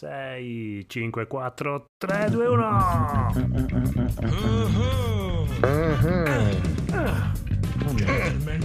6, 5, 4, 3, 2, 1. Gentlemen,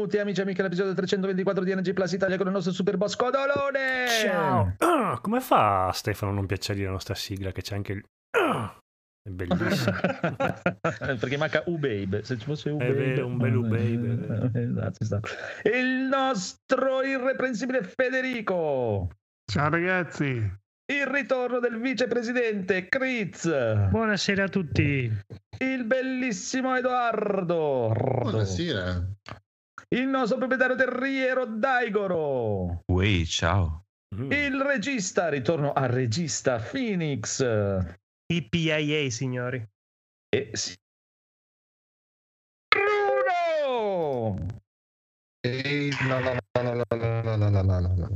benvenuti amici e amiche all'episodio 324 di NG Plus Italia con il nostro super boss Codolone. Ciao. Ah, come fa Stefano a non piacergli la nostra sigla che c'è anche il... Ah, È bellissimo. Perché manca U-Babe. Se ci fosse U-Babe. vero, un bel U-Babe, è Esatto. Il nostro irreprensibile Federico. Ciao ragazzi, Il ritorno del vicepresidente Critz. Buonasera a tutti. Il bellissimo Edoardo. Buonasera. Il nostro proprietario terriero Daigoro. Uè, ciao. Mm. Il regista, ritorno al regista Phoenix. IPIA, signori. E sì. Bruno! Ehi, la la la la la la la la la la.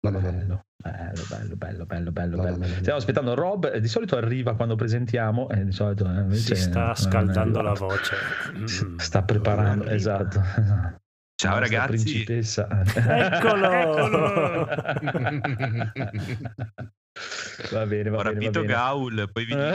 La la la la. Bello, bello, bello, bello, bello, bello. Stiamo aspettando Rob, eh, di solito arriva quando presentiamo, e di solito eh, Si sta scaldando la voce. Mm. Sta preparando, esatto. Ciao nostra ragazzi. Principessa. Eccolo! va bene, va Ho bene. rapito va bene. Gaul, poi vi dico.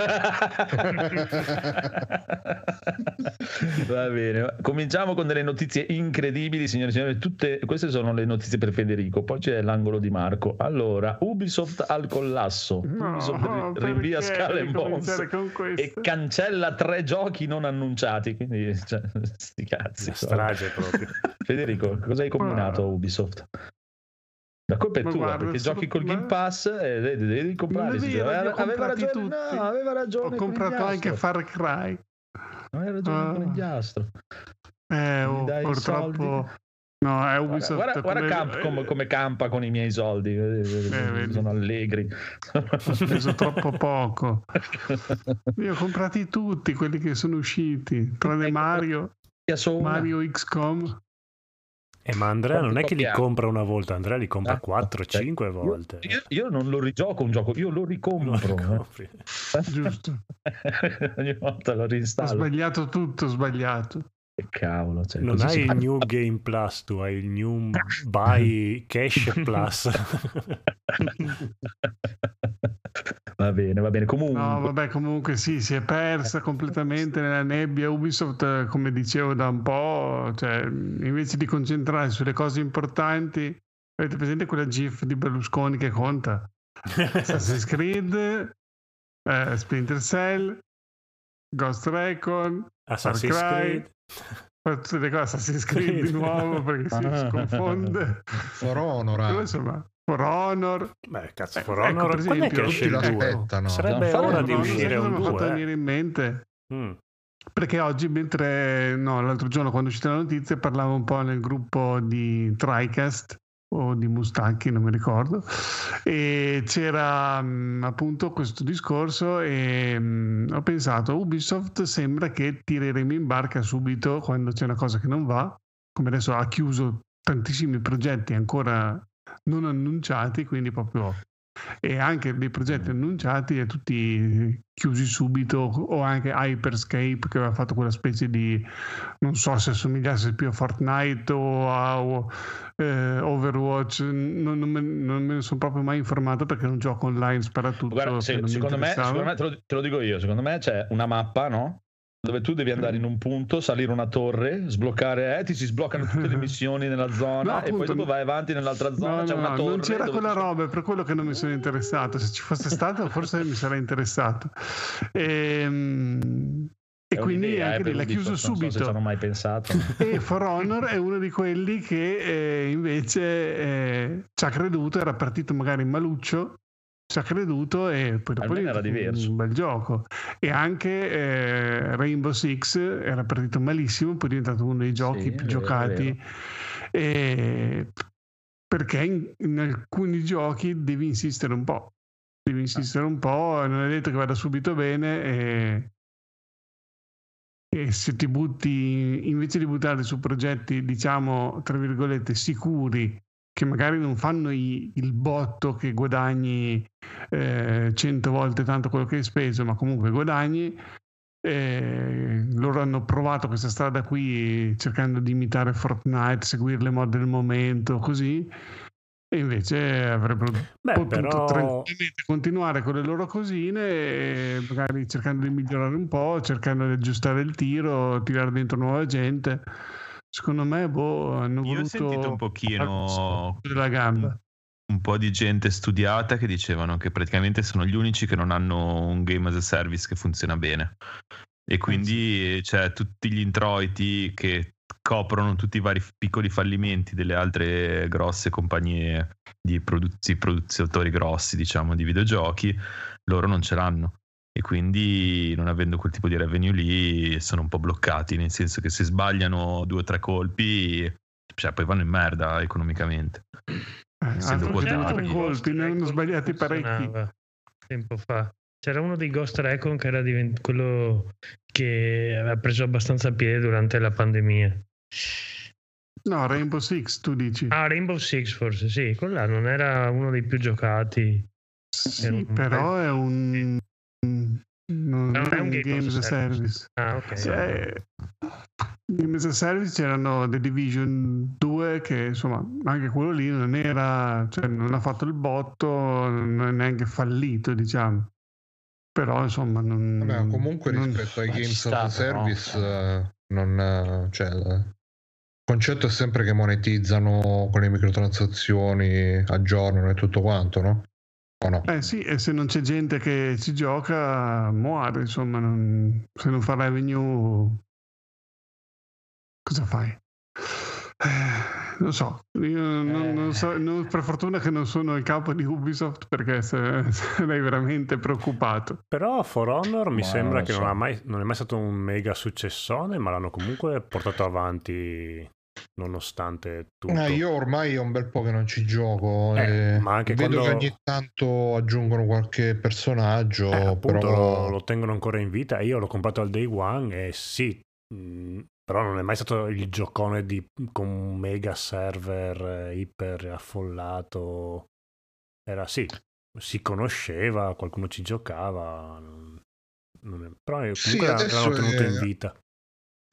Va bene, cominciamo con delle notizie incredibili, signori e signori. Tutte queste sono le notizie per Federico. Poi c'è l'angolo di Marco. Allora, Ubisoft al collasso. No, Ubisoft rinvia and devi Bones e cancella tre giochi non annunciati. Quindi, cioè, sti cazzi. Strage proprio. Federico, cosa hai combinato a Ubisoft? La colpa è Ma tua guarda, perché giochi col Game Pass e devi, devi è vero, Aveva, li aveva ragione, tutti. no, aveva ragione. Ho comprato anche. Far Cry. Aveva ragione Ah. con il diastro. Eh, Mi oh, purtroppo... No, è Guarda, Ubisoft. guarda, guarda come- Camp- come, campa con i miei soldi. vedi. Sono allegri. Ho speso troppo poco. Io ho comprati tutti quelli che sono usciti, tranne Ecco, Mario, una. Mario XCOM. Eh, ma Andrea non è che li compra una volta, Andrea li compra Ah, 4, ok. 5 Io- volte. Io, io non lo rigioco un gioco, io lo ricompro. li compri. Giusto. Ogni volta lo Ho rinstallo. sbagliato tutto, ho sbagliato. Che cavolo. Cioè, Non hai il fa- New Game Plus, tu hai il New Buy Cash Plus. Va bene, va bene. Comunque, No, vabbè, comunque sì, si è persa completamente nella nebbia. Ubisoft, eh, come dicevo da un po', cioè, invece di concentrarsi sulle cose importanti, avete presente quella GIF di Berlusconi che conta? Assassin's Creed, eh, Splinter Cell, Ghost Recon, Assassin's Far Cry. Creed. tutte le cose Assassin's Creed di nuovo perché si, si confonde. For Honor. Però, eh. insomma, For Honor. Beh, cazzo, Eh, For ecco, Honor, per quando è che esempio, esce il tutti lo 2? aspettano. Sarebbe fare ora di uscire un mi ha fatto 2. venire in mente? Mm. Perché oggi, mentre no, l'altro giorno quando è uscita la notizia, parlavo un po' nel gruppo di TriCast o di Mustacchi, non mi ricordo, e c'era mh, appunto questo discorso e mh, ho pensato, Ubisoft sembra che tireremo in barca subito quando c'è una cosa che non va, come adesso ha chiuso tantissimi progetti ancora non annunciati, quindi proprio e anche dei progetti annunciati e tutti chiusi subito o anche Hyperscape che aveva fatto quella specie di non so se somigliasse più a Fortnite o a o, eh, Overwatch non, non me, non me ne sono proprio mai informato perché è un gioco online sparatutto guarda, se- secondo, me, secondo me te, lo, te lo dico io, secondo me c'è una mappa, no? Dove tu devi andare in un punto, salire una torre, sbloccare, eh, ti si sbloccano tutte le missioni nella zona No, e poi appunto, dopo vai avanti nell'altra zona, No, c'è no, una no, torre. non c'era quella roba, è per quello che non mi sono interessato. Se ci fosse stato, forse mi sarei interessato. Ehm, E, È quindi eh, anche lì l'ha chiuso Non so subito. hanno mai pensato. E For Honor è uno di quelli che eh, invece eh, ci ha creduto, era partito magari in maluccio, ci ha creduto e poi dopo è era diverso. un bel gioco. E anche eh, Rainbow Six era partito malissimo, poi è diventato uno dei giochi Sì, più giocati. E perché in, in alcuni giochi devi insistere un po'. Devi insistere un po', non è detto che vada subito bene. E... E se ti butti, invece di buttarli su progetti, diciamo, tra virgolette, sicuri, che magari non fanno i- il botto che guadagni eh, 100 volte tanto quello che hai speso, ma comunque guadagni, eh, loro hanno provato questa strada qui cercando di imitare Fortnite, seguire le mode del momento, così. E invece avrebbero Beh, potuto però tranquillamente continuare con le loro cosine, magari cercando di migliorare un po', cercando di aggiustare il tiro, tirare dentro nuova gente. Secondo me, boh, hanno Io ho sentito un pochino della gamba. un po' di gente studiata che dicevano che praticamente sono gli unici che non hanno un game as a service che funziona bene. E quindi c'è tutti gli introiti che coprono tutti i vari piccoli fallimenti delle altre grosse compagnie di produttori grossi, diciamo, di videogiochi, loro non ce l'hanno. E quindi, non avendo quel tipo di revenue lì, sono un po' bloccati, nel senso che se sbagliano due o tre colpi, cioè poi vanno in merda economicamente. Eh, essendo due o tre colpi, ne hanno sbagliati parecchi. Tempo fa. C'era uno dei Ghost Recon che era divent- quello che aveva preso abbastanza piede durante la pandemia. No, Rainbow Six, tu dici. Ah, Rainbow Six forse, sì, quello là non era uno dei più giocati. sì, un- però è un... Non è un game as a service. Ah, ok. Cioè, Game as a Service c'erano The Division 2 che insomma anche quello lì non era cioè non ha fatto il botto non è neanche fallito diciamo però insomma non, Vabbè, comunque non- rispetto ai games as a service, eh, non, eh, cioè, il concetto è sempre che monetizzano con le microtransazioni, aggiornano e tutto quanto, no? No? eh sì e se non c'è gente che ci gioca muore insomma non- se non fa revenue cosa fai? Eh, non so, io non, non so non- per fortuna che non sono il capo di Ubisoft perché se- sarei veramente preoccupato. Però For Honor mi Ma sembra non che so. non, ha mai, non è mai stato un mega successone, ma l'hanno comunque portato avanti nonostante tutto. Eh, io ormai è un bel po' che non ci gioco. Eh, e ma anche vedo quando- che ogni tanto aggiungono qualche personaggio, Eh, appunto però lo, tengono ancora in vita io l'ho comprato al day one e sì, mh, però non è mai stato il giocone di, con un mega server eh, iper affollato. Era sì, si conosceva, qualcuno ci giocava, è- però eh, Sì, comunque adesso l'hanno tenuto è- in vita.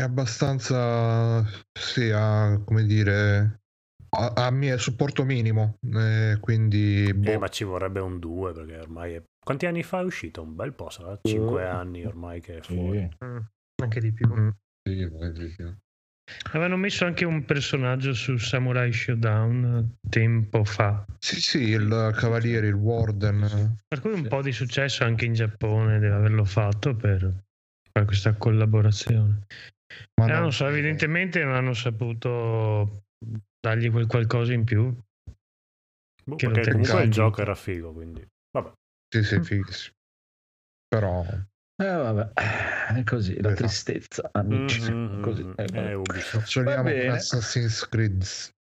È abbastanza, sì, ha, come dire, a, a mio supporto minimo, eh, quindi boh. Eh, ma ci vorrebbe un 2 perché ormai è... Quanti anni fa è uscito? Un bel po', sarà 5 anni ormai che è fuori. Sì. Mm, anche di più. Mm. Sì, sì, sì. Avevano messo anche un personaggio su Samurai Showdown tempo fa. Sì, sì, il cavaliere, il warden. Per cui un po' di successo anche in Giappone deve averlo fatto per fare questa collaborazione. Ma Eh, no, non so, evidentemente non hanno saputo dargli quel qualcosa in più. Boh, Che perché comunque il subito. gioco era figo, quindi... Vabbè. Sì, sì, fighissimo. Però Eh, vabbè, è così, la Esatto. tristezza, amici. Mhm, così. Eh, Eh, vabbè. Ubisoft. Assassin's Creed.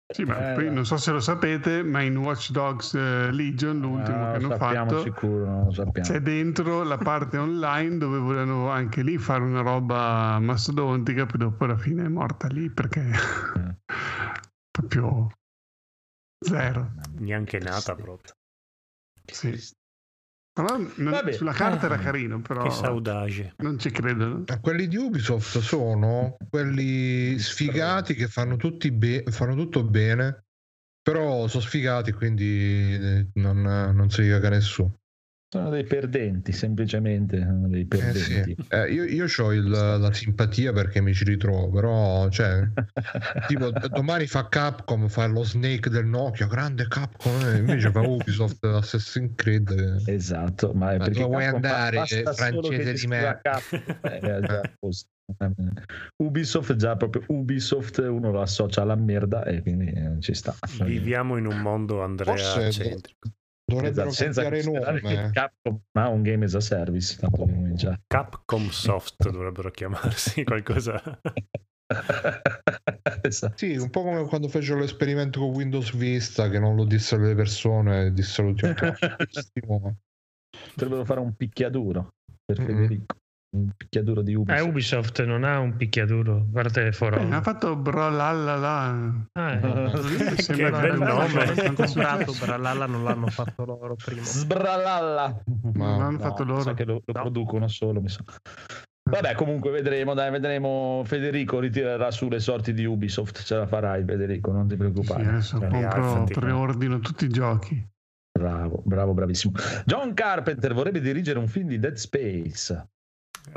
Sì, ma Eh, poi no. non so se lo sapete, ma in Watch Dogs eh, Legion, l'ultimo Ah, che hanno sappiamo fatto, sicuro, non lo sappiamo. c'è dentro la parte online dove volevano anche lì fare una roba mastodontica, poi dopo alla fine è morta lì perché Mm. proprio zero. Neanche nata proprio. Sì. Però non- Vabbè. sulla carta era Eh. carino, però Che saudage. non ci credono. Ma Quelli di Ubisoft sono quelli sfigati che fanno, tutti be- fanno tutto bene, però sono sfigati quindi eh, non, non si caga nessuno. Sono dei perdenti, semplicemente sono dei Eh, perdenti. sì. Eh, io ho la simpatia perché mi ci ritrovo, però cioè, tipo domani fa Capcom, fa lo Snake del Nokia, grande Capcom, eh, invece fa Ubisoft Assassin's Creed. eh. Esatto, ma, è Ma perché dove vuoi andare, francese che di me? eh, posto. Ubisoft già proprio Ubisoft uno lo associa alla merda e quindi eh, ci sta. Viviamo in un mondo Andrea Forse- centrico. Dovrebbero Esatto, senza cambiare nome. Capcom ha un game as a service, tanto cominciare. Capcom Soft dovrebbero chiamarsi qualcosa. esatto. Sì, un po' come quando fecero l'esperimento con Windows Vista, che non lo dissero le persone, dissero tutti. Dovrebbero fare un picchiaduro per Mm. Federico. Un picchiaduro di Eh, Ubisoft. Ubisoft non ha un picchiaduro, a parte For Eh, ha fatto Brolalla là. Ah, eh. Mi sembra bel una nome. Hanno comprato non l'hanno fatto loro prima. Sbralalla. Ma- Non hanno No, fatto loro. sa che lo, lo No. producono solo, mi sa. Vabbè, comunque vedremo, dai, vedremo. Federico ritirerà su le sorti di Ubisoft, ce la farai Federico, non ti Sì, preoccupare. adesso Cioè, compro, preordino tutti i giochi. Bravo, bravo, bravissimo. John Carpenter vorrebbe dirigere un film di Dead Space.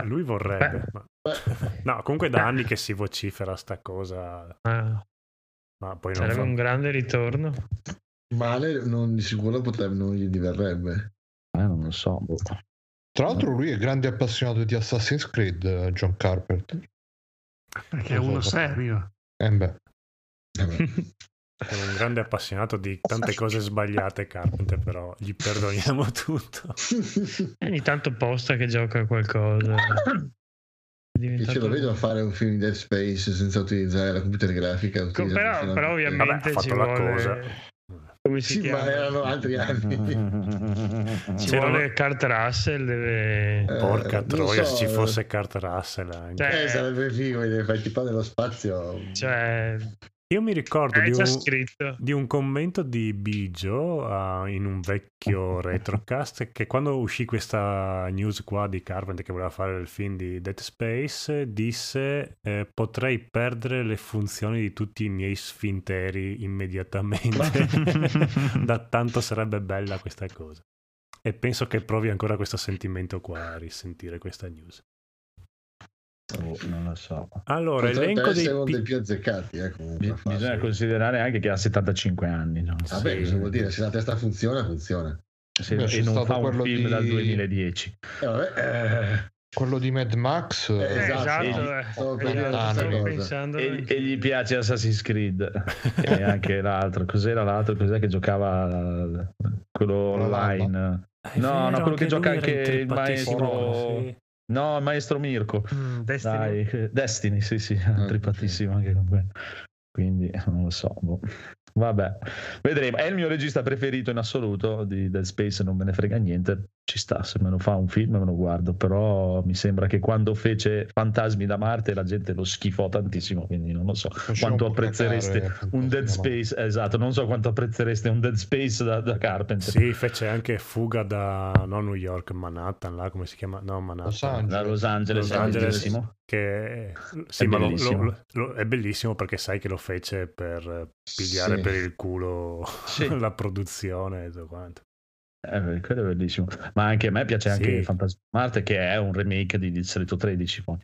Lui vorrebbe. Beh. ma- No, comunque da anni che si vocifera sta cosa, Ah, ma poi non sarebbe fa... un grande ritorno. Male non, di sicuro potrebbe, non gli diverrebbe. Eh, non lo so. boh. Tra l'altro lui è grande appassionato di Assassin's Creed, eh, John Carpenter. Perché è uno serio. Eh beh, Vabbè. È un grande appassionato di tante cose sbagliate, Carpenter, però gli perdoniamo tutto. Ogni tanto posta che gioca a qualcosa. È Io diventato- ce lo vedo a fare un film di Dead Space senza utilizzare la computer grafica. Co- Però, però Vabbè, ovviamente ha fatto ci la vuole... cosa. Come si Sì, chiama? ma erano altri anni. Ci C'erano- vuole Kurt Russell, deve... Eh, Porca non troia, so, se ci eh. fosse Kurt Russell anche. Cioè, Eh, sarebbe figo, deve fare tipo nello spazio. cioè, Io mi ricordo di un, di un commento di Bigio ah, in un vecchio retrocast che quando uscì questa news qua di Carpenter che voleva fare il film di Dead Space disse eh, potrei perdere le funzioni di tutti i miei sfinteri immediatamente da tanto sarebbe bella questa cosa. E penso che provi ancora questo sentimento qua a risentire questa news Oh, non lo so. allora Potrebbe elenco dei uno pi- dei più azzeccati. Eh, comunque, bisogna considerare anche che ha 75 anni. No? Vabbè, Sì. cosa vuol dire? Se la testa funziona, funziona. Se- Beh, e non stato fa un quello film di- dal 2010. Eh, vabbè, eh, quello di Mad Max. Eh, Eh, esatto, esatto, eh. la Esatto, E, e gli piace Assassin's Creed e anche l'altro. Cos'era l'altro? Cos'è che giocava quello online? No, no, quello che gioca anche il maestro- sì. No, il maestro Mirko. Mm, Destiny. Dai, Destiny, sì, sì, ok. trippatissimo anche con quello. Quindi non lo so. boh. Vabbè, vedremo. È il mio regista preferito in assoluto di Dead Space, non me ne frega niente. Ci sta, se me lo fa un film me lo guardo, però mi sembra che quando fece Fantasmi da Marte la gente lo schifò tantissimo, quindi non lo so Faceva quanto un apprezzereste cacare, un Dead Space, esatto, non so quanto apprezzereste un Dead Space da, da Carpenter. Sì, fece anche Fuga da no, New York, Manhattan, là come si chiama? No, Manhattan. Los Angeles. Da Los Angeles, Los è Angeles. bellissimo. Che sì, È ma bellissimo. lo- lo- è bellissimo perché sai che lo fece per eh, pigliare Sì. per il culo Sì. la produzione e tutto quanto. Eh, quello è bellissimo. Ma anche a me piace anche Sì. Fantasma Marte, che è un remake di Distretto 13. Poi.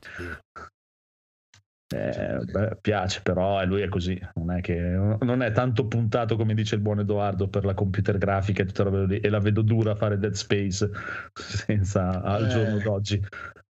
Eh, beh, piace, però eh, lui è così. Non è, che, non è tanto puntato come dice il buon Edoardo per la computer grafica e tutta la e la vedo dura fare Dead Space senza al Eh. giorno d'oggi.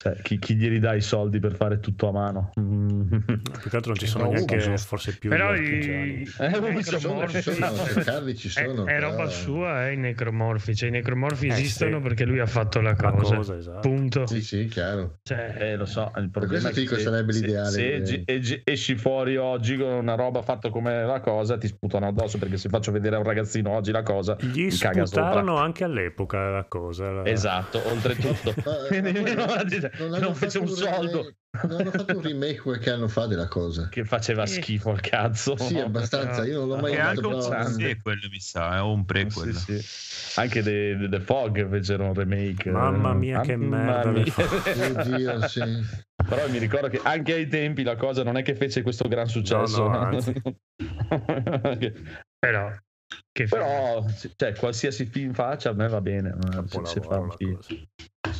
Cioè, chi, chi glieli dà i soldi per fare tutto a mano? Mm. Più che altro non ci sono No, neanche Ubisoft. forse più Però gli i, Eh, Ci sono, necromorfi ci sono, cercarli ci è, sono. è però- roba sua, eh, i necromorfi. Cioè, i necromorfi Eh, esistono sì. perché lui ha fatto la La cosa. cosa, esatto. Punto. Sì, sì, chiaro. Cioè, Eh, lo so, il problema questo è sarebbe se, l'ideale, se direi. gi- e- esci fuori oggi con una roba fatta come la cosa, ti sputano addosso perché se faccio vedere a un ragazzino oggi la cosa, Gli sputarono anche all'epoca la cosa. la- Esatto, oltretutto. Poi non, non fece un fatto soldo Non hanno fatto un remake qualche anno fa della cosa. che faceva schifo al cazzo. Sì, abbastanza. Io non l'ho mai E visto. anche un. Sì, quello mi sa, è un prequel. Sì, sì. Anche The, The Fog fecero un remake. Mamma mia, che Mamma merda, mia. Oddio, sì. Però mi ricordo che anche ai tempi la cosa non è che fece questo gran successo. No, no, anzi. però, che? Però, cioè, qualsiasi film faccia a me va bene. eh, Se, se fa un la film.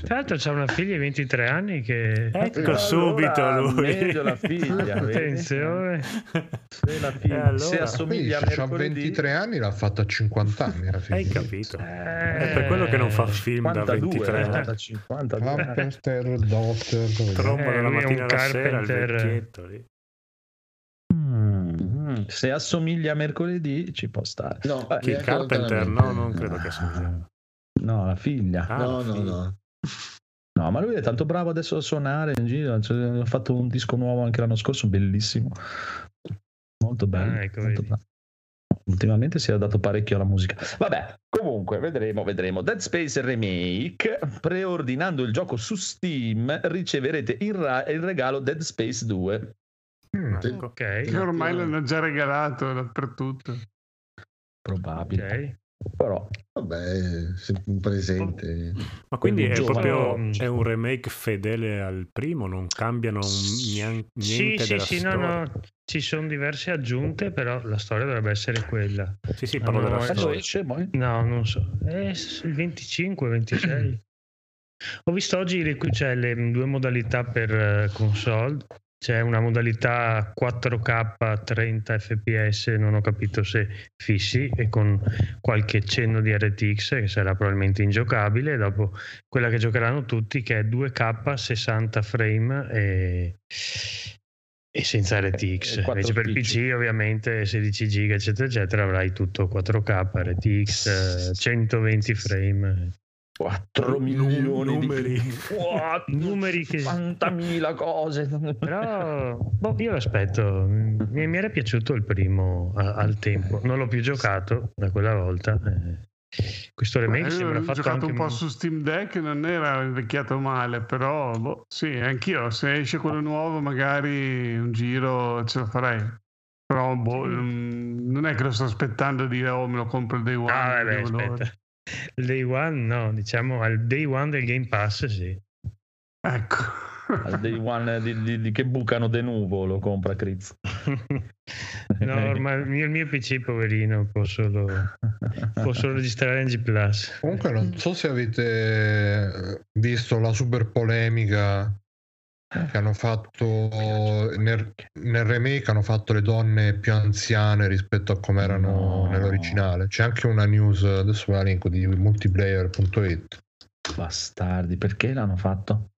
Tra l'altro c'ha una figlia di 23 anni che... Ecco Allora, subito lui. meglio la figlia? Attenzione. Se, la figlia, E allora? se Quindi assomiglia a mercoledì 23 anni l'ha fatta a 50 anni fine. Hai capito? Eh, È per quello che non fa film da 52, 23 eh, 52. Carpenter, Doctor, Tromba Eh, dalla mattina alla sera, il vecchietto lì. Se assomiglia a mercoledì ci può stare. No, Eh, Chi, neanche Carpenter? No, non credo che assomiglia. No, la figlia. Ah, No, la no, figlia. no. No, ma lui è tanto bravo adesso a suonare in giro. cioè, ha fatto un disco nuovo anche l'anno scorso, bellissimo. Molto bello. Ah, ecco, molto bravo. Ultimamente si è dato parecchio alla musica. Vabbè, comunque, vedremo, vedremo. Dead Space Remake, preordinando il gioco su Steam, riceverete in ra- il regalo Dead Space 2. Mm, Ok, Che ormai l'hanno già regalato dappertutto. Probabile. ok. Però Vabbè, sempre un presente. Ma quindi è proprio Mm. è un remake fedele al primo, non cambiano Sì, niente sì, della sì, no, storia. no, ci sono diverse aggiunte, però la storia dovrebbe essere quella. Sì, sì, parlo Ah, no, della adesso storia. esce. No, non so, è s- il 25, 26. Ho visto oggi le, c'è le due modalità per eh, console. C'è una modalità 4K 30 fps, non ho capito se fissi, e con qualche cenno di RTX che sarà probabilmente ingiocabile. Dopo quella che giocheranno tutti, che è 2K 60 frame e, e senza RTX. E quattro Invece per. PC, ovviamente, 16 giga, eccetera, eccetera, avrai tutto 4K, RTX, eh, 120 frame. 4 Nu- milioni numeri. di What? Numeri che- 50.000 cose. Però boh, io aspetto, mi, mi era piaciuto il primo a- al tempo, non l'ho più giocato da quella volta. eh. Questo remake Io sembra ho fatto giocato anche un po' su Steam Deck, non era invecchiato male, però boh, sì, anch'io. Se esce quello nuovo, magari un giro ce la farei. Però boh, mm, non è che lo sto aspettando di dire oh me lo compro il day one. Ah, non vabbè, vedo l'ora." aspetta. Il day one no, diciamo al day one del Game Pass sì. Ecco. Al day one di, di- di che bucano de nuvo lo compra Critz. no, ormai il mio, il mio PC poverino può solo, può solo registrare NG Plus. Comunque non so se avete visto la super polemica che hanno fatto nel, nel remake hanno fatto le donne più anziane rispetto a come erano No. nell'originale. C'è anche una news, adesso ve la linko di multiplayer.it. Bastardi, perché l'hanno fatto?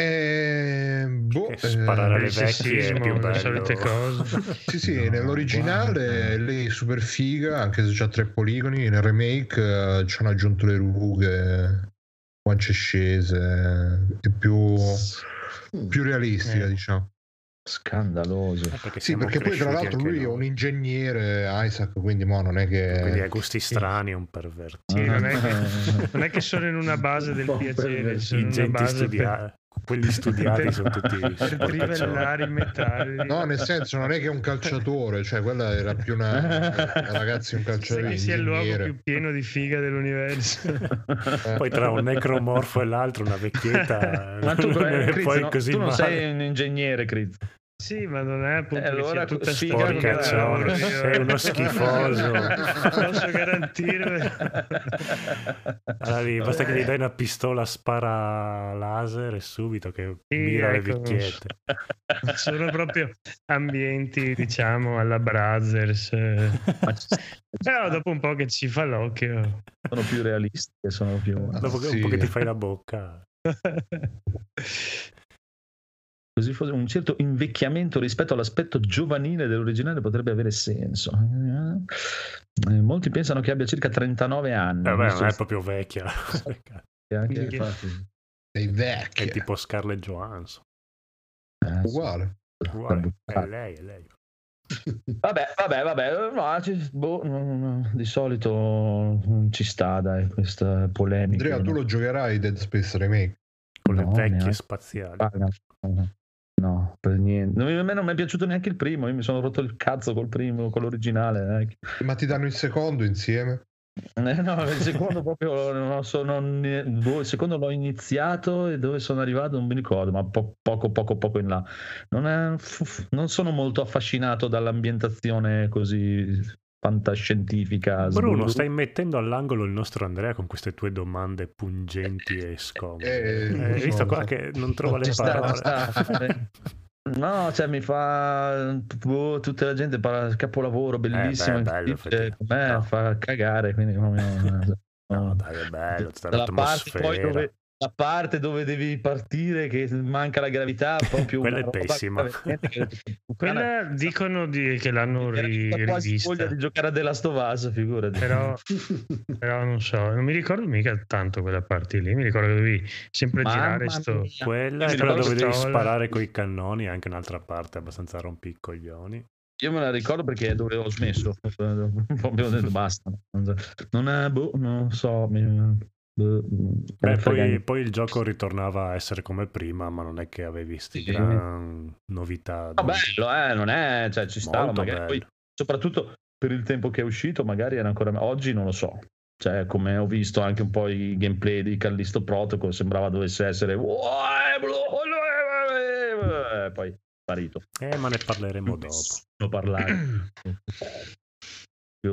E, boh, Che sparare eh, alle vecchie è più solite cose. Sì, sì, No, nell'originale guarda. lei è super figa, anche se c'ha tre poligoni, nel remake eh, ci hanno aggiunto le rughe, guance scese, è più, più realistica, Eh. diciamo. Scandaloso. Eh, perché Sì, perché poi tra l'altro lui è noi. un ingegnere, Isaac, quindi mo non è Quindi ha che... gusti strani, è un pervertito. Sì, non, è che, non è che sono in una base del Un piacere, sono in una base per, studiati, quelli studiati sono tutti per sporcaccioni. trivellare i metalli. No, nel senso non è che è un calciatore, cioè quella era più una, una ragazzi un calciatore che sia il luogo più pieno di figa dell'universo. Poi tra un necromorfo e l'altro, una vecchietta, Ma tu, non eh, Critz, poi no, così tu non male. sei un ingegnere, Critz. Sì, ma non è appunto Eh, che allora tutta figa sta non è Porcaccione, sei uno schifoso. Posso garantirvelo. Allora, lì, basta che gli dai una pistola spara laser e subito che Sì, mira le ecco. vecchiette. Sono proprio ambienti, diciamo, alla Brothers. eh. Però dopo un po' che ci fa l'occhio. sono più realistiche, sono più... Dopo che Sì. un po' che ti fai la bocca. Così fosse un certo invecchiamento rispetto all'aspetto giovanile dell'originale potrebbe avere senso. Eh, molti pensano che abbia circa 39 anni. Eh, beh, visto non è il- proprio vecchia. anche- Infatti, Sei È vecchio. tipo Scarlett Johansson. eh. Uguale. Uguale, è Ah. lei, è lei. Vabbè, vabbè, vabbè, no, ci- boh, no, no, di solito non ci sta, dai, questa polemica. Andrea, tu lo giocherai Dead Space Remake? Con le vecchie neanche. spaziali. No, per niente. No, A me non mi è piaciuto neanche il primo, io mi sono rotto il cazzo col primo, con l'originale. eh. Ma ti danno il secondo insieme? Eh, no, il secondo proprio non so, non- boh, il secondo l'ho iniziato e dove sono arrivato non mi ricordo, ma po- poco poco poco in là. Non, è- non sono molto affascinato dall'ambientazione così fantascientifica. Bruno, stai mettendo all'angolo il nostro Andrea con queste tue domande pungenti e scomode. Eh, Eh, hai visto qua che non trova le sta, parole. ci sta. No, cioè mi fa boh, tutta la gente parla capolavoro, bellissimo, Eh, beh, bello, con me No. fa cagare, quindi no. No, dai, è bello, tutta parte poi dove la parte dove devi partire che manca la gravità proprio Quella è pessima. Quella dicono di- che l'hanno ri- rivista. voglia di giocare a The Last of Us, figurati. Però, però non so, non mi ricordo mica tanto quella parte lì. Mi ricordo che dovevi sempre Mamma girare sto. Quella è quella dove devi sparare coi cannoni, anche un'altra parte abbastanza rompicoglioni. Io me la ricordo perché dove ho smesso. Abbiamo detto basta. Non è, boh, non so. Mi, Beh, poi, frega- poi il gioco ritornava a essere come prima, ma non è che avevi sti Sì. gran novità. No, bello, eh, non è, cioè ci magari poi, bello. soprattutto per il tempo che è uscito, magari era ancora oggi non lo so. Cioè, come ho visto anche un po' i gameplay di Callisto Protocol, sembrava dovesse essere poi sparito. Eh, ma ne parleremo dopo. Parlare.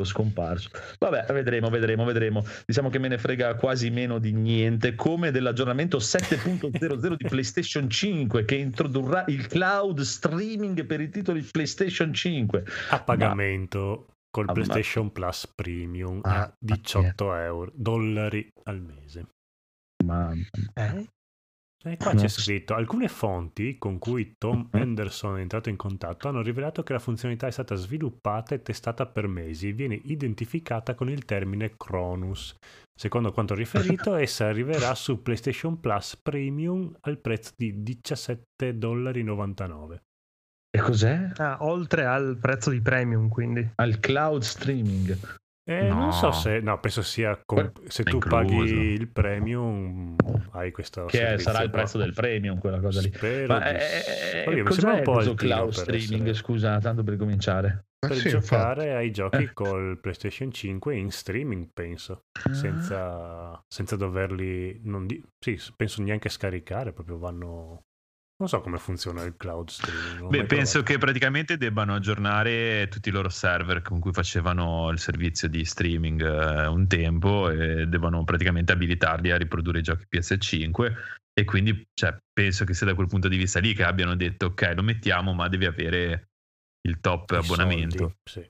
Scomparso. Vabbè, vedremo, vedremo, vedremo. Diciamo che me ne frega quasi meno di niente, come dell'aggiornamento 7.00 di PlayStation 5 che introdurrà il cloud streaming per i titoli PlayStation 5. A pagamento col Ah, ma- PlayStation Plus Premium Ah, a 18 euro, dollari al mese. Ma E qua No. c'è scritto: alcune fonti con cui Tom. Henderson è entrato in contatto hanno rivelato che la funzionalità è stata sviluppata e testata per mesi e viene identificata con il termine Cronus. Secondo quanto riferito, essa arriverà su PlayStation Plus Premium al prezzo di 17,99 dollari. e cos'è? Ah, oltre al prezzo di premium, quindi. Al cloud streaming. Eh, Non No. so se, no, penso sia com- se tu incluso. paghi il premium, hai questo Che servizio sarà il qua. prezzo del premium, quella cosa lì. Spero Ma di eh, sì. eh, Oddio, mi sembra cos'è un po' altino cloud streaming? essere- Scusa, tanto per cominciare. Eh per sì, giocare ai giochi Eh. col PlayStation 5 in streaming, penso, senza, senza doverli, non di- sì, penso neanche scaricare, proprio vanno... Non so come funziona il cloud streaming. Beh, penso provato. che praticamente debbano aggiornare tutti i loro server con cui facevano il servizio di streaming eh, un tempo e devono praticamente abilitarli a riprodurre i giochi PS5 e quindi cioè, penso che sia da quel punto di vista lì che abbiano detto ok lo mettiamo ma devi avere il top I abbonamento. soldi, sì.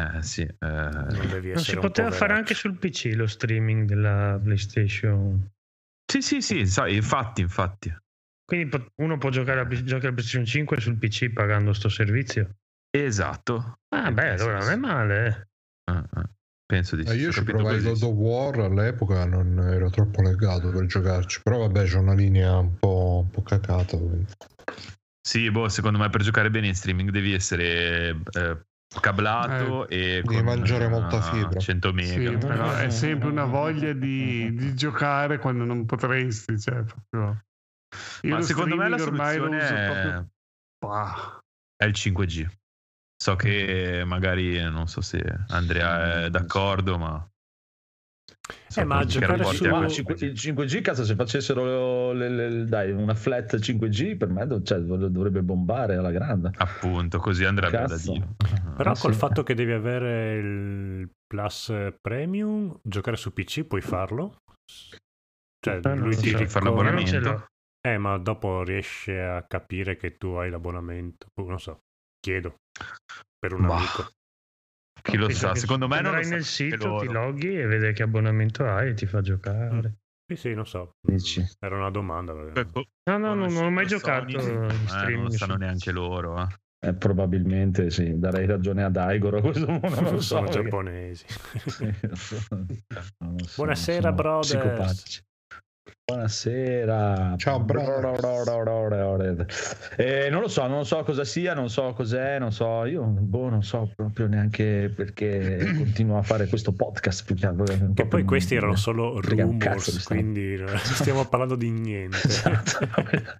Eh, sì, eh, Non devi Non si poteva fare anche sul PC lo streaming della PlayStation. sì, sì, sì, sai, infatti, infatti. Quindi uno può giocare a, giocare a PlayStation 5 sul PC pagando sto servizio. Esatto. Ah, Eh, beh, allora non è sì. male. eh. Eh, eh, Penso di sì. Eh, io ho ci provai così. God of War all'epoca, non ero troppo legato per giocarci. Però vabbè, c'è una linea un po', un po' cacata. quindi. Sì, boh, secondo me per giocare bene in streaming devi essere eh, cablato e devi mangiare molta eh, fibra. 100 Sì, mega. però è sempre una voglia di, di giocare quando non potresti. Cioè, proprio... Io Ma secondo me la soluzione è... proprio. Bah. è il 5G. So che magari non so se Andrea è d'accordo, ma. Eh, ma giocare su- il 5, 5G? il 5G, cazzo, se facessero le- le- dai, una flat 5G, per me do- cioè, dovrebbe bombare alla grande. Appunto, così andrebbe da Cazzo. Dio. Però Ah, col sì. fatto che devi avere il Plus Premium, giocare su PC puoi farlo? Cioè, Eh, non lui ti so. Fare ricorda- Io non ce l'abbonamento. Eh, ma dopo riesce a capire che tu hai l'abbonamento. Boh, Non so, chiedo per un Bah. amico. Chi lo sa? Secondo me non lo nel sito, ti loghi e vede che abbonamento hai e ti fa giocare. Sì, sì, non so. Dici? Era una domanda. perché- Ecco, No, no, no, non ho mai giocato Sony, in eh, non streaming. lo sanno neanche loro. eh. Eh, probabilmente sì, darei ragione a Daigoro a questo punto. Non lo so. Sono perché- giapponesi. Sì, non lo so, Buonasera, sono brothers. Buonasera. Ciao, Eh, non lo so, non so cosa sia, non so cos'è, non so, io boh, non so proprio neanche perché continuo a fare questo podcast. più che altro, Che proprio poi non- questi erano solo rumors, quindi non stiamo parlando di niente. Esatto.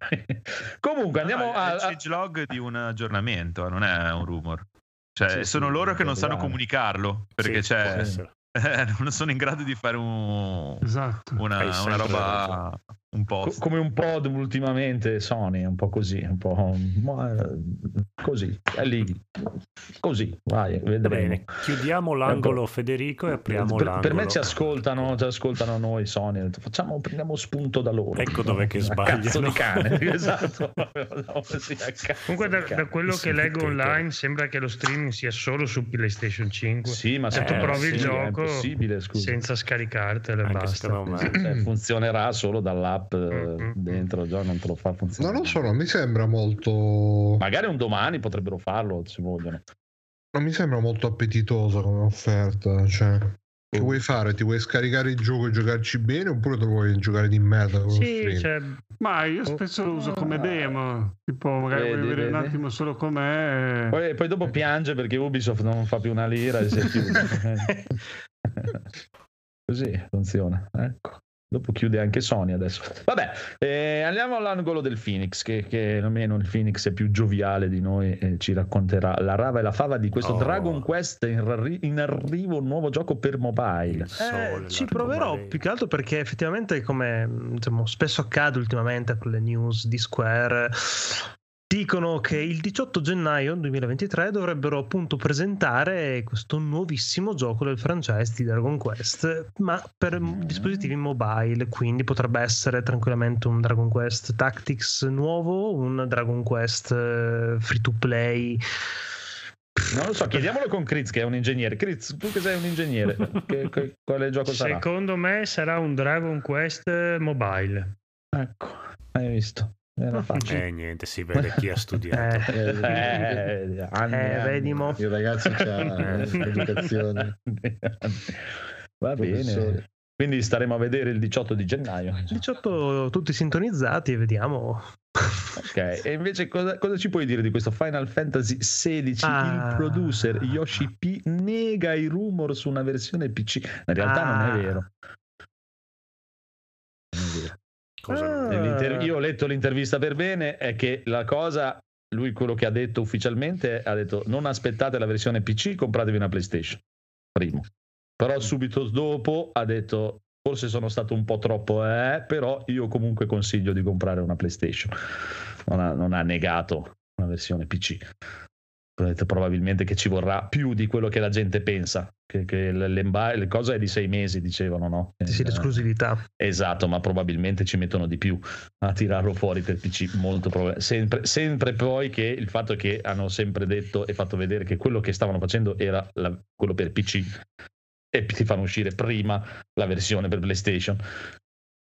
Comunque andiamo No, è a, il a- changelog di un aggiornamento, non è un rumor. Cioè, Sì, sono sì, loro che non sanno comunicarlo perché Sì, può c'è, essere. non sono in grado di fare un- Esatto. una, una roba. Un co- po'. come un pod ultimamente Sony, un po' così, un po' ma, eh, così, è lì, così, vai, Va vedremo. bene, chiudiamo l'angolo Federico e apriamo per, l'angolo. per me ci ascoltano, ci ascoltano noi Sony, facciamo, prendiamo spunto da loro. Ecco dov'è che A sbagliano. Cazzo di cane, esatto. Sì, Comunque, da, da quello Sì, che leggo online, sembra che lo streaming sia solo su PlayStation 5. Sì, ma se Eh, tu provi sì, il gioco senza scaricartelo e basta. Cioè, funzionerà solo dall'app eh, Mm, mm, dentro, già non te lo fa funzionare. Non lo so, non mi sembra molto. Magari un domani potrebbero farlo se vogliono. Non mi sembra molto appetitosa come offerta. Cioè, Che vuoi fare? Ti vuoi scaricare il gioco e giocarci bene oppure te lo vuoi giocare di merda? con lo Sì, cioè, Ma io spesso lo uso come demo, tipo magari Vedi, voglio vedere un vedi. attimo solo com'è. Poi, poi dopo piange perché Ubisoft non fa più una lira e si è chiuso. Così funziona. Ecco. Dopo chiude anche Sony adesso. Vabbè, eh, andiamo all'angolo del Phoenix, che, che almeno il Phoenix è più gioviale di noi e ci racconterà la rava e la fava di questo Oh. Dragon Quest in, arri- in arrivo, un nuovo gioco per mobile. Il sole, Eh, ci proverò arcobaleno. più che altro perché effettivamente come diciamo, spesso accade ultimamente con le news di Square dicono che il 18 gennaio 2023 dovrebbero appunto presentare questo nuovissimo gioco del franchise di Dragon Quest ma per Mm. dispositivi mobile quindi potrebbe essere tranquillamente un Dragon Quest Tactics nuovo un Dragon Quest eh, free to play Non lo so, chiediamolo con Kriz che è un ingegnere. Kriz, tu che sei un ingegnere, che- che- quale gioco sarà? secondo me sarà un Dragon Quest mobile. Ecco, hai visto? Era facile. Eh, niente, si vede chi ha studiato. Eh, Eh, anni, Eh, anni. vedi mo. Il ragazzo c'ha educazione. Va bene. Professore. Quindi staremo a vedere il 18 di gennaio. 18 tutti sintonizzati e vediamo Ok, e invece cosa, cosa ci puoi dire di questo Final Fantasy XVI? Ah. Il producer Yoshi P nega i rumor su una versione PC. In realtà non Ah. è vero. Non è vero. Cosa Ah. Io ho letto l'intervista per bene, è che la cosa, lui quello che ha detto ufficialmente, ha detto non aspettate la versione PC, compratevi una PlayStation. Primo. Però subito dopo ha detto forse sono stato un po' troppo, eh, però io comunque consiglio di comprare una PlayStation. Non ha, non ha negato una versione PC. Probabilmente che ci vorrà più di quello che la gente pensa. Che, che le cose è di sei mesi, dicevano, no? sì, Eh, l'esclusività. Esatto, ma probabilmente ci mettono di più a tirarlo fuori per PC. Molto prob- sempre, sempre poi che il fatto che hanno sempre detto e fatto vedere che quello che stavano facendo era la- quello per PC e ti fanno uscire prima la versione per PlayStation.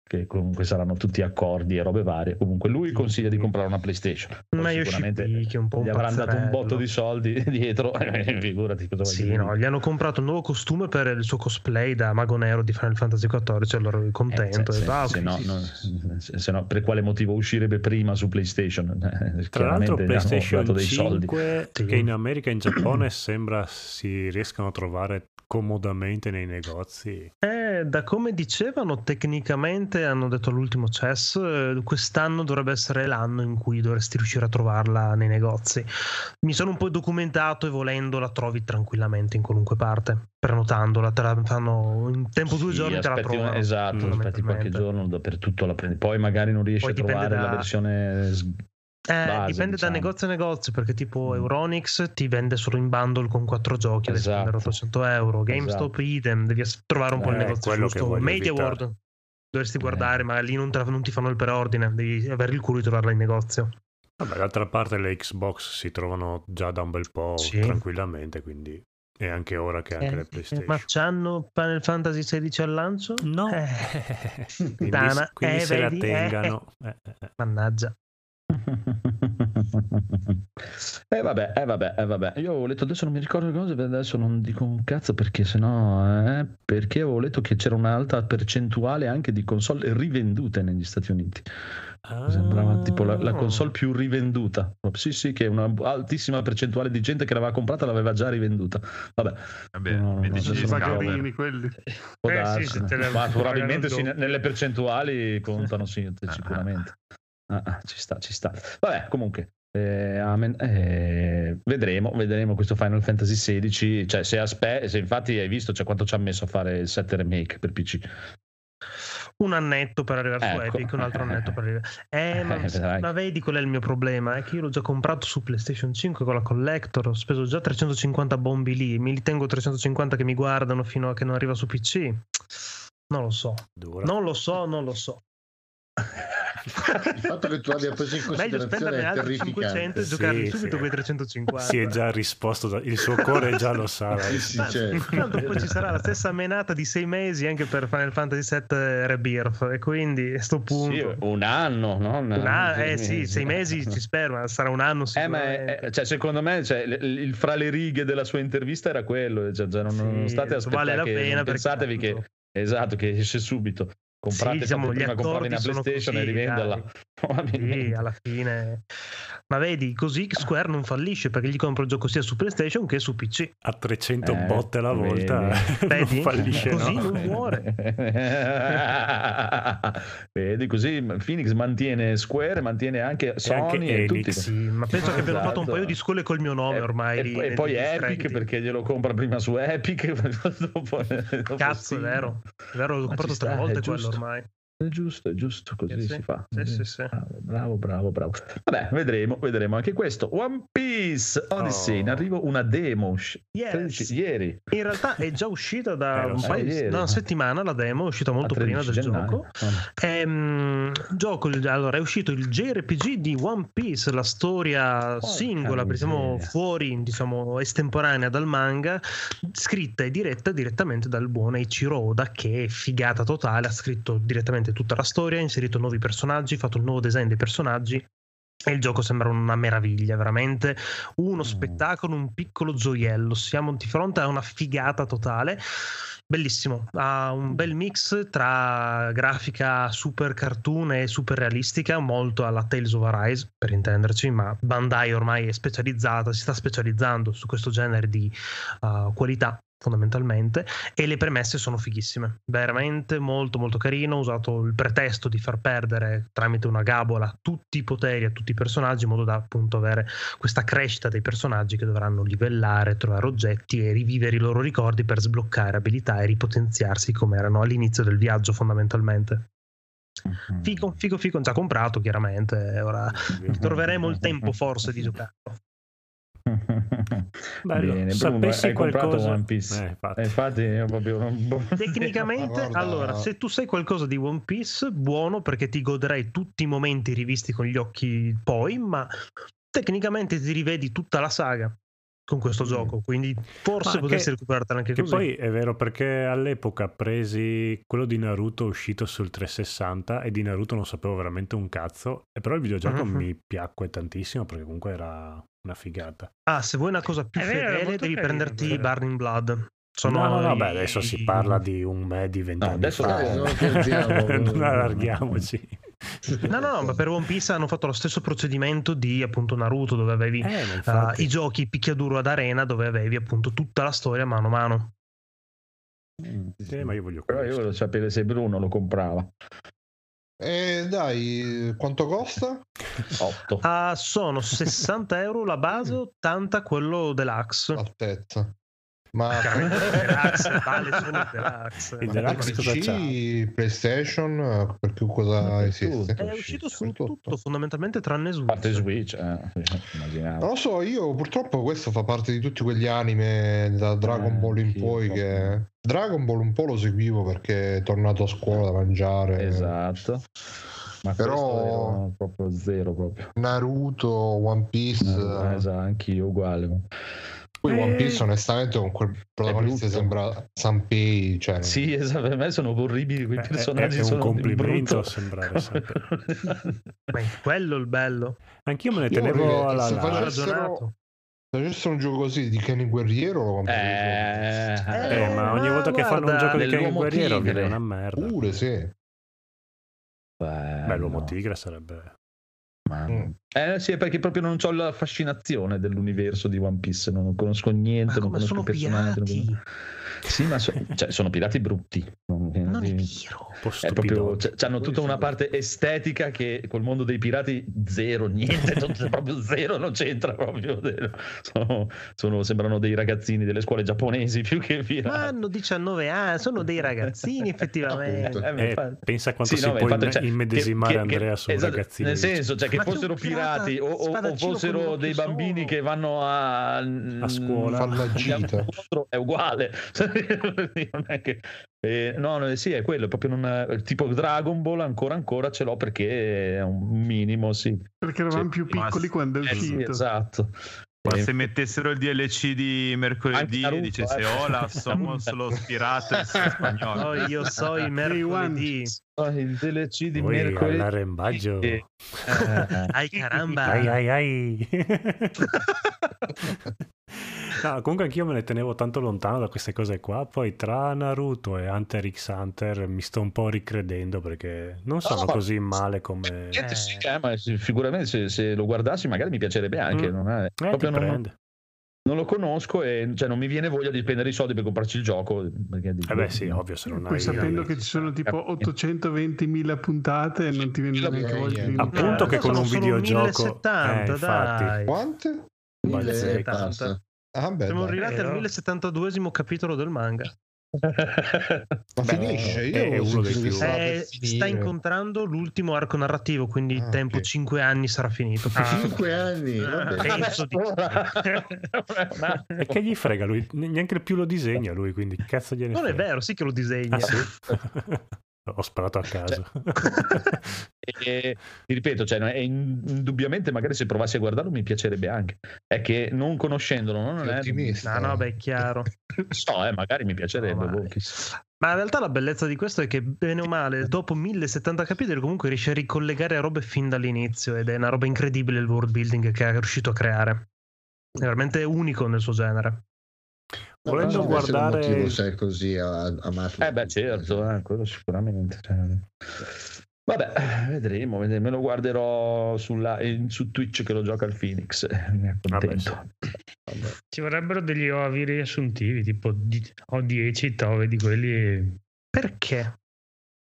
Che comunque saranno tutti accordi e robe varie. Comunque lui consiglia di comprare una PlayStation. Ma Yoshi sicuramente P, che è un po' un gli avranno dato un botto di soldi dietro. Figurati cosa Sì, no, dire. gli hanno comprato un nuovo costume per il suo cosplay da mago nero di Final Fantasy XIV, allora ero contento. Eh, se, e va, se ok, no, sì, non- sì. se- se no, per quale motivo uscirebbe prima su PlayStation? Eh, Tra l'altro PlayStation dei soldi. 5 Sì. che in America e in Giappone sembra si riescano a trovare comodamente nei negozi. Eh, da come dicevano, tecnicamente hanno detto all'ultimo CES, eh, quest'anno dovrebbe essere l'anno in cui dovresti riuscire a trovarla nei negozi. Mi sono un po' documentato e volendo la trovi tranquillamente in qualunque parte, prenotandola, te la fanno in tempo due Sì, giorni te la trovano. Esatto, aspetti qualche giorno, dappertutto la prendi. Poi magari non riesci Poi a trovare da- la versione Eh, base, dipende da diciamo. negozio a negozio, perché tipo Mm. Euronix ti vende solo in bundle con quattro giochi, devi Esatto. spendere 800 euro. GameStop idem, devi trovare un po' il Eh, negozio quello che giusto. Media. World dovresti Eh. guardare, ma lì non, la- non ti fanno il preordine, devi avere il culo di trovarla in negozio. Vabbè, d'altra parte le Xbox si trovano già da un bel po' Sì. tranquillamente, quindi è anche ora che anche Eh, le PlayStation. ma c'hanno Final Fantasy XVI al lancio? No, Eh, quindi, puttana. quindi Eh, se la vedi? tengano. Eh, eh, eh. mannaggia. Eh vabbè, eh vabbè, eh vabbè. Io avevo letto adesso non mi ricordo le cose, adesso non dico un cazzo perché sennò eh, perché avevo letto che c'era un'alta percentuale anche di console rivendute negli Stati Uniti. Mi sembrava tipo la, la Ah. console più rivenduta. Sì, sì, che una altissima percentuale di gente che l'aveva comprata l'aveva già rivenduta. Vabbè, Vabbè, No, no, vedi adesso ci I non scava. vagarini quelli. può Eh, sì, darsi. la- ma probabilmente sì, nelle percentuali contano sì, Ah. sicuramente. Ah, ah, ci sta, ci sta. Vabbè, comunque. eh, amen- eh, vedremo, vedremo questo Final Fantasy XVI. Cioè, se, aspe- se infatti hai visto cioè, quanto ci ha messo a fare il 7 remake per PC. Un annetto per arrivare su Ecco. Epic, un altro annetto per arrivare. Eh, ma, Eh, ma vedi qual è il mio problema? È che io l'ho già comprato su PlayStation 5 con la Collector, ho speso già 350 bombi lì, mi li tengo 350 che mi guardano fino a che non arriva su PC. Non lo so, Dura. non lo so, non lo so. Il fatto che tu abbia preso in Meglio considerazione è altri 500 e Sì, subito sì. quei 350. Si è già risposto, da- il suo cuore già lo sa. Sì, sì, Ma tanto poi ci sarà la stessa menata di sei mesi anche per Final Fantasy VII Rebirth e quindi a sto punto Sì, un anno, no? Una- eh sì, sei mesi ci spero, ma sarà un anno Eh, ma è- è- cioè, secondo me cioè, il, il fra le righe della sua intervista era quello, cioè, non, non state a vale la che pena pensatevi che esatto che esce subito. Comprate Sì, diciamo, prima comprarli una PlayStation e rivenderla. Sì, alla fine. Ma vedi, così Square non fallisce perché gli compro il gioco sia su PlayStation che su PC. A 300 Eh, botte alla volta non Vedi? fallisce. Così no? non muore. Vedi, così Phoenix mantiene Square, mantiene anche Sony anche e, tutti. Sì, ma penso che abbiano fatto un Esatto. paio di scuole col mio nome E- ormai. E, e poi Epic perché glielo compra prima su Epic. dopo, dopo Cazzo, è vero. È vero, l'ho comprato tre volte quello ormai. È giusto, è giusto, così Eh sì, si fa. sì, sì, sì. Bravo, bravo, bravo. Vabbè, vedremo, vedremo anche questo. One Piece Odyssey, Oh. in arrivo una demo Yes. 13 ieri. In realtà è già uscita da Eh, un paio una settimana la demo, è uscita molto prima 13 del gennaio. gioco. Ehm, gioco, allora è uscito il JRPG di One Piece, la storia singola, diciamo fuori, diciamo estemporanea dal manga, scritta e diretta direttamente dal buon Eiichiro Oda che è figata totale, ha scritto direttamente tutta la storia, ha inserito nuovi personaggi, fatto il nuovo design dei personaggi. E il gioco sembra una meraviglia, veramente uno spettacolo, un piccolo gioiello. Siamo di fronte a una figata totale. Bellissimo, ha un bel mix tra grafica super cartoon e super realistica, molto alla Tales of Arise per intenderci, ma Bandai ormai è specializzata, si sta specializzando su questo genere di uh, qualità fondamentalmente e le premesse sono fighissime. Veramente molto molto carino. Ho usato il pretesto di far perdere tramite una gabola tutti i poteri a tutti i personaggi in modo da appunto avere questa crescita dei personaggi che dovranno livellare trovare oggetti e rivivere i loro ricordi per sbloccare abilità e ripotenziarsi come erano all'inizio del viaggio fondamentalmente. Figo figo figo già comprato chiaramente. Ora troveremo il tempo forse di giocarlo Bello. Bene, Sapessi Bruno, qualcosa- One Piece. Eh, infatti. Eh, infatti, io proprio non- Tecnicamente, Guarda- allora, se tu sai qualcosa di One Piece, buono perché ti goderai tutti i momenti rivisti con gli occhi poi, ma tecnicamente ti rivedi tutta la saga con questo gioco, quindi forse Ma potresti che- recuperartela anche Che così. poi è vero perché all'epoca presi quello di Naruto uscito sul 360 e di Naruto non sapevo veramente un cazzo, e però il videogioco Mhm. mi piacque tantissimo perché comunque era una figata. Ah, se vuoi una cosa più È vero, fedele, devi carino, prenderti vero. Burning Blood. Sono no, no, no, i- beh, adesso si parla di un me di vent'anni No, adesso fa. no, non non allarghiamoci. No, no, no, ma per One Piece hanno fatto lo stesso procedimento di appunto Naruto, dove avevi Eh, uh, i giochi picchiaduro ad arena, dove avevi appunto tutta la storia mano a mano. Eh, ma io voglio Però io questo. voglio sapere se Bruno lo comprava. E dai, quanto costa? 8. Ah, sono 60 euro la base, 80 quello deluxe. Altezza. Ma deluxe vale solo il deluxe. Il Deluxe cosa PC, PlayStation, cosa per esiste? tutto. È uscito su Per tutto, fondamentalmente tranne A parte Switch. Switch, eh, immaginavo. Non lo so, io purtroppo questo fa parte di tutti quegli anime da Dragon Eh, Ball in poi che... Dragon Ball un po' lo seguivo perché è tornato a scuola da mangiare. Esatto. Ma Però- proprio zero proprio. Naruto, One Piece. No, esatto, anch'io uguale. Poi Eh. One Piece onestamente con quel protagonista sembra Sanpei. Cioè, Sì, esatto, per me sono orribili quei Eh, è- personaggi. è un sono di complimento brutto. sembrare è quello il bello. Anch'io me ne tenevo alla se larga. facessero- Ragionato. Se facessero un gioco così di Kenny Guerriero lo comprerei Eh, Eh, ma ogni volta che fanno un guarda, gioco di Ken dell'uomo Guerriero viene una merda. pure sì. Beh, l'uomo tigre sarebbe... Ma- Mm. Eh sì, perché proprio non ho la fascinazione dell'universo di One Piece, non conosco niente, non conosco i personaggi. non Sì, ma so- cioè, sono pirati brutti. Non, Non è vero. È proprio, stupido. c- hanno tutta una parte estetica che col mondo dei pirati zero, niente, cioè, proprio zero, non c'entra proprio. Sono, sono- sembrano dei ragazzini delle scuole giapponesi più che Ma pirati. hanno 19 anni, sono dei ragazzini effettivamente. Eh, ma Eh, infatti- pensa quanto Sì, si no, ma può infatti, cioè, immedesimare che- che- Andrea su esatto, ragazzini. Nel senso, cioè, che Ma fossero pirata pirati o, o- fossero dei bambini solo. che vanno a, A scuola. La gita. è uguale. Non è che- Eh, no, no, sì, è quello, proprio non, tipo Dragon Ball ancora ancora ce l'ho perché è un minimo, sì. Perché eravamo Sì. più piccoli Ma- quando è Eh, sì, uscito. esatto. Ma Eh, se mettessero il DLC di mercoledì e dicesse eh. Hola, somos los pirates spagnoli. Oh, io so il mercoledì. oh, il DLC di Poi mercoledì. all'arrembaggio. Eh, Ai caramba. Ai ai ai. No, comunque anch'io me ne tenevo tanto lontano da queste cose qua. Poi tra Naruto e Hunter x Hunter mi sto un po' ricredendo perché non sono ma- così male come... Niente, sì, eh, ma se- sicuramente se, se lo guardassi magari mi piacerebbe anche. Mm. Non, è- Eh, proprio non, non lo conosco e cioè, non mi viene voglia di spendere i soldi per comprarci il gioco. Perché dico, Eh beh sì, ovvio, se non Poi hai... sapendo che ci sono tipo 820.000 puntate non ti viene neanche voglia di Appunto che Eh, con sono un videogioco... 1070, Eh, infatti. dai. Quante? Balzetta. Mille e passa. Ah, beh, Siamo arrivati al Però- 1072 capitolo del manga. Ma finisce? Io è uno dei più- Eh, sta incontrando l'ultimo arco narrativo, quindi Ah, tempo ok. 5 anni sarà finito. Ah. Cinque anni. vabbè. Penso di E che gli frega lui? Ne- Neanche più lo disegna lui, quindi cazzo gliene Non è frega? vero, sì che lo disegna. Ah, sì? Ho sparato a caso. E, ti ripeto, cioè, è in- indubbiamente magari se provassi a guardarlo mi piacerebbe anche. È che non conoscendolo non è... ottimista. No, no, beh, è chiaro. So, eh, magari mi piacerebbe. No, ma- boh. Ma in realtà la bellezza di questo è che, bene o male, dopo 1070 capitoli, comunque riesce a ricollegare a robe fin dall'inizio ed è una roba incredibile il world building che è riuscito a creare. È veramente unico nel suo genere. No, Volendo un guardare- motivo se è così a- amato. Eh beh, certo, eh, quello sicuramente. cioè. Vabbè, vedremo, vedremo. Me lo guarderò sulla- su Twitch che lo gioca il Phoenix. eh, Mi accontento. Ci vorrebbero degli ovi riassuntivi, tipo di- ho 10 tove di quelli. Perché?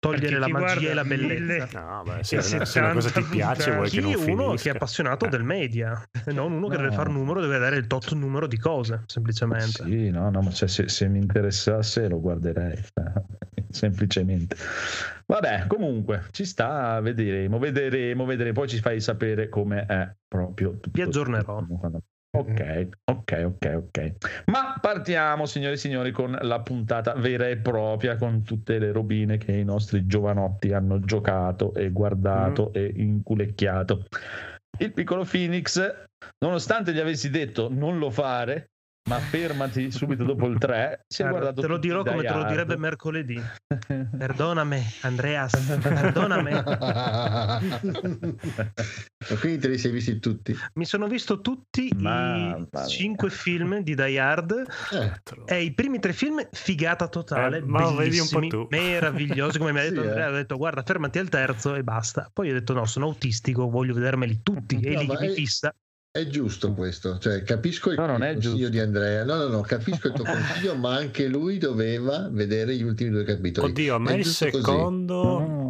Togliere la magia e la bellezza. mille- No, beh, se, E se una cosa ti 70 piace vuoi che Chi non uno finisca. che è appassionato Eh. del media, e non uno che No. deve fare numero, deve dare il tot numero di cose, semplicemente. Sì, no, no, ma cioè, se, se mi interessasse lo guarderei, semplicemente. Vabbè, comunque, ci sta, vedremo, vedremo, vedremo, poi ci fai sapere come è proprio. tutto. Vi aggiornerò. Ok, ok, ok, ok. Ma partiamo, signore e signori, con la puntata vera e propria, con tutte le robine che i nostri giovanotti hanno giocato e guardato e inculecchiato. Il piccolo Phoenix, nonostante gli avessi detto non lo fare, ma fermati subito dopo il 3, si è Guarda, guardato te lo dirò come te lo direbbe mercoledì. Perdoname, Andreas, perdoname. Ma quindi te li sei visti tutti? Mi sono visto tutti Mamma i mia. cinque film di Die Hard Eh, e i primi tre film figata totale, Eh, ma lo vedi un po' bellissimi, tu. meravigliosi, come mi ha detto Sì, eh. Andrea, ho detto guarda fermati al terzo e basta. Poi ho detto no, sono autistico, voglio vedermeli tutti e No, lì ma mi fissa. È giusto questo, cioè capisco il, No, non il è consiglio giusto. di Andrea. No, no, no, capisco il tuo consiglio, ma anche lui doveva vedere gli ultimi due capitoli. Oddio, a me È il giusto così.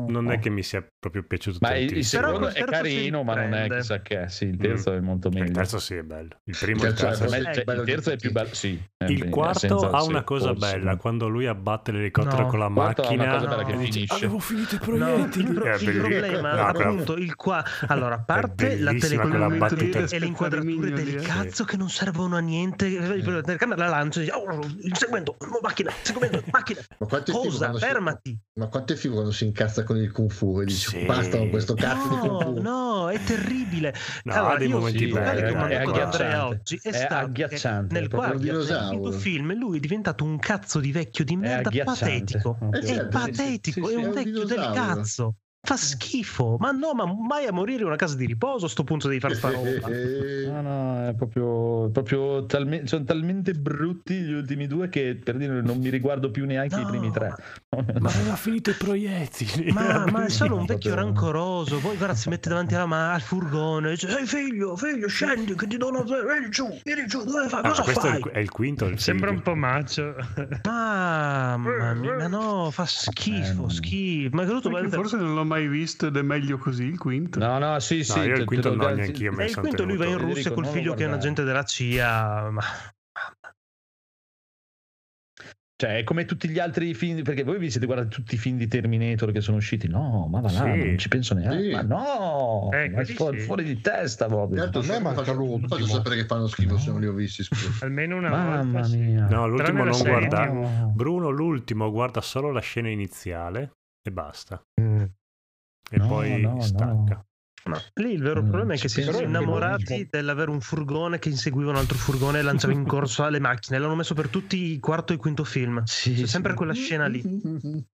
No. non è che mi sia proprio piaciuto Ma il, il secondo è terzo carino, ma non è chissà che. Sì, il terzo è molto meglio. Il terzo sì è bello. Il primo Il e il terzo è terzo bello il terzo è più bello, sì. Il Eh, quarto ha una cosa forse. bella quando lui abbatte l'elicottero No, con la il quarto macchina cosa bella che e dice, finisce. avevo finito i No, il, proiettili pro- È il bellissimo. problema No, appunto il qua allora a parte la telecamera e le inquadrature del cazzo che non servono a niente la telecamera la lancia e dice, "Oh, il segmento macchina segmento macchina Ma quanto è figo cosa quando si- fermati Ma quanto è figo quando si incazza con il kung fu e dice Sì. basta con questo cazzo di kung no fu. no è terribile No, allora, dei momenti belli, che ho è agghiacciante. Andrea oggi è, È stato agghiacciante, nel quarto film lui è diventato un cazzo di vecchio di merda patetico Eh, è certo, patetico sì, è sì, un è un vecchio del cazzo Fa schifo, ma no, ma mai a morire in una casa di riposo a sto punto devi fare sta roba. No, no, è proprio, proprio talme- sono talmente brutti gli ultimi due che per dire non mi riguardo più neanche i No. primi tre. Ma aveva finito i proiettili. Ma, ma è solo un vecchio proprio- rancoroso. Poi guarda, si mette davanti alla ma- al furgone e dice: Ehi figlio, figlio, scendi che ti do una. Vieni giù, vieni giù, dove fai? Ah, Cosa questo è fai? il, è il quinto. il Sembra un po' macio. Mamma mia, ma no, fa Eh, schifo, non- schifo. Ma è venuto Perché forse non l'ho mai visto ed è meglio così il quinto. No, no, sì, sì. No, io il quinto no, gar- neanch'io E me il quinto lui va in. Russia col figlio che è un agente della CIA. Ma Cioè, è come tutti gli altri film, perché voi vi siete guardati tutti i film di Terminator che sono usciti? No, ma va là, Sì. non ci penso neanche. Sì. Ma no, Eh, ma fuori, sì. fuori di testa proprio. Certo, A me manca l'ultimo. faccio sapere che fanno schifo se non li ho visti, scusa. Almeno una Mamma volta. mia. No, l'ultimo non guarda. No. Bruno, l'ultimo guarda solo la scena iniziale e basta. Mm. E No, poi no, stacca. Ma lì il vero Mm, problema è che si sono innamorati dell'avere un furgone che inseguiva un altro furgone e lanciava in corso alle macchine. L'hanno messo per tutti i quarto e quinto film. Sì, C'è sì. sempre quella scena lì.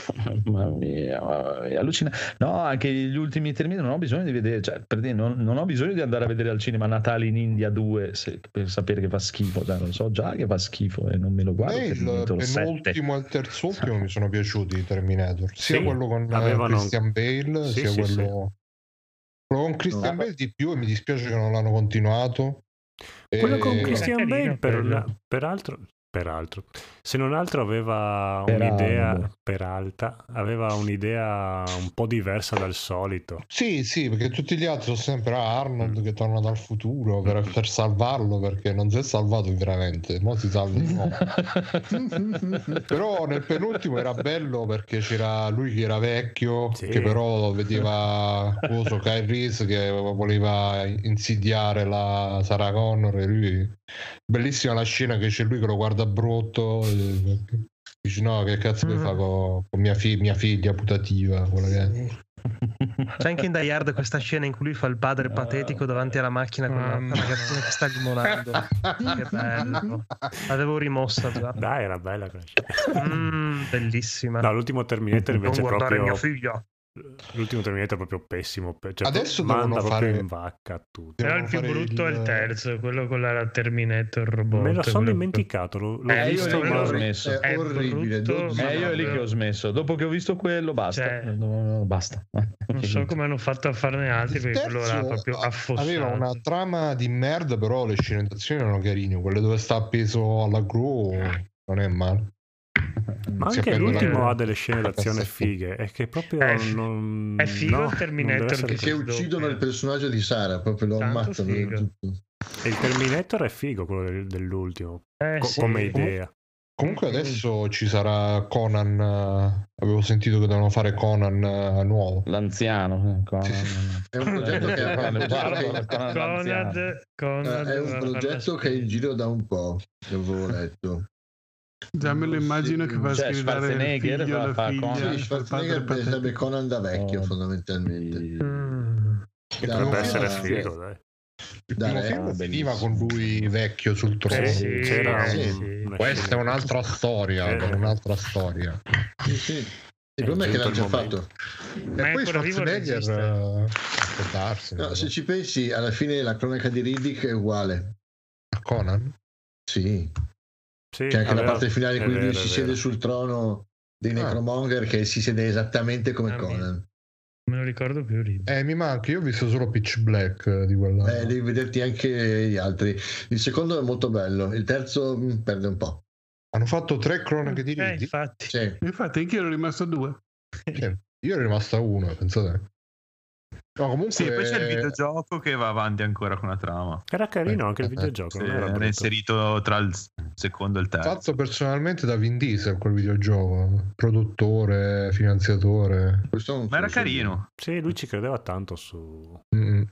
Mamma mia, mamma mia, allucina. No, anche gli ultimi termini non ho bisogno di vedere, cioè, per dire, non, non ho bisogno di andare a vedere al cinema Natale in India 2 se- per sapere che fa schifo, cioè, lo so già che fa schifo e non me lo guardo. me il Terminator 7. penultimo e il terzultimo mi sono piaciuti i Terminator, sia Sì, quello con eh, avevano- Christian Bale, Sì, sia sì, quello... sì. quello con Christian No. Bale di più e mi dispiace che non l'hanno continuato. Quello con E- Christian Bale, per, peraltro, peraltro, se non altro aveva Peraldo. un'idea, peralta, aveva un'idea un po' diversa dal solito. Sì, sì, perché tutti gli altri sono sempre ah, Arnold che torna dal futuro per, per salvarlo perché non si è salvato veramente, mo si salva di nuovo. Però nel penultimo era bello perché c'era lui che era vecchio, Sì. che però vedeva coso Kyle Reese che voleva insidiare la Sarah Connor e lui bellissima la scena che c'è lui che lo guarda brutto e dice no che cazzo vuoi Mhm. fare con, con mia, fi- mia figlia putativa quella che è. C'è anche in Die Hard questa scena in cui lui fa il padre Ah, patetico davanti alla macchina con la Mamma. ragazzina che sta limonando. Che bello. L'avevo rimossa già. Dai, era bella quella scena. Mm, bellissima. No, l'ultimo Terminator non invece è guardare proprio... mia figlia. L'ultimo Terminator è proprio pessimo. pe- Cioè, Adesso manda devono proprio fare- in vacca tutto. Però il più fare brutto è il terzo, quello con la Terminator robot. Me lo sono quello- dimenticato, l'ho, l'ho Eh, io visto, ma... l'ho smesso. È È orribile. brutto, Eh, io è lì che ho smesso. Dopo che ho visto quello, basta. Cioè, No, no, basta. Non so come hanno fatto a farne altri Il perché quello era terzo proprio affossato. aveva una trama di merda, però le sceneggiazioni erano carine. Quelle dove sta appeso alla gru non è male. Ma Si anche appende l'ultimo ha delle scene la d'azione cassettina. fighe. È che proprio È non... è figo no, il Terminator che- Che uccidono il personaggio di Sara, proprio lo Tanto ammazzano. E il Terminator è figo, quello del- dell'ultimo, Eh, co- sì. come idea. Comunque adesso ci sarà Conan. eh, Avevo sentito che devono fare Conan eh, nuovo. L'anziano. eh, con- È un progetto che è, un progetto che- guarda, l'anziano. Conad, Conad è un guarda, progetto che è in giro da un po', avevo letto. Già me lo immagino che va a Cioè, Schwarzenegger figlio, la fa figlia, con- Sì, Schwarzenegger patetico. Conan da vecchio, Oh. fondamentalmente. Mm. Che Da potrebbe una- essere figo, dai. Il Dai, primo eh, film finiva bellissimo. con lui vecchio sul trono. Eh, sì, C'era un- sì. Questa è un'altra storia. Eh. un'altra storia. Sì, sì. Il problema è che l'hanno già fatto. Ma e è poi Schwarzenegger. darsi, No, se ci pensi, alla fine la cronaca di Riddick è uguale. Conan? Sì, Sì, c'è anche la parte finale in cui lui vero, si è siede sul trono dei Ah. Necromonger che si siede esattamente come Ah, Conan. Me lo ricordo più Riddick. Eh, mi manca. Io ho visto solo Pitch Black eh, di quella. Eh, devi vederti anche gli altri. Il secondo è molto bello, il terzo mm, perde un po'. Hanno fatto tre cronache di Eh, Riddick. infatti. Sì. Infatti, anche io ero rimasto a due. Cioè, io ero rimasto a uno, pensate. No, comunque. Sì, poi c'è il videogioco che va avanti ancora con la trama. Era carino anche il Eh, videogioco, Sì, non era era inserito tra il secondo e il terzo. Fatto personalmente da Vin Diesel quel videogioco, produttore, finanziatore. Ma era carino. Sì, lui ci credeva tanto su... Mm.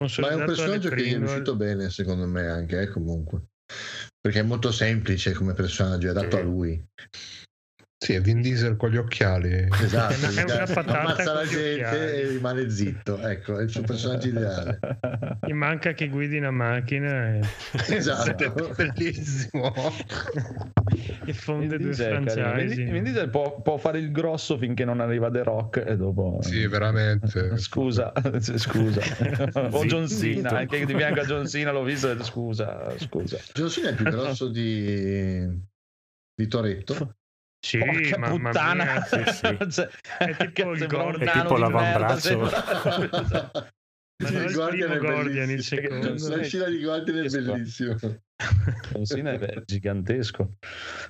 Ma è un personaggio che gli è riuscito bene, secondo me, anche eh, comunque. Perché è molto semplice come personaggio, è adatto Sì. a lui. Sì, è Vin Diesel con gli occhiali. Esatto, È una- è una ammazza la gente e rimane zitto. Ecco, è il suo personaggio ideale. Gli manca che guidi una macchina e, Esatto. Bellissimo. e fonde Vin due Diesel carino. Vin- Diesel può, può fare il grosso finché non arriva The Rock e dopo... Sì, veramente. Scusa, scusa. o John. Cena, anche di fianco a John Cena l'ho visto. Scusa, scusa. John Cena è più grosso di, di Toretto. Sì, Porca mamma puttana. mia. Sì, sì. Cioè, È tipo il Gordon. È tipo di l'avambraccio. merda. Ma il Guardian è Guardian, il bellissimo. secondo. La scena di Guardian è bellissimo. John Cena è gigantesco.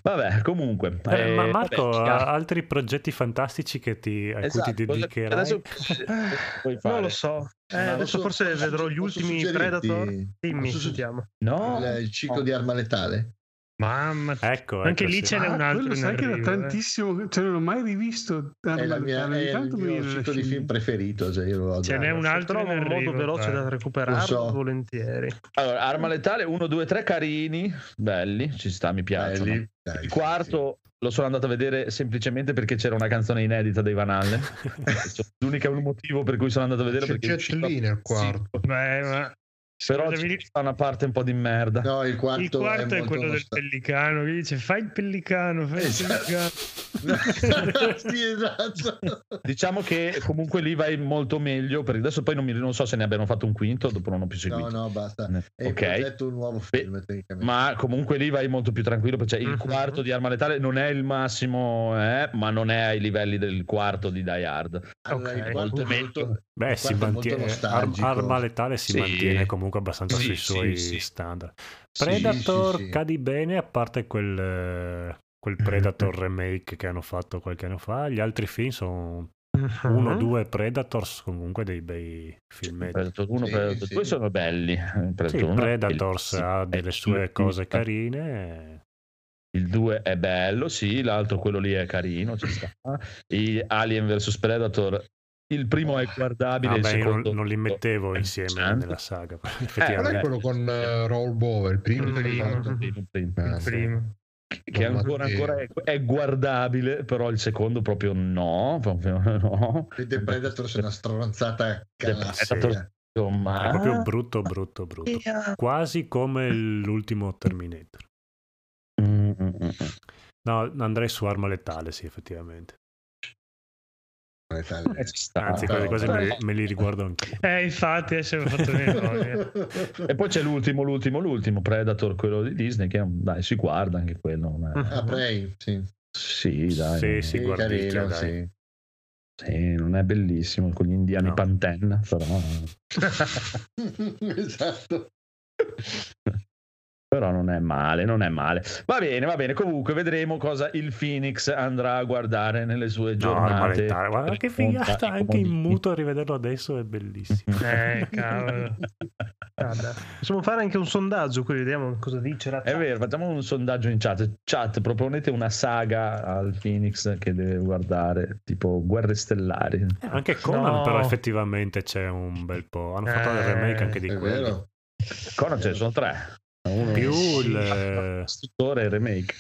Vabbè, comunque. Eh, ma eh, Marco vabbè, ha altri progetti fantastici che ti, a Esatto, cui ti cosa- dedicherai? adesso puoi fare? Non lo so. Eh, No, adesso Posso- forse vedrò gli ultimi suggerirti- Predator. Dimmi, sentiamo. No, il, il ciclo no. di arma letale. Mamma, Ecco, anche ecco, lì sì. ce n'è Ah, un altro quello sai che da eh. tantissimo, cioè non l'ho mai rivisto. È, la mia, è il mio da ciclo di film preferito. Cioè io lo Ce n'è un altro trovo in un modo arrivo, veloce da guarda. recuperarlo, Lo so. volentieri. Allora, Arma Letale 1, 2, 3 carini, belli, ci sta, mi. Belli. Dai, Il sì, quarto lo sono andato a vedere semplicemente perché c'era una canzone inedita dei Van Halen. L'unico motivo per cui sono andato a vedere C'è perché è Li nel quarto. Beh, ma Però ci sta una parte un po' di merda. No, il quarto, il quarto è, molto quello del pellicano che dice fai il pellicano, fai il Esatto. pellicano. sì, esatto. Diciamo che comunque lì vai molto meglio, perché adesso poi non, mi- non so se ne abbiano fatto un quinto, dopo non ho più seguito. No, no, basta. È in Ok. progetto un nuovo film, tecnicamente. Ma comunque lì vai molto più tranquillo, perché il Mhm. quarto di Arma Letale non è il massimo, eh, ma non è ai livelli del quarto di Die Hard. Allora, il ok. quarto è Molto molto- Beh, il si è mantiene. Arma letale si Sì. mantiene comunque abbastanza Sì, sui sì, suoi sì. standard. Sì, Predator sì, sì. cadi bene, a parte quel, quel Predator remake che hanno fatto qualche anno fa. Gli altri film sono uno o Mhm. due Predators, comunque dei bei film. Predator 1 Sì, Predator sì. 2 sono belli. Predator Sì, 1 è Predators bellissimo. ha delle sue cose carine. Il 2 è bello, sì, l'altro quello lì è carino, ci sta. I Alien vs Predator il primo è guardabile, il Vabbè, io non, secondo non li mettevo è insieme decente. nella saga. Qual è Effettivamente. quello con eh, Raoul Bove, il primo? Il primo. Il primo. Eh, Il primo. che ancora, ancora è, è guardabile, però il secondo proprio no, proprio no. E The Predator è una stronzata classica. Insomma, È proprio brutto, brutto, brutto. Quasi come l'ultimo Terminator. Mm, mm, mm. No, andrei su arma letale, sì, effettivamente. Eh, sta. Anzi, cose dai. me, me li riguardo anch'io. Eh, infatti, mi ho fatto memoria. E poi c'è l'ultimo, l'ultimo, l'ultimo Predator, quello di Disney, che dai, si guarda anche quello. non è- Ah, Prey, sì. Sì, dai. Sì, non- sì, Sì, guardicchia, carino, sì. sì, non è bellissimo con gli indiani No. Panten, però, esatto. Però non è male, non è male. Va bene, va bene. Comunque vedremo cosa il Phoenix andrà a guardare nelle sue No, giornate. letale. Guarda che figata, anche in muto a rivederlo adesso è bellissimo. Eh, cavolo. Possiamo fare anche un sondaggio, qui vediamo cosa dice la È vero, facciamo un sondaggio in chat. Chat, proponete una saga al Phoenix che deve guardare, tipo Guerre Stellari. Eh, Anche Conan, No. però, effettivamente c'è un bel po'. Hanno fatto il Eh, remake anche di quello. vero. Conan ce ne sono tre. Più il. costruttore e remake.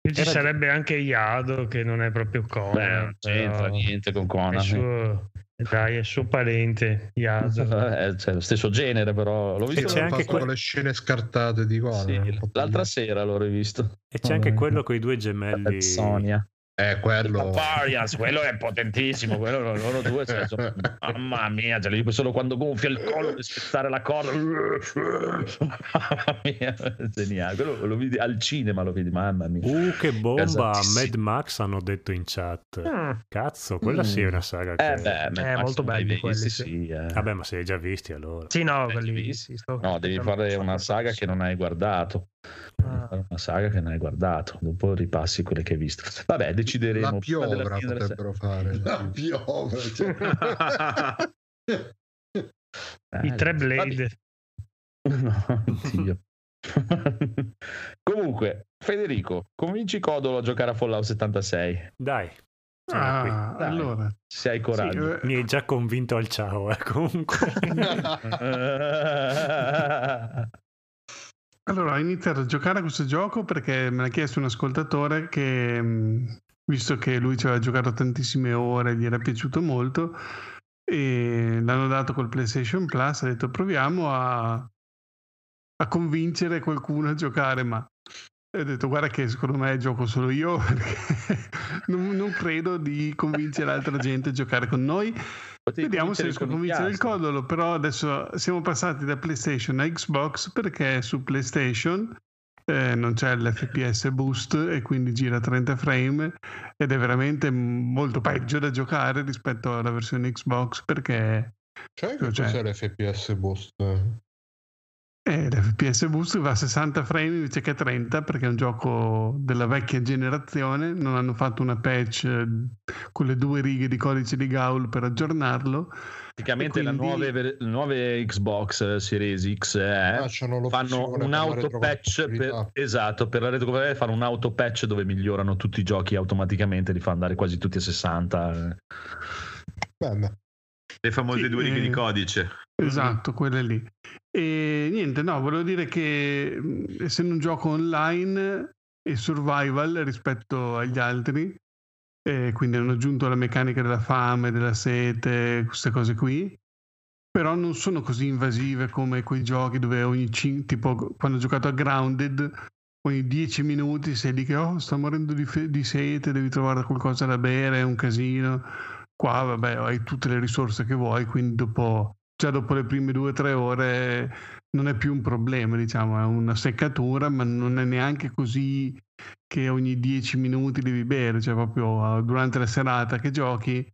Qui ci Era- sarebbe anche Iado che non è proprio Conan. Beh, non c'entra però niente con È Conan. suo, dai, è suo parente, Iado. Eh, cioè, lo stesso genere, però l'ho E visto c'è Hanno anche que- le scene scartate di Conan. sì, l'altra sera l'ho rivisto. E c'è anche quello con i due gemelli. Sonia. Eh, quello... Variance, quello è potentissimo, quello loro due sono- mamma mia, cioè, lui solo quando gonfia il collo per spezzare la corda mamma mia, geniale, quello lo vedi al cinema lo vedi, mamma mia. Uh, che bomba! Mad Max hanno detto in chat. Mm, Cazzo, quella sì è una saga che. Eh beh, Mad Eh, Max molto quelli, visti, sì. sì, eh. Vabbè, ma se li hai già visti allora. Sì, no, Eh, quelli visti? sì, sto- No, devi fare una saga che non hai guardato. Ah. Una saga che non hai guardato, dopo ripassi quelle che hai visto. Vabbè, decideremo. La piovra potrebbero fare. La piovra. cioè. I Eh, tre vabbè. Blade. No, oddio. Comunque, Federico, convinci Codolo a giocare a Fallout 76. Dai. Ah, Dai. allora, Se hai coraggio. sì, eh, Mi hai già convinto al ciao, eh, comunque. Allora, ho iniziato a giocare a questo gioco perché me l'ha chiesto un ascoltatore che, mh, visto che lui ci aveva giocato tantissime ore, gli era piaciuto molto e l'hanno dato col PlayStation Plus, ha detto proviamo a, a convincere qualcuno a giocare, ma e ho detto guarda che secondo me gioco solo io perché non, non credo di convincere altra gente a giocare con noi. Potevi Vediamo se riesco a convincere il codolo, però adesso siamo passati da PlayStation a Xbox perché su PlayStation eh, non c'è l'FPS boost e quindi gira a 30 frame ed è veramente molto peggio da giocare rispetto alla versione Xbox perché Cioè, Cioè- cos'è l'FPS boost? Eh, l'FPS boost va a 60 frame invece che a 30 perché è un gioco della vecchia generazione, non hanno fatto una patch eh, con le due righe di codice di Gaul per aggiornarlo. Praticamente E le, quindi- nuove, le nuove Xbox Series X e c'hanno fanno un auto patch per, esatto per la retrocompatibilità fanno un auto patch dove migliorano tutti i giochi automaticamente li fa andare quasi tutti a 60 Beh, beh. Le famose Sì, due righe eh, di codice. Esatto, quelle lì. E niente, no, volevo dire che essendo un gioco online e survival rispetto agli altri, eh, quindi hanno aggiunto la meccanica della fame, della sete, queste cose qui, però non sono così invasive come quei giochi dove ogni cin- tipo quando ho giocato a Grounded, ogni 10 minuti sei lì che oh, sto morendo di, fe- di sete, devi trovare qualcosa da bere, è un casino. Qua, vabbè, hai tutte le risorse che vuoi, quindi dopo già dopo le prime due o tre ore non è più un problema, diciamo, è una seccatura, ma non è neanche così che ogni dieci minuti devi bere, cioè proprio eh, durante la serata che giochi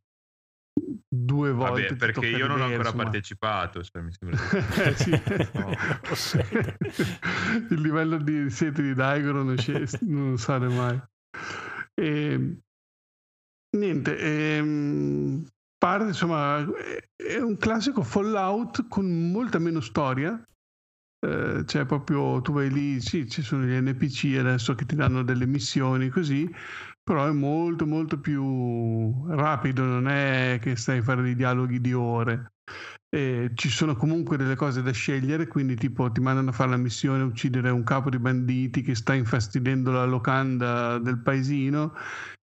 due volte. Vabbè, perché io non ho ancora insomma. partecipato. Cioè, mi sembra. Il livello di sete di Daigoro non, non sale mai. E, niente, ehm, pare insomma è- un classico Fallout con molta meno storia. Eh, cioè proprio tu vai lì, sì, ci sono gli NPC adesso che ti danno delle missioni così, però è molto molto più rapido, non è che stai a fare dei dialoghi di ore. E ci sono comunque delle cose da scegliere, quindi tipo ti mandano a fare la missione uccidere un capo di banditi che sta infastidendo la locanda del paesino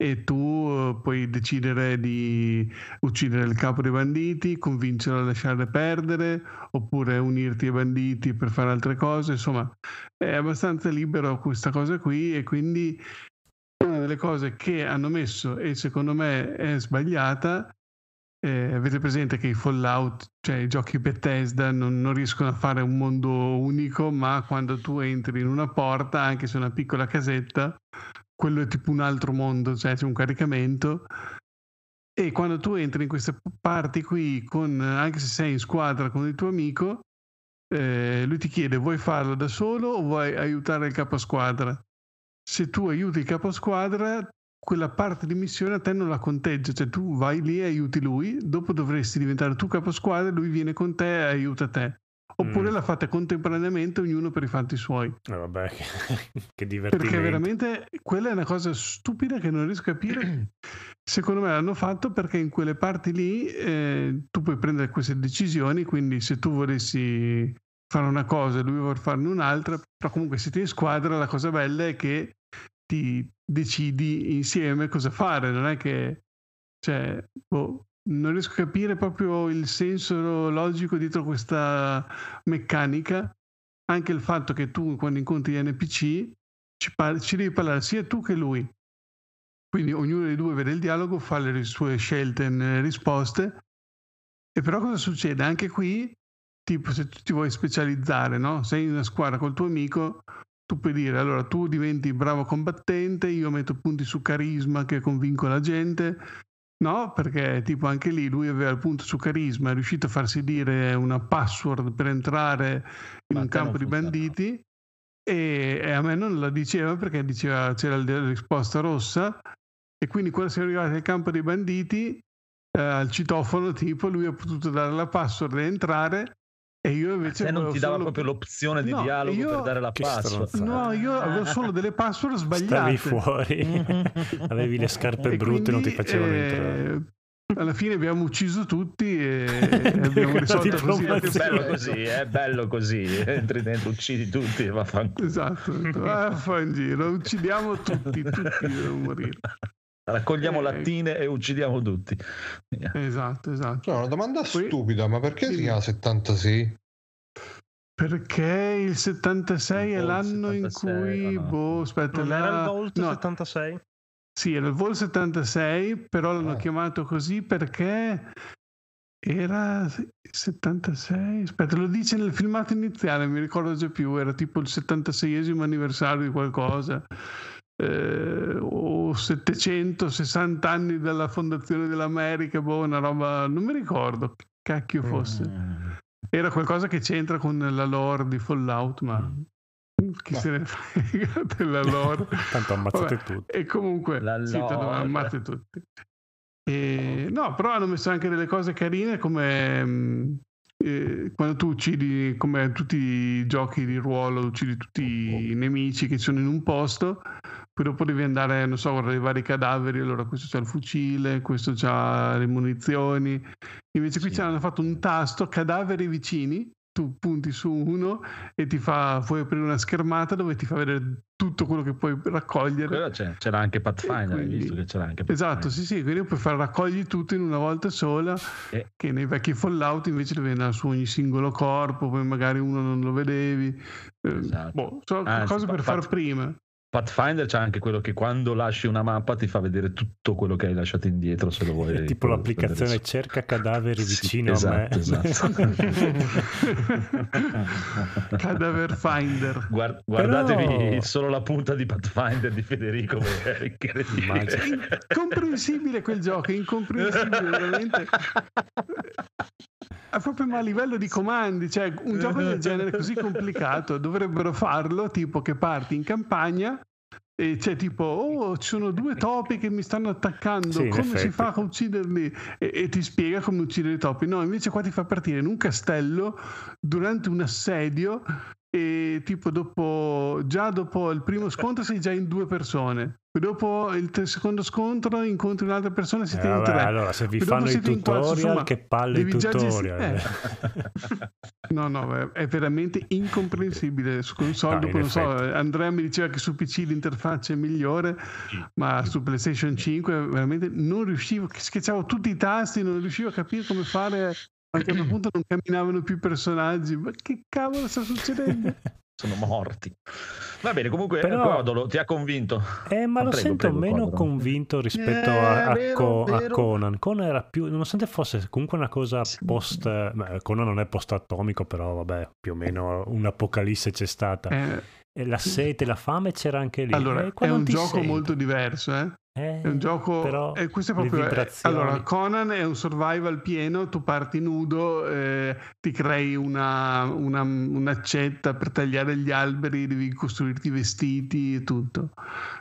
e tu eh, puoi decidere di uccidere il capo dei banditi, convincerlo a lasciare perdere oppure unirti ai banditi per fare altre cose, insomma è abbastanza libero questa cosa qui e quindi una delle cose che hanno messo e secondo me è sbagliata eh, avete presente che i Fallout, cioè i giochi Bethesda, non, non riescono a fare un mondo unico, ma quando tu entri in una porta, anche se è una piccola casetta, quello è tipo un altro mondo, cioè c'è un caricamento. E quando tu entri in queste parti qui, con, anche se sei in squadra con il tuo amico, eh, lui ti chiede vuoi farlo da solo o vuoi aiutare il capo squadra? Se tu aiuti il capo squadra, quella parte di missione a te non la conteggia, cioè tu vai lì e aiuti lui, dopo dovresti diventare tu capo squadra, lui viene con te e aiuta te. Oppure Mm. la fate contemporaneamente, ognuno per i fatti suoi. Eh, vabbè, che, che divertimento. Perché veramente quella è una cosa stupida che non riesco a capire. Secondo me l'hanno fatto perché in quelle parti lì eh, tu puoi prendere queste decisioni, quindi se tu volessi fare una cosa e lui vuole farne un'altra, però comunque se ti in squadra la cosa bella è che ti decidi insieme cosa fare, non è che cioè, boh, non riesco a capire proprio il senso logico dietro questa meccanica, anche il fatto che tu quando incontri gli NPC ci, par- ci devi parlare sia tu che lui. Quindi ognuno dei due vede il dialogo, fa le sue scelte nelle risposte. E però cosa succede? Anche qui, tipo se tu ti vuoi specializzare, no? Sei in una squadra col tuo amico, tu puoi dire allora tu diventi bravo combattente, io metto punti su carisma che convinco la gente. No, perché tipo anche lì lui aveva il punto su carisma, è riuscito a farsi dire una password per entrare in Ma un campo di banditi e, e a me non la diceva perché diceva c'era la risposta rossa e quindi quando siamo arrivati al campo dei banditi eh, al citofono tipo lui ha potuto dare la password e entrare e io invece Se non ti dava solo- proprio l'opzione di No, dialogo io- per dare la Che password. no io avevo solo delle password Stavi sbagliate fuori, avevi le scarpe E brutte e non ti quindi, facevano eh, entrare. alla fine abbiamo ucciso tutti e, abbiamo risolto così È bello così, è bello così. Entri dentro, uccidi tutti e vaffanculo. esatto ho detto, "Ah, fa in giro uccidiamo tutti tutti devono morire Raccogliamo Eh, lattine e uccidiamo tutti. esatto esatto Cioè, una domanda Poi- stupida, ma perché si Dimmi. chiama 76? Perché il 76 è Vol l'anno in 76, cui, o no? boh, aspetta, Non la- era il Volt no, 76? sì, era il Vol 76, però l'hanno Ah. chiamato così perché era 76, aspetta, lo dice nel filmato iniziale, mi ricordo già più, era tipo il 76esimo anniversario di qualcosa. Eh, o 760 anni dalla fondazione dell'America, boh, una roba, non mi ricordo che cacchio fosse. Mm. Era qualcosa che c'entra con la lore di Fallout, ma Mm. chi Beh. se ne frega della lore. Tanto ammazzate Vabbè, tutti. E comunque, La sì, ammazzate tutti. E, no, però hanno messo anche delle cose carine come mh, eh, quando tu uccidi, come tutti i giochi di ruolo, uccidi tutti i nemici che sono in un posto, poi dopo devi andare, non so, a guardare i vari cadaveri, allora questo c'ha il fucile, questo c'ha le munizioni. Invece qui Sì. ci hanno fatto un tasto, cadaveri vicini, tu punti su uno e ti fa, puoi aprire una schermata dove ti fa vedere tutto quello che puoi raccogliere. C'è- c'era anche Pathfinder, hai quindi- visto che c'era anche Pathfinder. Esatto, sì, sì, quindi puoi far raccogli tutto in una volta sola, Eh. che nei vecchi Fallout invece dovevi andare su ogni singolo corpo, poi magari uno non lo vedevi. Eh, Esatto. boh, sono Anzi, cose per far prima. Pathfinder c'è anche quello che quando lasci una mappa ti fa vedere tutto quello che hai lasciato indietro se lo vuoi. È tipo l'applicazione vedere. cerca cadaveri Sì, vicino esatto, a me. esatto. Cadaver Finder. Guard- guardatevi Però- solo la punta di Pathfinder di Federico è incredibile. Incomprensibile quel gioco, è incomprensibile veramente. È proprio ma a livello di comandi, cioè un gioco del genere così complicato dovrebbero farlo tipo che parti in campagna e c'è tipo oh ci sono due topi che mi stanno attaccando, Sì, come si fa a ucciderli? E, e ti spiega come uccidere i topi. No, invece qua ti fa partire in un castello durante un assedio e tipo dopo già dopo il primo scontro sei già in due persone. Dopo il te- secondo scontro incontri un'altra persona e siete Eh, in tre. allora, se vi dopo fanno i in quattro, tutorial, insomma, che palle i tutorial. eh. No, no, è- veramente incomprensibile. Su console, No, non so. Andrea mi diceva che su PC l'interfaccia è migliore, ma su PlayStation 5 veramente non riuscivo, schiacciavo tutti i tasti, non riuscivo a capire come fare. A un certo punto non camminavano più i personaggi. Ma che cavolo sta succedendo? Sono morti. Va bene, comunque Però- Codolo ti ha convinto. Eh, ma Ah, lo prego, sento prego, meno Codolo. convinto rispetto Eh, a, a vero, Co- a. Conan. Conan era più, nonostante fosse comunque una cosa Sì. post. beh, Conan non è post-atomico, però vabbè, più o meno un'apocalisse c'è stata. Eh, E la sete, la fame c'era anche lì. allora, E qua è un gioco sento. molto diverso, eh? Eh, È un gioco. però eh, questo è proprio. eh, allora, Conan è un survival pieno. Tu parti nudo, eh, ti crei una, una, un'accetta per tagliare gli alberi, devi costruirti i vestiti e tutto.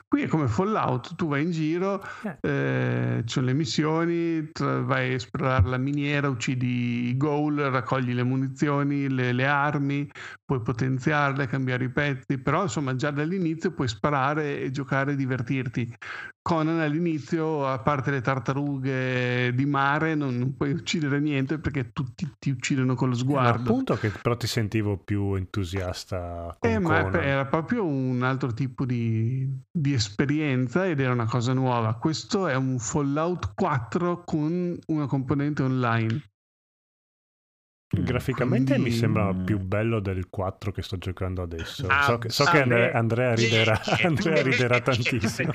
Qui è come Fallout: tu vai in giro, eh, ci sono le missioni, tra- vai a esplorare la miniera, uccidi i ghoul, raccogli le munizioni, le, le armi, puoi potenziarle, cambiare i pezzi. Però, insomma, già dall'inizio puoi sparare e giocare e divertirti. Conan all'inizio, a parte le tartarughe di mare, non, non puoi uccidere niente perché tutti ti uccidono con lo Eh, sguardo. appunto che però ti sentivo più entusiasta con Eh, ma era proprio un altro tipo di, di esperienza ed era una cosa nuova. Questo è un Fallout 4 con una componente online. Graficamente Quindi- mi sembra più bello del 4 che sto giocando adesso. Ah, so che, so che ah, Andre- beh. Andrea riderà, Andrea riderà tantissimo.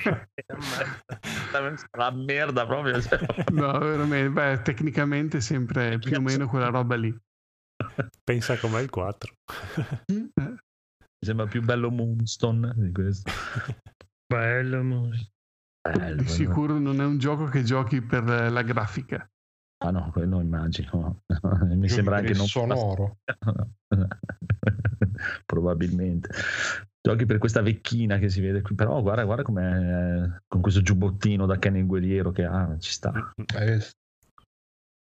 La merda proprio. cioè. No, veramente, beh, tecnicamente sempre più o meno quella roba lì. Pensa com'è il 4. Mi sembra più bello Moonstone di questo. Bello, mo- Bello, Di sicuro non è un gioco che giochi per la grafica. Ah no, quello immagino. Mi sembra anche non sonoro. Probabilmente. Giochi per questa vecchina che si vede qui, però guarda, guarda com'è con questo giubbottino da cane guerriero che ha, ci sta. Eh,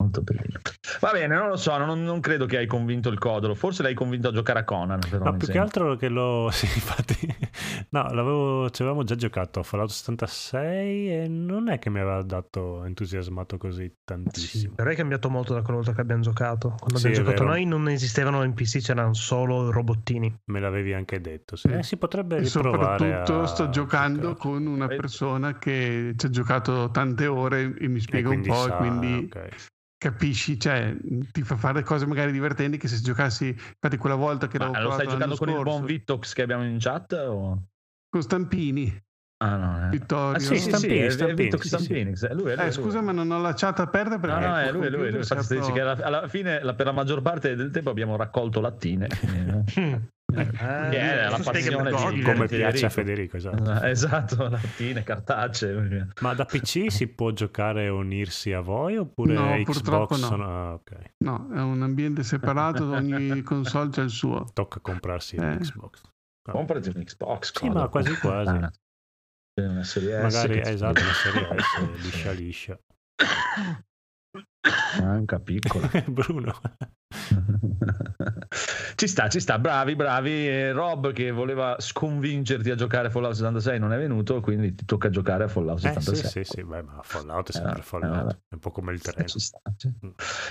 Molto bellino. Va bene, non lo so, non, non credo che hai convinto il Codolo. Forse l'hai convinto a giocare a Conan. No, mi più che altro che lo... Sì, infatti... No, l'avevo... ci avevamo già giocato a Fallout 76 e non è che mi aveva dato entusiasmato così Sì, tantissimo. però è cambiato molto da quella volta che abbiamo giocato. Quando Sì, abbiamo giocato vero. noi non esistevano NPC, c'erano solo robottini. Me l'avevi anche detto. Sì. Sì. Eh, si potrebbe E riprovare soprattutto a sto giocando giocare. con una persona che ci ha giocato tante ore e mi E spiega un quindi po' sa, e quindi ok. Capisci, cioè ti fa fare cose magari divertenti che se giocassi, infatti quella volta che Ma lo stai giocando con il buon scorso, Vittox che abbiamo in chat? O... con Stampini, Ah no, eh. Vittorio. Ah, sì, sì, sì, Stampini, è- è Stampini, Vittox sì, sì. Stampini. È lui, è lui, Eh, scusa, ma non ho la chat aperta perché No, no, è lui, è lui, lui. Infatti, dice che alla, alla fine, la- per la maggior parte del tempo, abbiamo raccolto lattine. Eh, che è la passione di Come di piace a Federico. Esatto. Eh, Esatto, lattine, cartacee. Ma da PC si può giocare e unirsi a voi oppure No, Xbox purtroppo no. sono... ah, ok. No, è un ambiente separato, ogni console c'ha il suo. Tocca comprarsi Eh. Xbox. Comprati un Xbox. Sì, ma quasi quasi. Una serie S Magari che- esatto, una serie S liscia liscia. Manca piccola. Bruno. ci sta, ci sta, bravi, bravi. E Rob che voleva sconvincerti a giocare a Fallout 76 non è venuto, quindi ti tocca giocare a Fallout Eh, 76. sì, sì, sì, beh, ma Fallout è sempre Eh, Fallout, eh, è un po' come il treno. Ci sta, ci, Mm.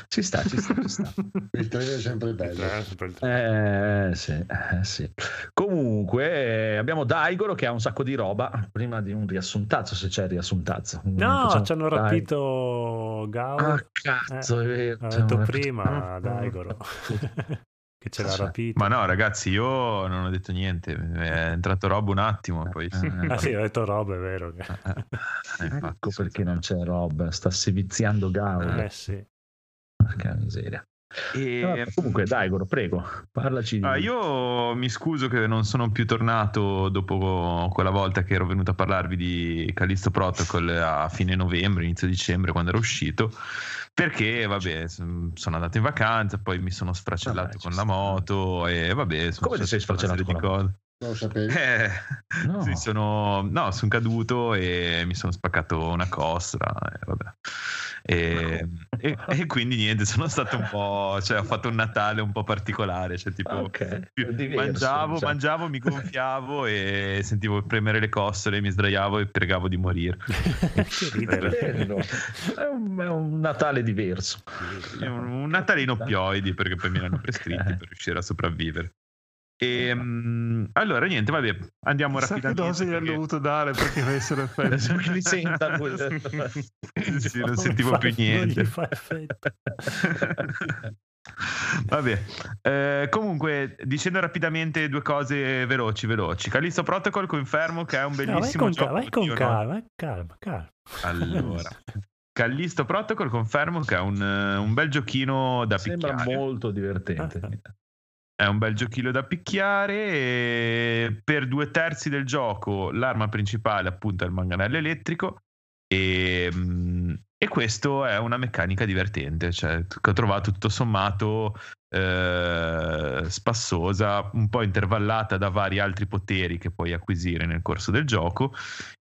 ci sta, ci sta, ci sta. Il treno è sempre Il bello. è sempre treno. Eh, sì, eh, sì. Comunque eh, abbiamo Daigoro che ha un sacco di roba. Prima di un riassuntazzo, se c'è il riassuntazzo. No, ci hanno Dai. rapito Gao. Ah, cazzo, è vero. L'ho hanno detto prima, Daigoro. che ce l'ha rapito. Ma no, ragazzi, io non ho detto niente. È entrato Rob un attimo. Poi. Eh, Ah sì, ho detto roba, è vero. che- Eh, infatti, Ecco perché non c'è Rob, sta seviziando Gaul. Eh sì. Porca miseria. E- Vabbè, comunque, Daigoro, prego, parlaci di Ah, io mi scuso che non sono più tornato dopo quella volta che ero venuto a parlarvi di Callisto Protocol a fine novembre, inizio dicembre, quando era uscito. Perché, vabbè, sono andato in vacanza, poi mi sono sfracellato Vabbè, con la moto e vabbè, sono Come ti sei sfracellato con la cose. Lo sapevi? Eh, No. sì, sono, no, sono caduto e mi sono spaccato una costola. E, vabbè. E, e- e quindi niente, sono stato un po', cioè ho fatto un Natale un po' particolare, cioè tipo ok. più- Diverso, mangiavo, diciamo. mangiavo, mi gonfiavo e sentivo premere le costole, mi sdraiavo e pregavo di morire. È un, è un Natale diverso. È Un, un Natale in oppioidi perché poi me l'hanno prescritti per riuscire a sopravvivere. E, mm, allora, niente, vabbè, andiamo che rapidamente. dose gli hanno perché- dovuto dare perché avessero effetti. Perché li senta quel- Sì, sì, non sentivo fa- più non niente. gli fa effetto. Vabbè, eh, comunque dicendo rapidamente due cose veloci, veloci. Callisto Protocol confermo che è un No, vai bellissimo con, gioco. calma, vai con no. calma, vai calma, calma. Allora, Callisto Protocol confermo che è un, un bel giochino da Sembra picchiare. molto divertente. È un bel giochino da picchiare. Per due terzi del gioco l'arma principale appunto è il manganello elettrico. E, mm, e questo è una meccanica divertente, cioè ho trovato tutto sommato eh, spassosa, un po' intervallata da vari altri poteri che puoi acquisire nel corso del gioco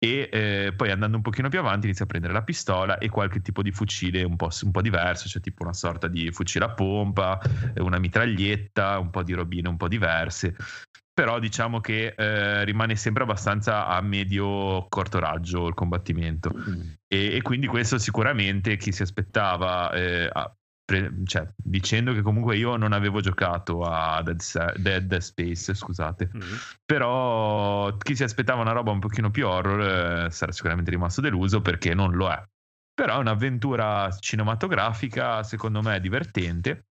e eh, poi andando un pochino più avanti inizia a prendere la pistola e qualche tipo di fucile un po', un po' diverso, cioè tipo una sorta di fucile a pompa, eh, una mitraglietta, un po' di robine un po' diverse. Però diciamo che eh, rimane sempre abbastanza a medio corto raggio il combattimento. E, e quindi questo sicuramente chi si aspettava, eh, a- pre- cioè, dicendo che comunque io non avevo giocato a Dead, Sa- Dead Space, scusate, Mm. però chi si aspettava una roba un pochino più horror eh, sarà sicuramente rimasto deluso perché non lo è. Però è un'avventura cinematografica, secondo me, divertente,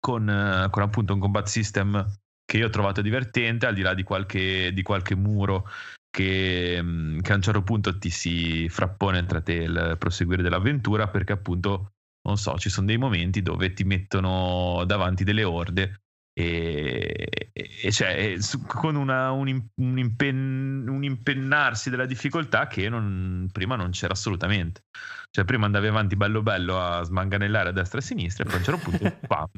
con, eh, con appunto un combat system che io ho trovato divertente, al di là di qualche, di qualche muro che, mm, che a un certo punto ti si frappone tra te il proseguire dell'avventura, perché appunto, non so, ci sono dei momenti dove ti mettono davanti delle orde e, e cioè, su- con una- un, un impen- un impennarsi della difficoltà che non- prima non c'era assolutamente. Cioè, prima andavi avanti bello bello a smanganellare a destra e a sinistra, e poi a un certo punto, pam.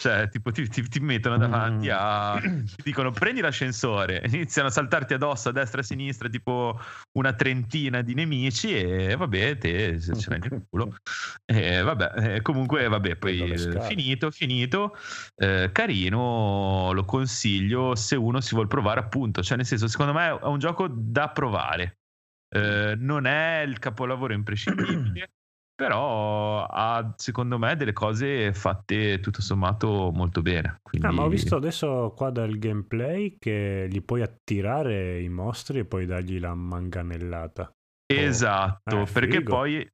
Cioè, tipo, ti, ti- ti mettono davanti a. Ti dicono prendi l'ascensore, iniziano a saltarti addosso a destra e a sinistra, tipo una trentina di nemici, e vabbè, te se ce l'hai nel culo. E vabbè, comunque, vabbè, poi eh, finito, finito. Eh, carino, lo consiglio se uno si vuole provare, appunto. Cioè, nel senso, secondo me è un gioco da provare. Eh, non è il capolavoro imprescindibile, però ha secondo me delle cose fatte tutto sommato molto bene. Quindi... Ah, ma ho visto adesso qua dal gameplay che gli puoi attirare i mostri e poi dargli la manganellata. Esatto, Eh, perché figo. poi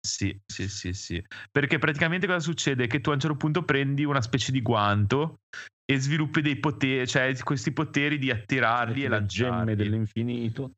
sì, sì, sì, sì. Perché praticamente cosa succede? Che tu a un certo punto prendi una specie di guanto e sviluppi dei poteri, cioè questi poteri di attirarli e le gemme lanciarli. dell'infinito.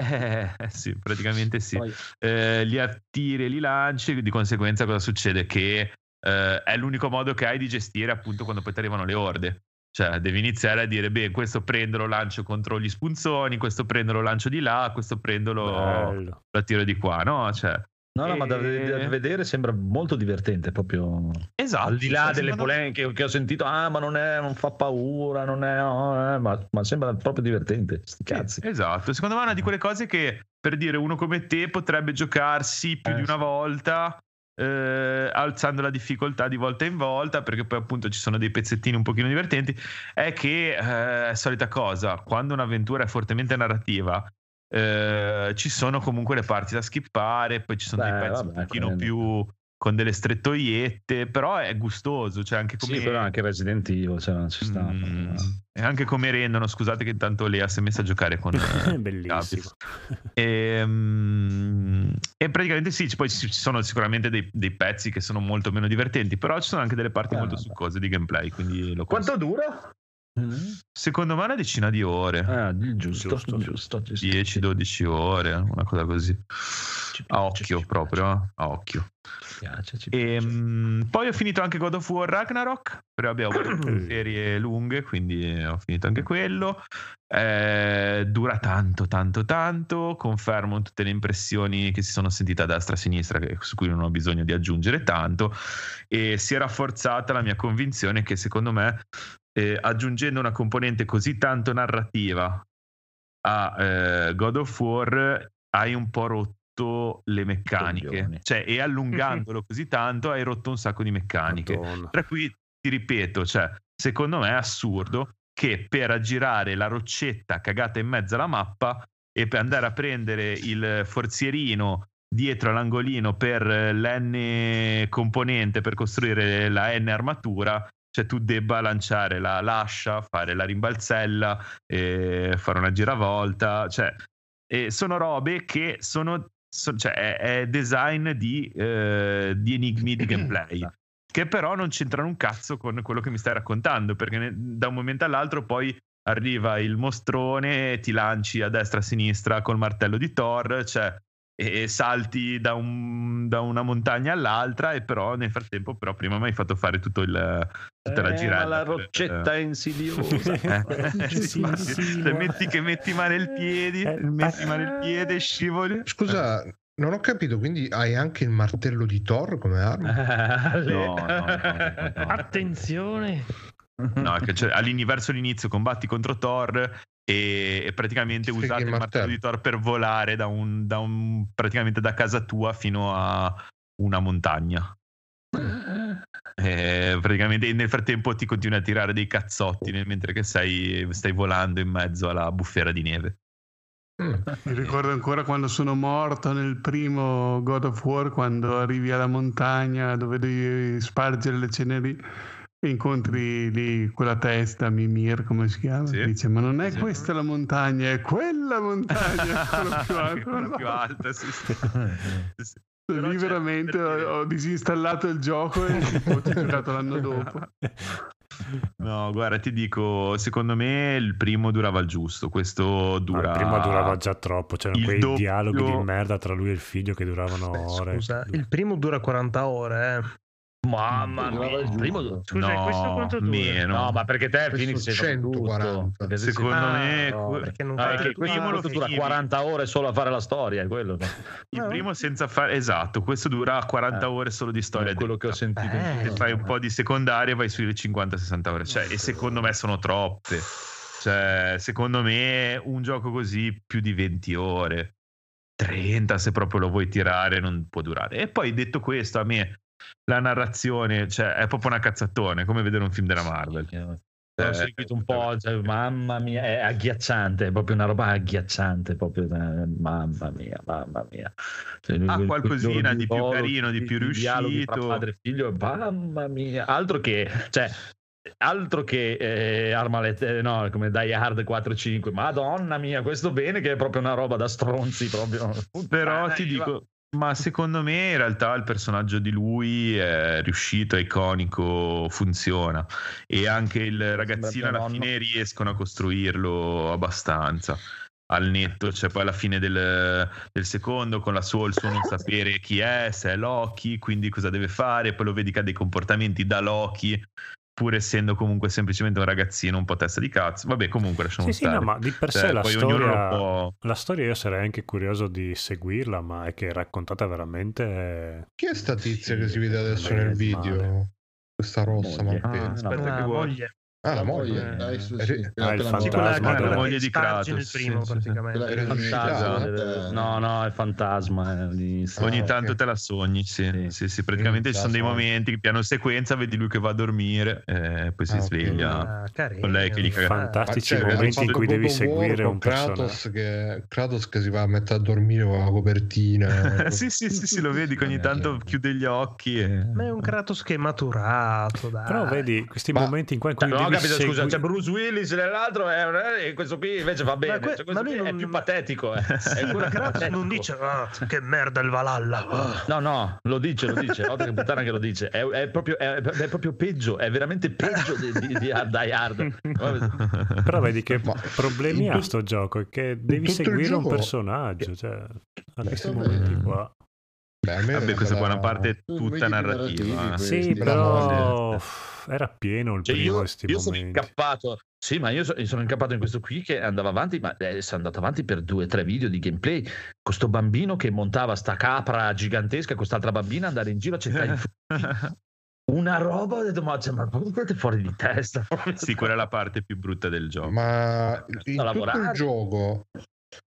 Eh, eh, sì, praticamente sì. Eh, li attiri e li lanci, di conseguenza cosa succede? Che eh, è l'unico modo che hai di gestire appunto quando poi ti arrivano le orde. Cioè, devi iniziare a dire, beh, questo prendo, lo lancio contro gli spunzoni, questo prendo, lo lancio di là, questo prendo, lo, lo attiro di qua, no? Cioè, No, no, ma da, E- da vedere sembra molto divertente proprio. esatto. Al di là delle polemiche che ho sentito, ah, ma non, è, non fa paura, non è, oh, eh, ma, ma sembra proprio divertente. Sti cazzi. Esatto, secondo me è una di quelle cose che per dire uno come te potrebbe giocarsi più Eh, di una sì. volta eh, alzando la difficoltà di volta in volta perché poi appunto ci sono dei pezzettini un pochino divertenti è che eh, solita cosa quando un'avventura è fortemente narrativa eh, ci sono comunque le parti da skippare poi ci sono Beh, dei pezzi vabbè, un pochino quello- più con delle strettoiette però è gustoso cioè anche come Sì, però anche Resident Evil, cioè, non ci sta. Mm, e anche come rendono scusate che intanto Lea si è messa a giocare con eh, Bellissimo. e, mm, e praticamente sì, poi ci sono sicuramente dei, dei pezzi che sono molto meno divertenti, però ci sono anche delle parti Ah, molto vabbè. succose di gameplay. Quindi lo Quanto consiglio. dura? Secondo me una decina di ore, Ah, giusto, Giusto. giusto, giusto. 10-12 ore, una cosa così. Ci A piace, occhio proprio, eh, a occhio. Ci piace, ci E, piace. mm, poi ho finito anche God of War Ragnarok, però abbiamo avuto serie lunghe, quindi ho finito anche quello. Eh, dura tanto, tanto, tanto. Confermo tutte le impressioni che si sono sentite a destra e a sinistra, su cui non ho bisogno di aggiungere tanto. E si è rafforzata la mia convinzione che secondo me, eh, aggiungendo una componente così tanto narrativa a eh, God of War, hai un po' rotto le meccaniche. Cioè, e allungandolo così tanto hai rotto un sacco di meccaniche. Madonna. Tra cui ti ripeto, cioè, secondo me è assurdo che per aggirare la roccetta cagata in mezzo alla mappa e per andare a prendere il forzierino dietro all'angolino per l'N componente per costruire la N armatura, cioè tu debba lanciare la l'ascia, fare la rimbalzella, fare una giravolta, cioè sono robe che sono, so- cioè è, è design di, eh, di enigmi di gameplay che però non c'entrano un cazzo con quello che mi stai raccontando perché ne- da un momento all'altro poi arriva il mostrone ti lanci a destra e a sinistra col martello di Thor cioè e salti da, un- da una montagna all'altra e però nel frattempo però prima mi hai fatto fare tutto il tutta la Eh, girata ma la per- roccetta è insidiosa. eh, Ci sì, insinua. se metti che metti male il piede Eh, metti male il piede scivoli Scusa, non ho capito, quindi hai anche il martello di Thor come arma? Eh, no, no, no, no, no. Attenzione. No, che cioè, all'ini- verso l'inizio combatti contro Thor e, e praticamente Freghi usate il martello martello. di Thor per volare da un, da un- praticamente da casa tua fino a una montagna. E praticamente nel frattempo ti continui a tirare dei cazzotti nel- mentre che sei, stai volando in mezzo alla bufera di neve. Mm. Mi ricordo ancora quando sono morto nel primo God of War, quando arrivi alla montagna dove devi spargere le ceneri incontri lì quella testa, Mimir, come si chiama? Sì. Dice, ma non è Sì. questa la montagna, è quella montagna, quella più alta. Quella più alta, sì, sì. Sì. Lì veramente per dire- ho, ho disinstallato il gioco e ho giocato l'anno dopo. No, guarda, ti dico, secondo me il primo durava il giusto, questo No, dura... il primo durava già troppo, c'erano il quei doppio- dialoghi di merda tra lui e il figlio che duravano Beh, ore. scusa, il primo dura 40 ore. Eh. Mamma mia, il primo... giusto. Scusa, no, questo quanto dura? meno. No, ma perché te Questo Phoenix sei fatto 140. tutto. Perché se- Secondo Ah, me no, Perché non è che il il primo dura finivi. 40 ore solo a fare la storia, è quello. Il primo senza fare... Esatto, questo dura 40 Eh. ore solo di storia. È quello che ho sentito. Eh. Se fai un po' di secondaria vai sulle 50-60 ore. Cioè, e secondo me sono troppe. Cioè, secondo me un gioco così più di 20 ore. 30 se proprio lo vuoi tirare non può durare. E poi detto questo, a me la narrazione, cioè, è proprio una cazzatone, come vedere un film della Marvel. Ho Eh, seguito un po', cioè, mamma mia, è agghiacciante, è proprio una roba agghiacciante, proprio, mamma mia, mamma mia. Cioè, Ah, qualcosina quel di più carino, di più dialoghi tra riuscito. padre e figlio, mamma mia, altro che, cioè, altro che eh, Armalet, eh, no, come Die Hard 4-5, madonna mia, questo bene che è proprio una roba da stronzi, proprio. Però ti dico, ma secondo me in realtà il personaggio di lui è riuscito, è iconico, funziona. E anche il ragazzino alla fine riescono a costruirlo abbastanza. Al netto, cioè poi alla fine del, del secondo, con la sua, il suo non sapere chi è, se è Loki, quindi cosa deve fare, poi lo vedi che ha dei comportamenti da Loki, pur essendo comunque semplicemente un ragazzino un po' testa di cazzo. Vabbè, comunque lasciamo Sì, sì, stare. no, ma di per Cioè, sé la poi ognuno storia, può... la storia io sarei anche curioso di seguirla, ma è che è raccontata veramente... Chi è sta tizia Sì, che si vede adesso nel male. video? Questa rossa Moglie. maltese. Ah, Aspetta Ah, che vuoi. moglie. Ah, la moglie. su, Eh, sì, eh, quella ah, il fantasma. Sì, della moglie di Kratos, primo sì, sì, sì. che Fantasma, risuscitata. no, no, è fantasma. eh, Ogni Ah, tanto ok. te la sogni, sì. Sì. Sì, sì, praticamente ci sono dei cazzo. momenti che piano sequenza vedi lui che va a dormire e poi si Ah, sveglia. Ah, carino. con lei che gli caga- Fantastici cioè, momenti in cui devi seguire un. Kratos che, Kratos che si va a mettere a dormire con la copertina. sì, sì, sì, sì, lo vedi che ogni tanto chiude gli occhi e... Ma è un Kratos che è maturato, dai. Però vedi questi Ma- momenti in cui devi capito, segui- scusa, c'è Bruce Willis nell'altro è, e questo qui invece va bene. que- Cioè, ma lui qui è non- più patetico. Eh. Patetico. non dice "Ah, che merda il Valhalla. Ah. No, no, lo dice, lo dice. Oltre che puttana che lo dice. È, è proprio, è, è proprio peggio, è veramente peggio di, di, di Hard Die Hard. Però vedi che Ma problemi in ha sto gioco, è che devi seguire un personaggio, cioè a questi momenti qua. Beh, Vabbè, questa me la- buona parte è tutta narrativa. eh. questi. Sì, però era pieno il Cioè, primo io, questi io sono incappato. Sì, ma io so- io sono incappato in questo qui che andava avanti, ma eh, sono andato avanti per due o tre video di gameplay. Con sto bambino che montava sta capra gigantesca, quest'altra bambina andare in giro a cercare i. Una roba, ho detto, ma, cioè, ma proprio siete fuori di testa. Sì, quella è la parte più brutta del gioco. Ma in tutto lavorare. il gioco,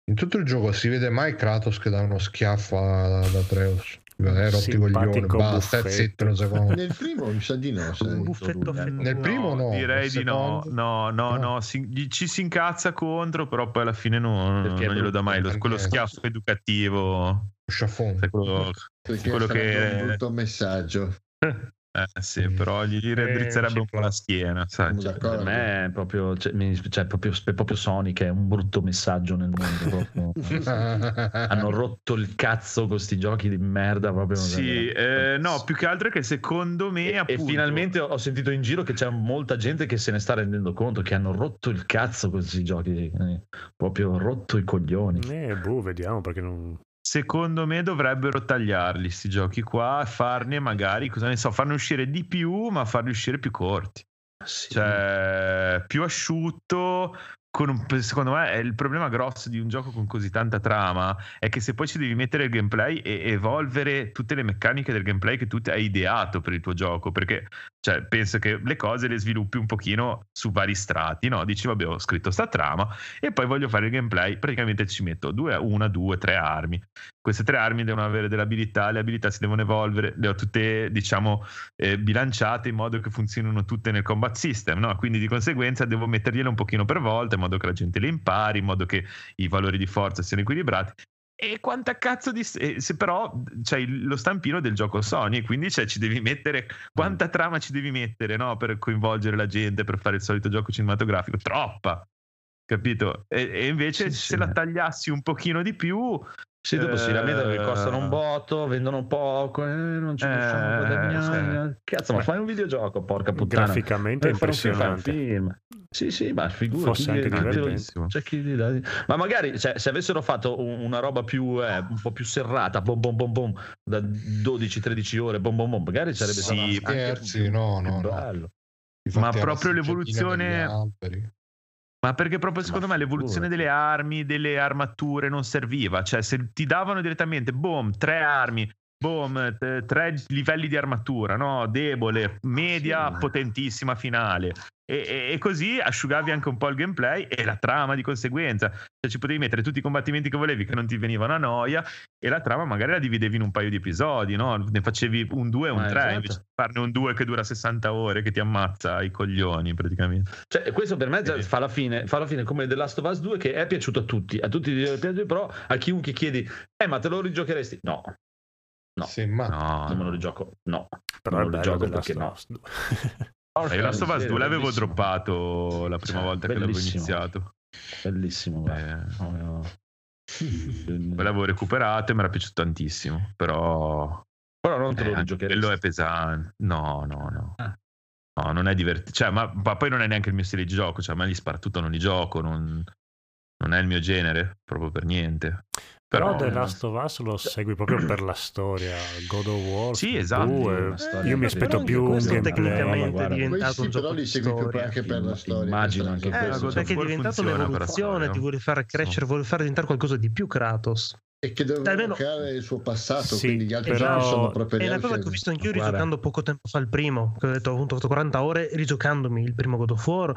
in tutto il gioco si vede mai Kratos che dà uno schiaffo a- ad Atreus. Eh, rotti Simpatico basta, zitto un secondo. Nel primo mi sa di no. sai. Un buffetto Nel primo no, direi di no. No, no, No. no, si- gli- ci si incazza contro, però poi alla fine no- Perché è non glielo dà mai. Quello schiaffo educativo, Sciaffone. sai, quello- quello che- un brutto messaggio. eh, sì, però gli, Eh, raddrizzerebbe ci un po' la schiena, sai. Cioè. Per me è proprio, cioè, cioè, proprio, è proprio Sonic, è un brutto messaggio nel mondo. proprio. Hanno rotto il cazzo con questi giochi di merda. Proprio, Sì, eh, no, più che altro è che secondo me E, e appunto, finalmente ho sentito in giro che c'è molta gente che se ne sta rendendo conto che hanno rotto il cazzo con questi giochi. eh, proprio rotto i coglioni. Eh, boh, vediamo perché non... secondo me dovrebbero tagliarli questi giochi qua, farne magari, cosa ne so, farne uscire di più, ma farli uscire più corti. Sì. Cioè, più asciutto. Con secondo me il problema grosso di un gioco con così tanta trama è che se poi ci devi mettere il gameplay e evolvere tutte le meccaniche del gameplay che tu hai ideato per il tuo gioco, perché cioè, penso che le cose le sviluppi un pochino su vari strati, no? Dici vabbè ho scritto sta trama e poi voglio fare il gameplay, praticamente ci metto due, una, due, tre armi. Queste tre armi devono avere delle abilità, le abilità si devono evolvere, le ho tutte diciamo eh, bilanciate in modo che funzionino tutte nel combat system, no? Quindi di conseguenza devo mettergliele un pochino per volta in modo che la gente le impari, in modo che i valori di forza siano equilibrati. E quanta cazzo di. Se però c'hai lo stampino del gioco Sony, quindi cioè, ci devi mettere. Quanta trama ci devi mettere no? per coinvolgere la gente, per fare il solito gioco cinematografico? Troppa! Capito? E, e invece Sì, se sì. la tagliassi un pochino di più. Sì, dopo si lamentano che eh, costano un botto, vendono poco, eh, non ci possiamo Eh, guadagnare. Cazzo, ma fai un videogioco, porca puttana. Graficamente è Eh, impressionante. film. Sì, sì, ma figura. Fosse chi- anche divertente. c'è chi dà- Ma magari cioè, se avessero fatto un- una roba più eh, un po' più serrata, bom bom bom bom, da 12-13 ore, bom bom bom, magari sarebbe Sì, stato anche scherzi, più- no, più no, no. bello. Infatti Ma proprio l'evoluzione-. Ma perché proprio secondo me l'evoluzione delle armi, delle armature non serviva. Cioè, se ti davano direttamente, boom, tre armi, boom, t- tre livelli di armatura, no? Debole, media, Sì. potentissima, finale. E, e- e così asciugavi anche un po' il gameplay e la trama di conseguenza. Cioè, ci potevi mettere tutti i combattimenti che volevi che non ti venivano a noia e la trama magari la dividevi in un paio di episodi, no? Ne facevi un 2 e un Ma 3 esatto. invece di farne un 2 che dura 60 ore che ti ammazza i coglioni praticamente. Cioè, questo per me già Sì. fa la fine, fa la fine come The Last of Us 2 che è piaciuto a tutti, a tutti però a chiunque chiedi "Eh, ma te lo rigiocheresti?" No. No. Sì, ma No, Non me lo rigioco. No. Però Non lo bello gioco The Last perché no. 2. E il Last of Us Sì, 2 l'avevo bellissimo. droppato la prima Cioè, volta che l'avevo iniziato. Bellissimo, guarda. Eh, No, no. poi l'avevo recuperato e mi era piaciuto tantissimo. Però Però non te eh, lo anche rigiocheresti. quello è pesante. No, no, no. Ah. No, non è divertente. Cioè, ma, ma poi non è neanche il mio stile di gioco. Cioè, a me gli spara tutto, non li gioco. Non, non è il mio genere, proprio per niente. Però Però, The Last of Us lo segui proprio per la storia. God of War Sì, esatto. 2, Una storia io mi aspetto più un gameplay. tecnicamente guarda, è diventato un gioco però li di segui più storia. anche per la storia. Immagino anche cosa. questo. God perché è diventato la un'evoluzione, ti vuole far crescere, vuole fare diventare qualcosa di più Kratos. E che doveva Almeno- creare il suo passato, Sì, quindi gli altri però- giochi sono proprio È una gli cosa che ho visto anch'io Guarda. rigiocando poco tempo fa il primo, che ho detto ho avuto 40 ore rigiocandomi il primo God of War.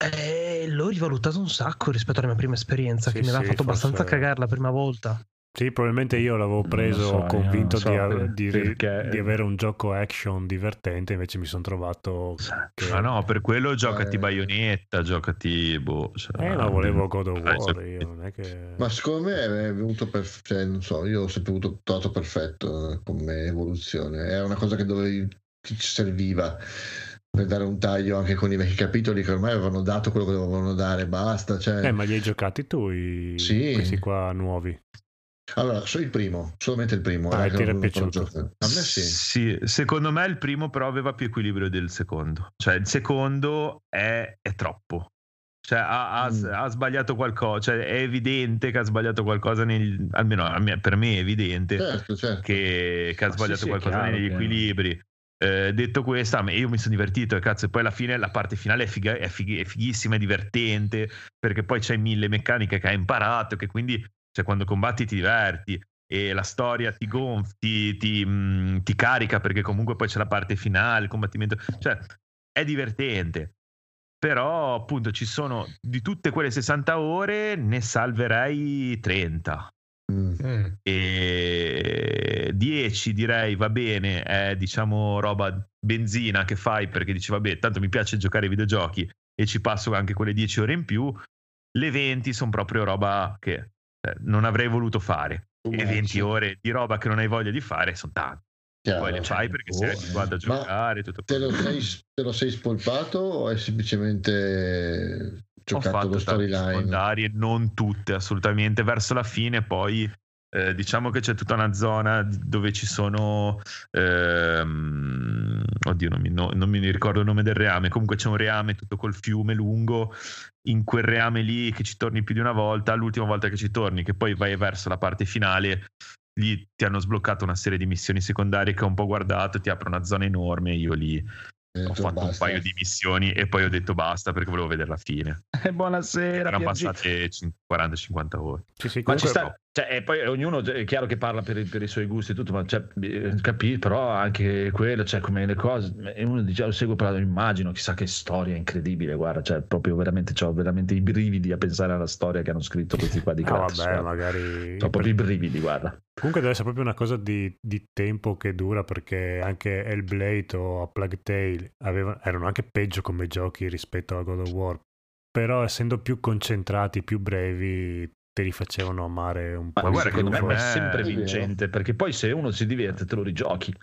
E l'ho rivalutato un sacco rispetto alla mia prima esperienza, Sì, che mi aveva sì, fatto abbastanza forse- cagare la prima volta. Sì, probabilmente io l'avevo preso so, convinto so di, di- perché- di avere un gioco action divertente, invece mi sono trovato che... Ma no, per quello giocati Eh. Bayonetta, giocati boh. cioè, Eh, ma volevo God of Eh, War, io non è che... Ma secondo me è venuto per, cioè, non so, io ho sempre avuto trovato perfetto eh, come evoluzione. Era una cosa che dovevi, che ci serviva per dare un taglio anche con i vecchi capitoli che ormai avevano dato quello che dovevano dare, basta. Cioè... Eh, ma li hai giocati tu i... Sì. questi qua nuovi? Allora, so il primo, solamente il primo. Ah, eh, ti era piaciuto? A me sì. Sì, secondo me il primo però aveva più equilibrio del secondo. Cioè il secondo è, è troppo. Cioè ha, ha- Mm. ha sbagliato qualcosa, cioè è evidente che ha sbagliato qualcosa, nel, almeno a me- per me è evidente Certo, certo. che, che ha sì, sbagliato sì, è qualcosa chiaro negli che- equilibri. Eh, detto questo, io mi sono divertito e cazzo, e poi alla fine la parte finale è, figa- è fighi- è fighissima, è divertente, perché poi c'hai mille meccaniche che hai imparato, che quindi cioè, quando combatti ti diverti e la storia ti gonfi, ti, ti, mh, ti carica perché comunque poi c'è la parte finale, il combattimento, cioè è divertente. Però appunto ci sono di tutte quelle 60 ore ne salverei 30 Mm. Mm. e 10 direi va bene è diciamo roba benzina che fai perché dici vabbè tanto mi piace giocare ai videogiochi e ci passo anche quelle 10 ore in più le 20 sono proprio roba che eh, non avrei voluto fare e 20 ore di roba che non hai voglia di fare sono tante Chiaro. poi le fai perché sei oh, abituato a giocare tutto Te lo, sei, te lo sei spolpato o hai semplicemente ho giocato fatto lo storyline? secondarie, non tutte assolutamente. Verso la fine, poi eh, diciamo che c'è tutta una zona dove ci sono. ehm, oddio, non mi, no- non mi ricordo il nome del reame. Comunque c'è un reame tutto col fiume lungo. In quel reame lì che ci torni più di una volta, l'ultima volta che ci torni, che poi vai verso la parte finale. Lì ti hanno sbloccato una serie di missioni secondarie che ho un po' guardato, ti apre una zona enorme. Io lì Eh, ho fatto un basta. paio di missioni e poi ho detto basta perché volevo vedere la fine. Buonasera. Erano passate cin- 40-50 ore. Sì, sì, Ma ci sta, cioè, e poi ognuno è chiaro che parla per, i- per i suoi gusti e tutto, ma cioè, eh, capì, però anche quello, cioè come le cose, e uno dice, "Ah, lo seguo però immagino, chissà che storia incredibile, guarda, cioè proprio veramente, ho veramente i brividi a pensare alla storia che hanno scritto questi qua di Ah, Kratos, vabbè, guarda. magari... Ho proprio i brividi, guarda. Comunque deve essere proprio una cosa di, di tempo che dura perché anche Hellblade o a Plague Tale avevano- erano anche peggio come giochi rispetto a God of War. Però essendo più concentrati, più brevi, te li facevano amare un po' Ma guarda, secondo me è sempre vincente, perché poi se uno si diverte te lo rigiochi.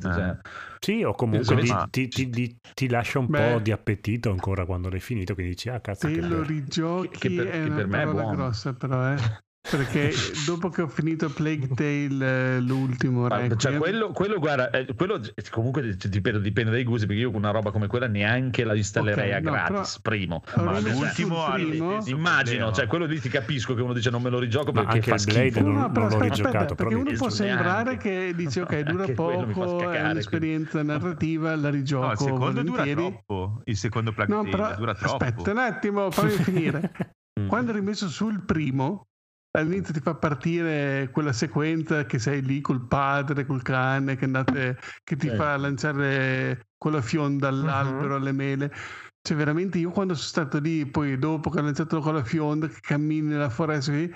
Cioè, Sì, o comunque Secondo ti, ti- ti- ti- ti lascia un Beh. po' di appetito ancora quando l'hai finito, quindi dici, ah cazzo, che lo bello. rigiochi Che- che per- è che una per me è parola buono. grossa però eh. perché dopo che ho finito Plague Tale eh, l'ultimo Ma, Requiem, cioè, quello, quello, guarda, eh, quello comunque dipende, dipende dai gusti, perché io con una roba come quella neanche la installerei Ok, a no, gratis, primo. ho Ma l'ultimo primo- Immagino, cioè quello lì ti capisco che uno dice non me lo rigioco Ma perché anche fa schifo. non- No, però l'ho aspetta, rigiocato, aspetta, però perché uno può neanche. sembrare che dice ok dura poco è scacare, un'esperienza narrativa la rigioco No, il secondo dura volentieri troppo. Il secondo Plague no Tale però dura troppo. aspetta un attimo fammi finire Mm. quando hai rimesso sul primo all'inizio ti fa partire quella sequenza che sei lì col padre, col cane che, andate, che ti Sì. fa lanciare quella fionda all'albero, alle mele. Cioè, veramente io quando sono stato lì, poi dopo che ho lanciato con la fionda, che cammini nella foresta, così,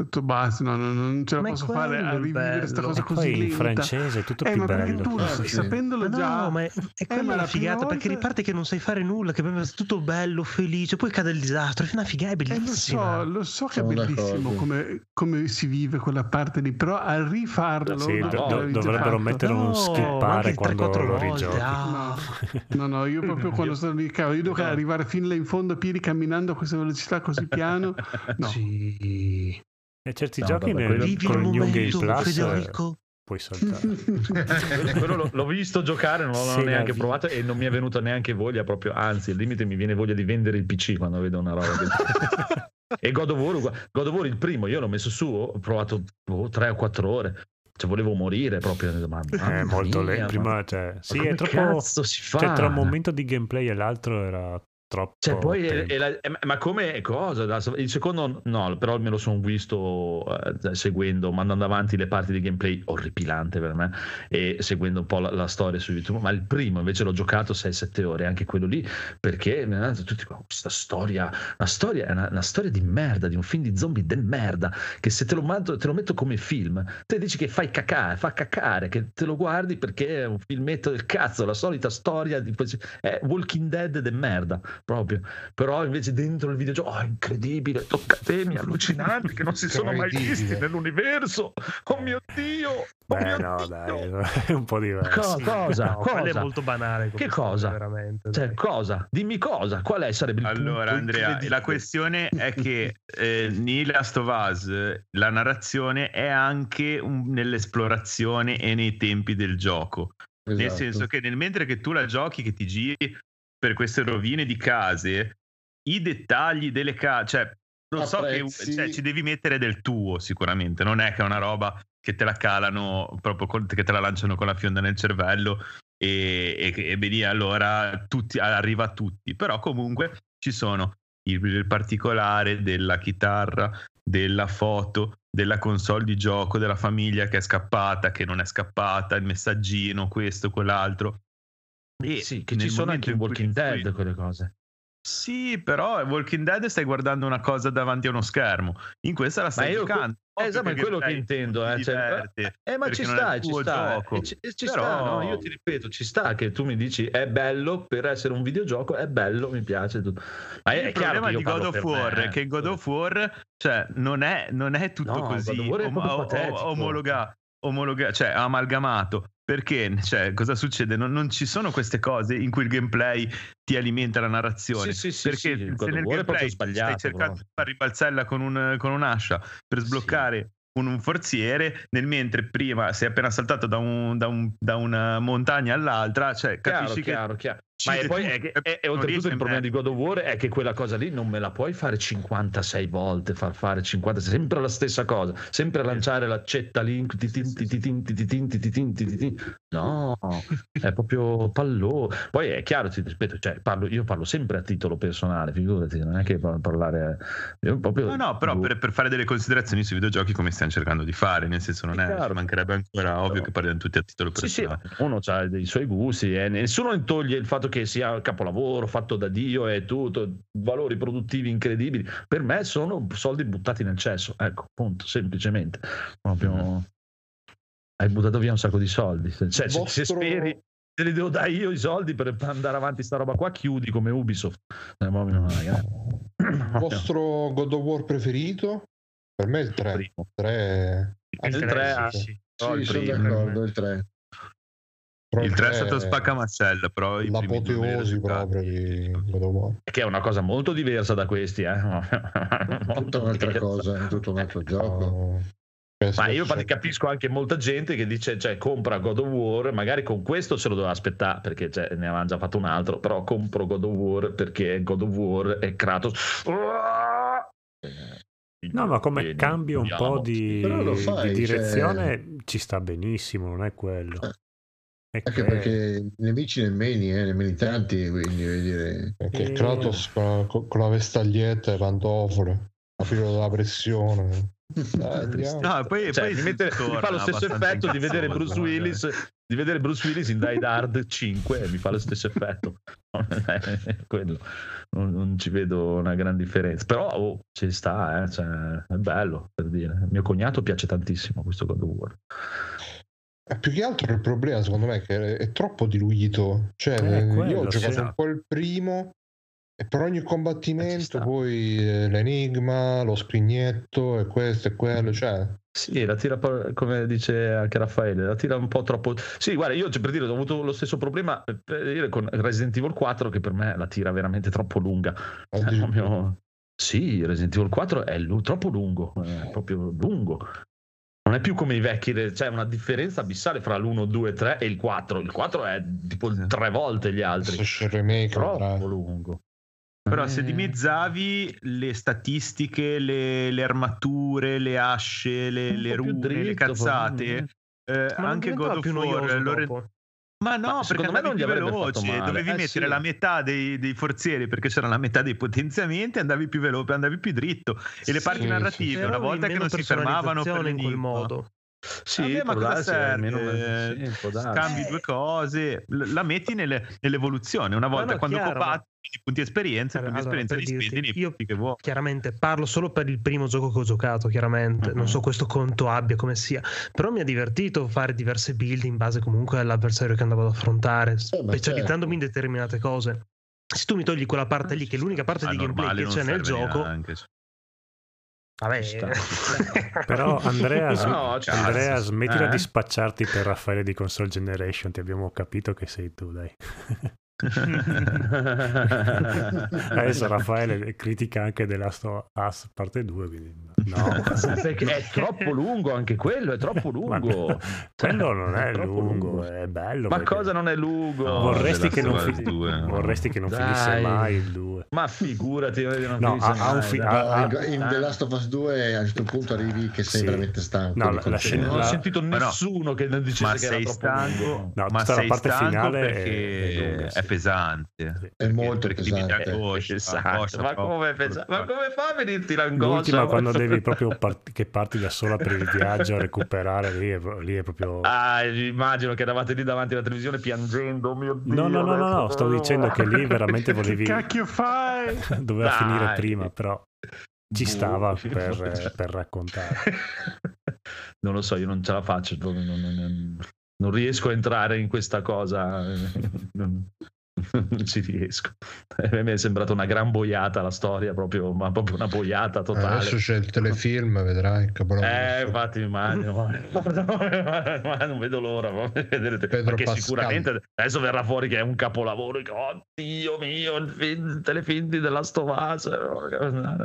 ho detto basta, no, no, non ce la Ma posso fare a rivivere questa cosa E così poi in lenta. francese è tutto Eh, più ma perché bello. tu, Ah, sì. sapendolo Ma già, no, ma è, è quella la figata perché volta- riparte che non sai fare nulla, che è tutto bello, felice, poi cade il disastro. È una figata, è Eh, lo bellissima. so, lo so che Sono è bellissimo come, come si vive quella parte lì, però a rifarlo Sì, dopo do- dovrebbero fatto- mettere uno No, skippare anche quando 3-4 lo volte, rigiochi. ah. No, no, io proprio quando sono lì, cavolo, io devo No. arrivare fin là in fondo a piedi camminando a questa velocità così piano. No. Sì. E certi No, giochi vabbè, nel, con il New Game momento, Plus eh, Federico. puoi saltare. Quello l'ho, l'ho visto giocare, non l'ho Se neanche vi- provato e non mi è venuto neanche voglia proprio, anzi, al limite mi viene voglia di vendere il PC quando vedo una roba del E God of War. God of War il primo, io l'ho messo su, ho provato boh, tre o quattro ore. Cioè volevo morire proprio. Ma, È mamma molto lento. ma- Prima, cioè, sì, è troppo. cazzo si fa? Cioè, tra un momento di gameplay e l'altro era troppo. Cioè, poi è- è la- è- ma come cosa? Il secondo no, però me lo sono visto eh, seguendo, mandando avanti le parti di gameplay orripilante per me e seguendo un po' la, la storia su YouTube. Ma il primo invece l'ho giocato 6-7 ore, anche quello lì, perché mi hanno detto tutti "Oh, questa storia, una storia è una, una storia di merda, di un film di zombie del merda, che se te lo, mando- te lo metto come film, te dici che fai cacare, fa cacare, che te lo guardi perché è un filmetto del cazzo, la solita storia di è Walking Dead del merda proprio però invece dentro il videogioco oh, incredibile toccatemi allucinanti che non si sono mai visti nell'universo oh mio dio oh Beh, mio no, Dio. dai, è un po' diverso. Co- cosa? No, quello cosa? è molto banale. Che cosa? Veramente. Cioè, cosa? Dimmi cosa? Qual è? Sarebbe il Allora, punto Andrea, la questione è che eh, of Us la narrazione è anche un- nell'esplorazione e nei tempi del gioco. Nel Esatto. senso che nel mentre che tu la giochi, che ti giri per queste rovine di case, i dettagli delle case, cioè, lo so che Apprezzi- cioè, ci devi mettere del tuo sicuramente, non è che è una roba che te la calano proprio con- che te la lanciano con la fionda nel cervello e, e, che- e vedi allora tutti, arriva a tutti, però comunque ci sono il, il particolare della chitarra, della foto, della console di gioco, della famiglia che è scappata, che non è scappata, il messaggino, questo, quell'altro. E sì che ci sono anche in Walking Dead quelle cose Sì, però in Walking Dead stai guardando una cosa davanti a uno schermo. In questa la stai io- giocando. eh, esatto, ma è quello che intendo eh, ti cioè, eh, ma perché ci non è sta, ci sta, e ci, e ci Però- sta, no? io ti ripeto, ci sta che tu mi dici è bello per essere un videogioco, è bello, mi piace tutto. Ma è, il è chiaro problema che io di God of War me, eh. che God of War cioè, non, è, non è tutto No, così om- proprio o- o- patetico. omologa- omologa- cioè amalgamato perché cioè, cosa succede? Non, non ci sono queste cose in cui il gameplay ti alimenta la narrazione Sì, sì, sì, perché sì, se nel gameplay stai cercando però. di fare ribalzella con, un- con un'ascia per sbloccare un, un forziere nel mentre prima sei appena saltato da, un- da un- da una montagna all'altra cioè Chiaro, capisci che chiaro, chiaro. ci Ma e poi è che, è- è oltretutto il problema di. God of War è che quella cosa lì non me la puoi fare 56 volte, far fare 50, sempre la stessa cosa, sempre lanciare l'accetta lì, titin. no, è proprio pallo. Poi è chiaro, ti ripeto, cioè, parlo- io parlo sempre a titolo personale, figurati, non è che par- parlare... Io proprio, No, no, però per, per fare delle considerazioni sui videogiochi come stiamo cercando di fare, nel senso non è, ci mancherebbe ancora ovvio che parliamo tutti a titolo Sì, sì, personale. uno ha dei suoi gusti e nessuno ne toglie il fatto che sia capolavoro fatto da Dio e tutto, valori produttivi incredibili. Per me sono soldi buttati nel cesso, ecco, punto, semplicemente. Proprio... Hai buttato via un sacco di soldi. Cioè, se- se, Vostro- speri te li devo dare io i soldi per andare avanti sta roba qua, chiudi come Ubisoft. Eh. Il vostro God of War preferito? Per me è il 3. Primo. 3 Il il tre, tre, sì, ah, sì. No, il Sì, sono primo. d'accordo, il 3. Il 3 è stato spaccamascella, però l'apoteosi proprio di God of War. Che è una cosa molto diversa da questi, eh. Tutta Molto un'altra diversa. cosa, è tutto un altro gioco. No. Cioè, Ma io infatti capisco anche molta gente che dice, cioè, compra God of War, magari con questo se lo doveva aspettare perché cioè, ne avevano già fatto un altro, però compro God of War perché God of War è Kratos. No, ma come cambio un po' di, di cioè- direzione ci sta benissimo, non è quello. Eh. È Anche che- perché nemici nemmeno, eh, nemmeno tanti, quindi voglio dire... Perché Eh. Kratos con, con- con la vestaglietta e le pantofole, a filo della pressione. Dai. No, poi, Cioè, poi mi, si mette- mi torna fa lo stesso effetto di vedere Bruce no? Willis di vedere Bruce Willis in Die Hard 5 e mi fa lo stesso effetto Quello. Non, non ci vedo una gran differenza però oh, ci sta eh, cioè, è bello per dire mio cognato piace tantissimo questo God of War Eh, Più che altro il problema, secondo me, è che è troppo diluito. Cioè, Eh, io quello, ho giocato sì. un po' il primo, e per ogni Eh, combattimento, sta. poi eh, l'enigma, lo scrignetto, e questo e quello. Cioè, Sì, la tira come dice anche Raffaele, la tira un po' troppo. Sì, guarda, io cioè, per dire, ho avuto lo stesso problema eh, con Resident Evil 4, che per me la tira veramente troppo lunga. Cioè, proprio- Sì, Resident Evil 4 è lu- troppo lungo, è proprio lungo. Non è più come i vecchi, c'è una differenza abissale fra l'1, 2, 3 e il 4. Il 4 è tipo tre volte gli altri. il remake. Troppo lungo. Però Eh, se dimezzavi le statistiche, le, le armature, le asce, le, le rune, le dritto, cazzate, probabilmente. eh, anche God of più War noioso lo re- dopo? Ma no, Ma perché secondo me andavi non più veloce, dovevi Eh, mettere sì. la metà dei, dei forzieri perché c'era la metà dei potenziamenti, andavi più veloce, andavi più dritto. E le parti Sì, narrative, sì. una volta che non si fermavano per in quel modo. Sì, Vabbè, ma cosa serve? almeno- sì, darsi. Scambi due cose, la metti nelle- nell'evoluzione. Una volta no, quando chiaro, ma- combatti, i punti esperienza, Allora, punti esperienza per li dirti, spendi io- che vuoi. Chiaramente parlo solo per il primo gioco che ho giocato, chiaramente. Non so questo conto abbia come sia. Però mi ha divertito fare diverse build in base comunque all'avversario che andavo ad affrontare, specializzandomi in determinate cose. Se tu mi togli quella parte lì, che è l'unica parte Ah, di gameplay che c'è nel gioco, neanche. Vabbè. Però Andrea, No, cazzo. Andrea smettila Eh? di spacciarti per Raffaele di Console Generation, ti abbiamo capito che sei tu, dai. Adesso Raffaele critica anche The Last of Us parte 2, quindi no. Perché è troppo lungo anche quello, è troppo lungo. Quello non è troppo lungo, è bello. Ma perché cosa non è lungo? No, vorresti, che non, fi- 2, no. vorresti che non Dai. finisse mai il 2. Ma figurati, non No, ha- un fi- ha- in The Last of Us 2 a un certo punto arrivi che sei Sì. veramente stanco. No, la- la scena- non ho la- sentito Ma no. nessuno che non dicesse Ma che era sei troppo stanco? lungo. No, ma tutta la sei parte stanco finale è- perché è lunga, sì. è pesante. È molto perché ti viene pesante. angoscia, angoscia ma, come pensa- ma come fa a venirti l'angoscia? L'ultima quando devi proprio part- che parti da sola per il viaggio a recuperare lì è, lì è proprio Ah, immagino che eravate lì davanti alla televisione piangendo, mio Dio. No, no, no, no, no, stavo dicendo che lì veramente Che volevi cacchio fai? doveva Dai. finire prima, però ci stava per, per raccontare. non lo so, io non ce la faccio, non, non- non- non riesco a entrare in questa cosa, non, ci riesco. A me è sembrata una gran boiata la storia, proprio, ma proprio una boiata totale. Adesso c'è il telefilm, vedrai. capolavoro. Eh, infatti immagino, ma, non vedo l'ora ma vedrete, Pedro perché Pascal. sicuramente adesso verrà fuori che è un capolavoro, che, oh Dio mio, il, film, il telefilm di The Last of Us, una,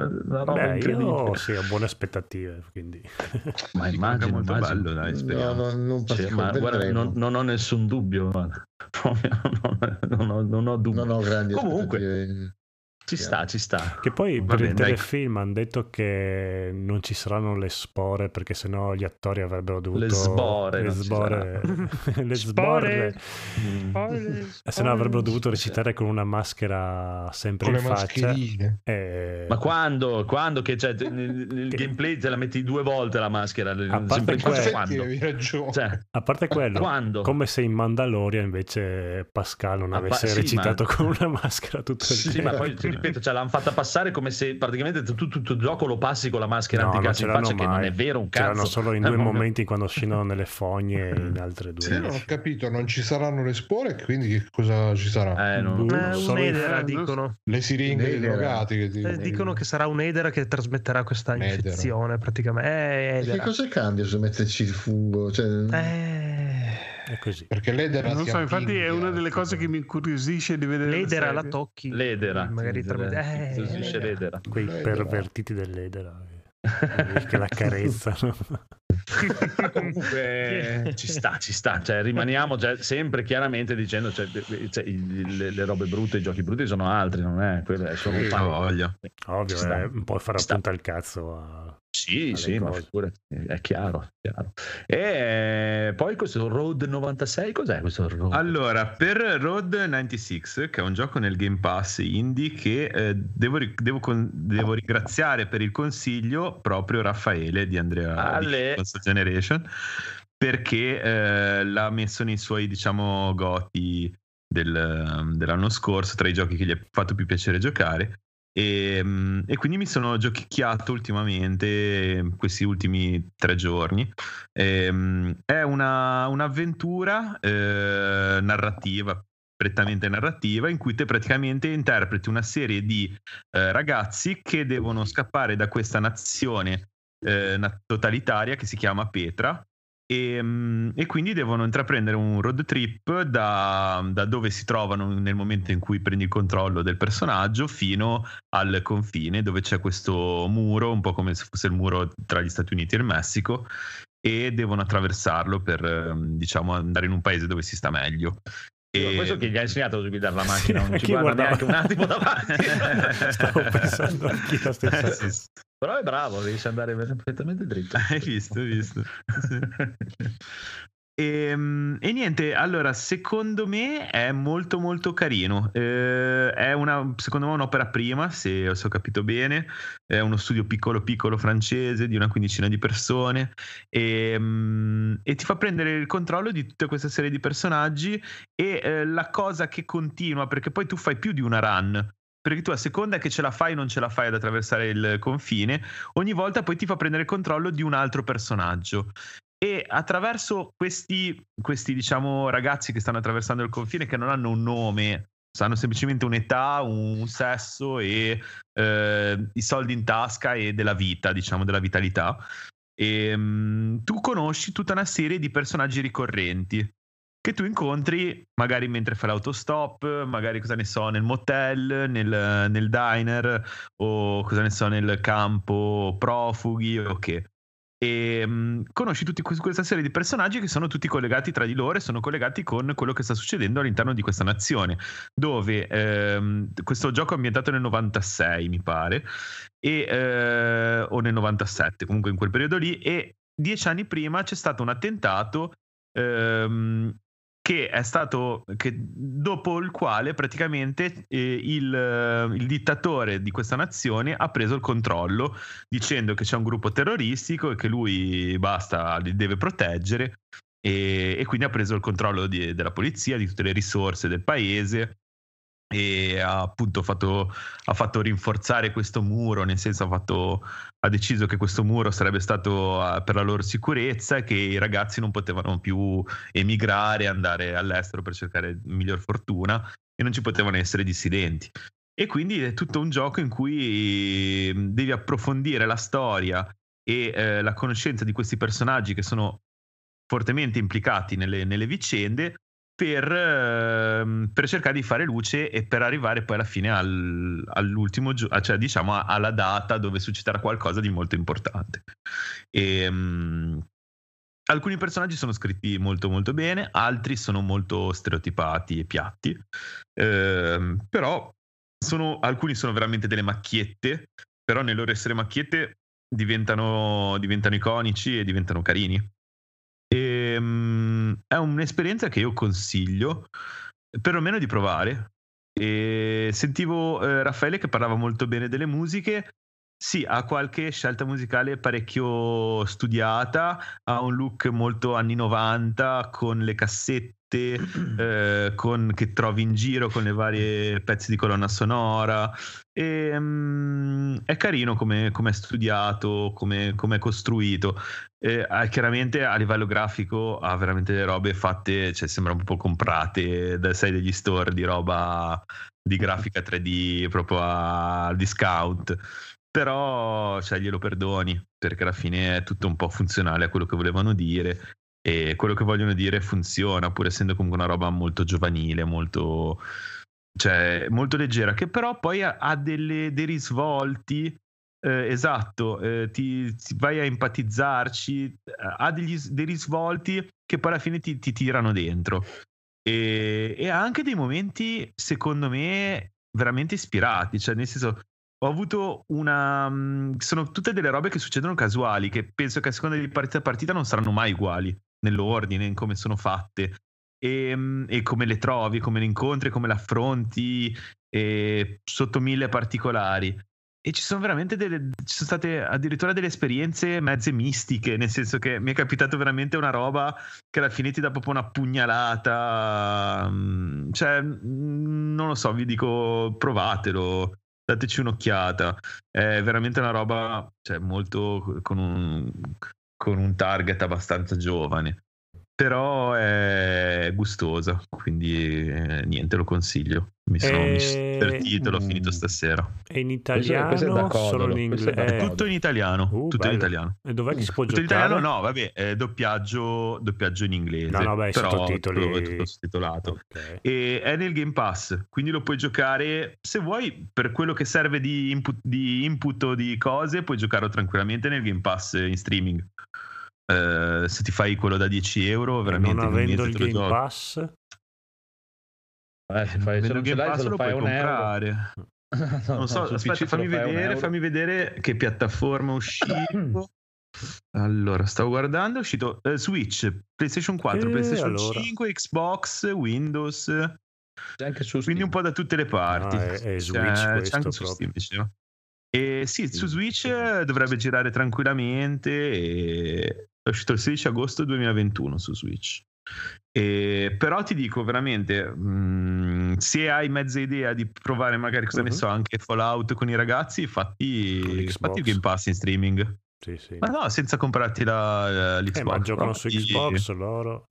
roba Beh, incredibile. io sì, ho buone aspettative, quindi Ma immagino, molto immagino. bello, dai, No, no, non Cioè, ma guarda, non, non ho nessun dubbio, guarda. Proprio non, ho, non ho dubbio. Non ho grandi Comunque, aspettative. Ci sta, ci sta. Che poi Va per bene, il dai. telefilm hanno detto che non ci saranno le spore perché sennò gli attori avrebbero dovuto Le sbore, le sbore le Spore. sbore Mm. e se no avrebbero dovuto recitare con una maschera sempre Con in le faccia e... Ma quando? Quando che cioè, nel, nel Che- gameplay te la metti due volte la maschera? parte quando? avevi ragione. Cioè, a parte quello quando? come se in Mandalorian invece Pascal non Ah, pa- avesse sì, recitato ma- con una maschera tutto il Sì, tempo ma poi ti ripeto, cioè, l'hanno fatta passare come se praticamente tu tutto il gioco lo passi con la maschera No, ce in faccia, che non mai. è vero un c'erano cazzo. solo in Eh, due ma- momenti quando scendono nelle fogne e in altre due Sì, non ho capito, non ci saranno le spore, quindi che cosa ci sarà? Eh, Boh, Eh, un'edera Eh, dicono. Le siringhe dei Edera. drogati che ti... Eh, dicono che sarà un'edera che trasmetterà questa Edera. infezione praticamente. Eh, E che edera. cosa cambia se metterci il fungo? Cioè, Eh, è così Perché l'edera Non so, infatti è una delle cose che mi incuriosisce di vedere. l'edera la tocchi. L'edera. Magari Sì, tramite... ti Eh, l'edera. quei L'edera. pervertiti dell'edera eh, che la carezzano Comunque ci sta, ci sta. Cioè, rimaniamo cioè, sempre chiaramente dicendo cioè, cioè, le, le robe brutte, i giochi brutti sono altri, non è quello, è solo un Sì, fan. ho voglia. ovvio eh, puoi fare Ci sta. appunto al cazzo a... Sì, alle sì, ma cose. figurati, è chiaro, chiaro. E poi questo Road 96, cos'è questo Road? Allora, per Road 96, che è un gioco nel Game Pass indie che eh, devo, devo devo ringraziare per il consiglio proprio Raffaele di Andrea Ale. di Console Generation perché eh, l'ha messo nei suoi, diciamo, goti del- dell'anno scorso tra i giochi che gli è fatto più piacere giocare. E, mm, e quindi mi sono giochicchiato ultimamente questi ultimi tre giorni Ehm, è una, un'avventura eh, narrativa, prettamente narrativa, in cui te praticamente interpreti una serie di eh, ragazzi che devono scappare da questa nazione eh, totalitaria che si chiama Petra. E, mm, e quindi devono intraprendere un road trip da, da dove si trovano nel momento in cui prendi il controllo del personaggio fino al confine dove c'è questo muro, un po' come se fosse il muro tra gli Stati Uniti e il Messico, e devono attraversarlo per ehm, diciamo andare in un paese dove si sta meglio. E... Questo che gli ha insegnato a guidare la macchina, non ci guarda neanche un attimo davanti. Stavo pensando anch'io la stessa Eh, sì, sì. Però è bravo, riesce ad andare perfettamente dritto. Hai visto, hai visto. E, mm, e niente, allora, secondo me è molto molto carino. Eh, è una, secondo me un'opera prima, se, se ho capito bene. È uno studio piccolo piccolo francese di una quindicina di persone e, mm, e ti fa prendere il controllo di tutta questa serie di personaggi e eh, la cosa che continua, perché poi tu fai più di una run, perché tu a seconda che ce la fai o non ce la fai ad attraversare il confine, ogni volta poi ti fa prendere controllo di un altro personaggio. E attraverso questi, questi diciamo, ragazzi che stanno attraversando il confine, che non hanno un nome, hanno semplicemente un'età, un sesso e eh, i soldi in tasca e della vita, diciamo, della vitalità. E, um, tu conosci tutta una serie di personaggi ricorrenti che tu incontri magari mentre fai l'autostop, magari cosa ne so, nel motel, nel, nel diner o cosa ne so, nel campo profughi o che. E um, conosci tutti questa serie di personaggi che sono tutti collegati tra di loro e sono collegati con quello che sta succedendo all'interno di questa nazione. Dove ehm, questo gioco è ambientato nel 96, mi pare, e, eh, o nel 97, comunque in quel periodo lì. E dieci anni prima c'è stato un attentato ehm, che è stato che dopo il quale praticamente eh, il, eh, il, dittatore di questa nazione ha preso il controllo dicendo che c'è un gruppo terroristico e che lui basta li deve proteggere e, e quindi ha preso il controllo di, della polizia di tutte le risorse del paese e ha appunto fatto, ha fatto rinforzare questo muro, nel senso ha, fatto, ha deciso che questo muro sarebbe stato uh, per la loro sicurezza e che i ragazzi non potevano più emigrare, andare all'estero per cercare miglior fortuna e non ci potevano essere dissidenti. E quindi è tutto un gioco in cui devi approfondire la storia e eh, la conoscenza di questi personaggi che sono fortemente implicati nelle, nelle vicende per, ehm, per, cercare di fare luce e per arrivare poi alla fine al, all'ultimo giorno, cioè diciamo alla data dove succederà qualcosa di molto importante. E, um, alcuni personaggi sono scritti molto molto bene, altri sono molto stereotipati e piatti, eh, però sono, alcuni sono veramente delle macchiette, però nel loro essere macchiette diventano, diventano iconici e diventano carini. E, um, è un'esperienza che io consiglio, perlomeno di provare. E sentivo eh, Raffaele che parlava molto bene delle musiche. Sì, ha qualche scelta musicale parecchio studiata, ha un look molto anni 90 con le cassette eh, con, che trovi in giro con le varie pezzi di colonna sonora. E, um, è carino come, è studiato, come, è costruito. Eh, chiaramente a livello grafico ha veramente le robe fatte, cioè sembra un po' comprate da sai degli store di roba di grafica 3D proprio a discount però cioè, glielo perdoni perché alla fine è tutto un po' funzionale a quello che volevano dire e quello che vogliono dire funziona, pur essendo comunque una roba molto giovanile, molto, cioè, molto leggera, che però poi ha, delle, dei risvolti. Eh, esatto, eh, ti, ti, vai a empatizzarci, ha degli, dei risvolti che poi alla fine ti, ti tirano dentro. E, e, ha anche dei momenti, secondo me, veramente ispirati. Cioè, nel senso, ho avuto una. Mm, sono tutte delle robe che succedono casuali, che penso che a seconda di partita a partita non saranno mai uguali nell'ordine, in come sono fatte e, ehm, e come le trovi, come le incontri, come le affronti sotto mille particolari. E ci sono veramente delle, ci sono state addirittura delle esperienze mezze mistiche, nel senso che mi è capitato veramente una roba che alla fine ti dà proprio una pugnalata. Mm, cioè, mm, non lo so, vi dico, provatelo, dateci un'occhiata. È veramente una roba, cioè, molto con un, con un target abbastanza giovane però è gustosa, quindi eh, niente, lo consiglio. Mi sono e... divertito, l'ho finito stasera. È in italiano? Questo, questo è solo in inglese? Tutto in italiano. Uh, tutto in italiano. E dov'è che si può tutto giocare? in italiano? No, vabbè, è doppiaggio, doppiaggio in inglese. No, no, beh, però sottotitoli. è tutto sottotitolato. Okay. E è nel Game Pass, quindi lo puoi giocare, se vuoi, per quello che serve di input, di input o di cose, puoi giocarlo tranquillamente nel Game Pass in streaming. Uh, se ti fai quello da 10 euro, veramente non avendo il Game. Pass, eh, se fai, se non Game Pass lo, puoi comprare. no, non so, no, aspetta, fammi vedere, fammi vedere che piattaforma è uscito. Allora, stavo guardando, è uscito eh, Switch, PlayStation 4, Eh, PlayStation allora. 5, Xbox, Windows, C'è anche su quindi un po' da tutte le parti. Ah, è- è C'è- Switch c'è questo anche su proprio. Steam. E sì, su Switch eh, dovrebbe girare tranquillamente. e- È uscito il 16 agosto 2021 su Switch. E- però ti dico veramente, mh, se hai mezza idea di provare magari, cosa ne Mhm. so, anche Fallout con i ragazzi, Con fatti, l'Xbox. fatti il Game Pass in streaming. Sì, sì. Ma no, senza comprarti la, l'Xbox. Eh, ma giocano su Xbox loro.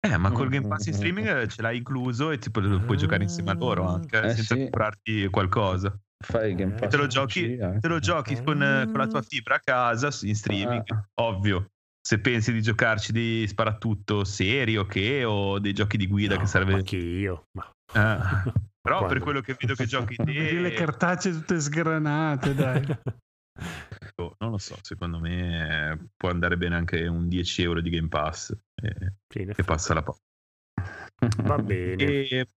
Eh, ma col Game Pass in streaming ce l'hai incluso e tipo, lo puoi giocare insieme a loro anche, Eh, senza sì. comprarti qualcosa. Fai il Game E Pass te lo giochi- eh. Te lo giochi con, con la tua fibra a casa in streaming, Ah. ovvio. Se pensi di giocarci di sparatutto serio che o dei giochi di guida No, che serve. Anche io. Ma... Eh. Però per Quando? quello che vedo che giochi Vedi le cartacce tutte sgranate, dai. oh, non lo so, secondo me eh, può andare bene anche un 10 euro di Game Pass eh, Sì, che passa la porta. Va bene. E,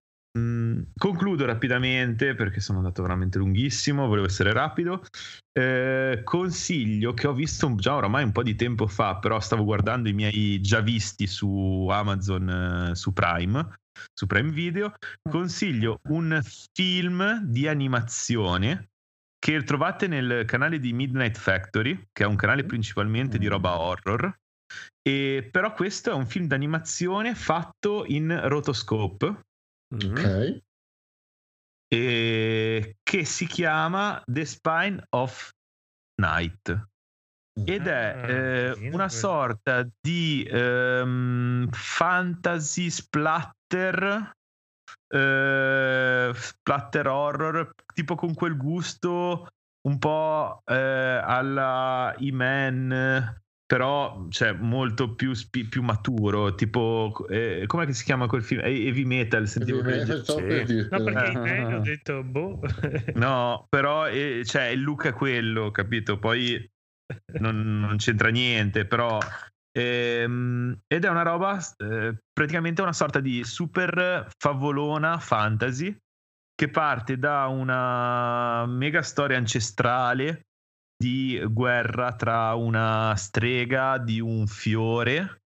concludo rapidamente perché sono andato veramente lunghissimo, volevo essere rapido. Eh, consiglio che ho visto già oramai un po' di tempo fa, però stavo guardando i miei già visti su Amazon, eh, su Prime, su Prime Video. Consiglio un film di animazione che trovate nel canale di Midnight Factory, che è un canale principalmente di roba horror. E però questo è un film d'animazione fatto in rotoscope Mhm. Ok. e che si chiama The Spine of Night ed è Ah, eh, una sorta di ehm, fantasy splatter eh, splatter horror tipo con quel gusto un po' eh, alla E-Man però cioè, molto più, spi- più maturo tipo eh, com'è che si chiama quel film Eh, Heavy Metal sentivo che- stavo sì. per. No, perché in me ho detto, boh. No, però eh, cioè, il look è quello, capito? Poi non, non c'entra niente, però... ehm, ed è una roba, eh, praticamente una sorta di super favolona fantasy che parte da una mega storia ancestrale di guerra tra una strega di un fiore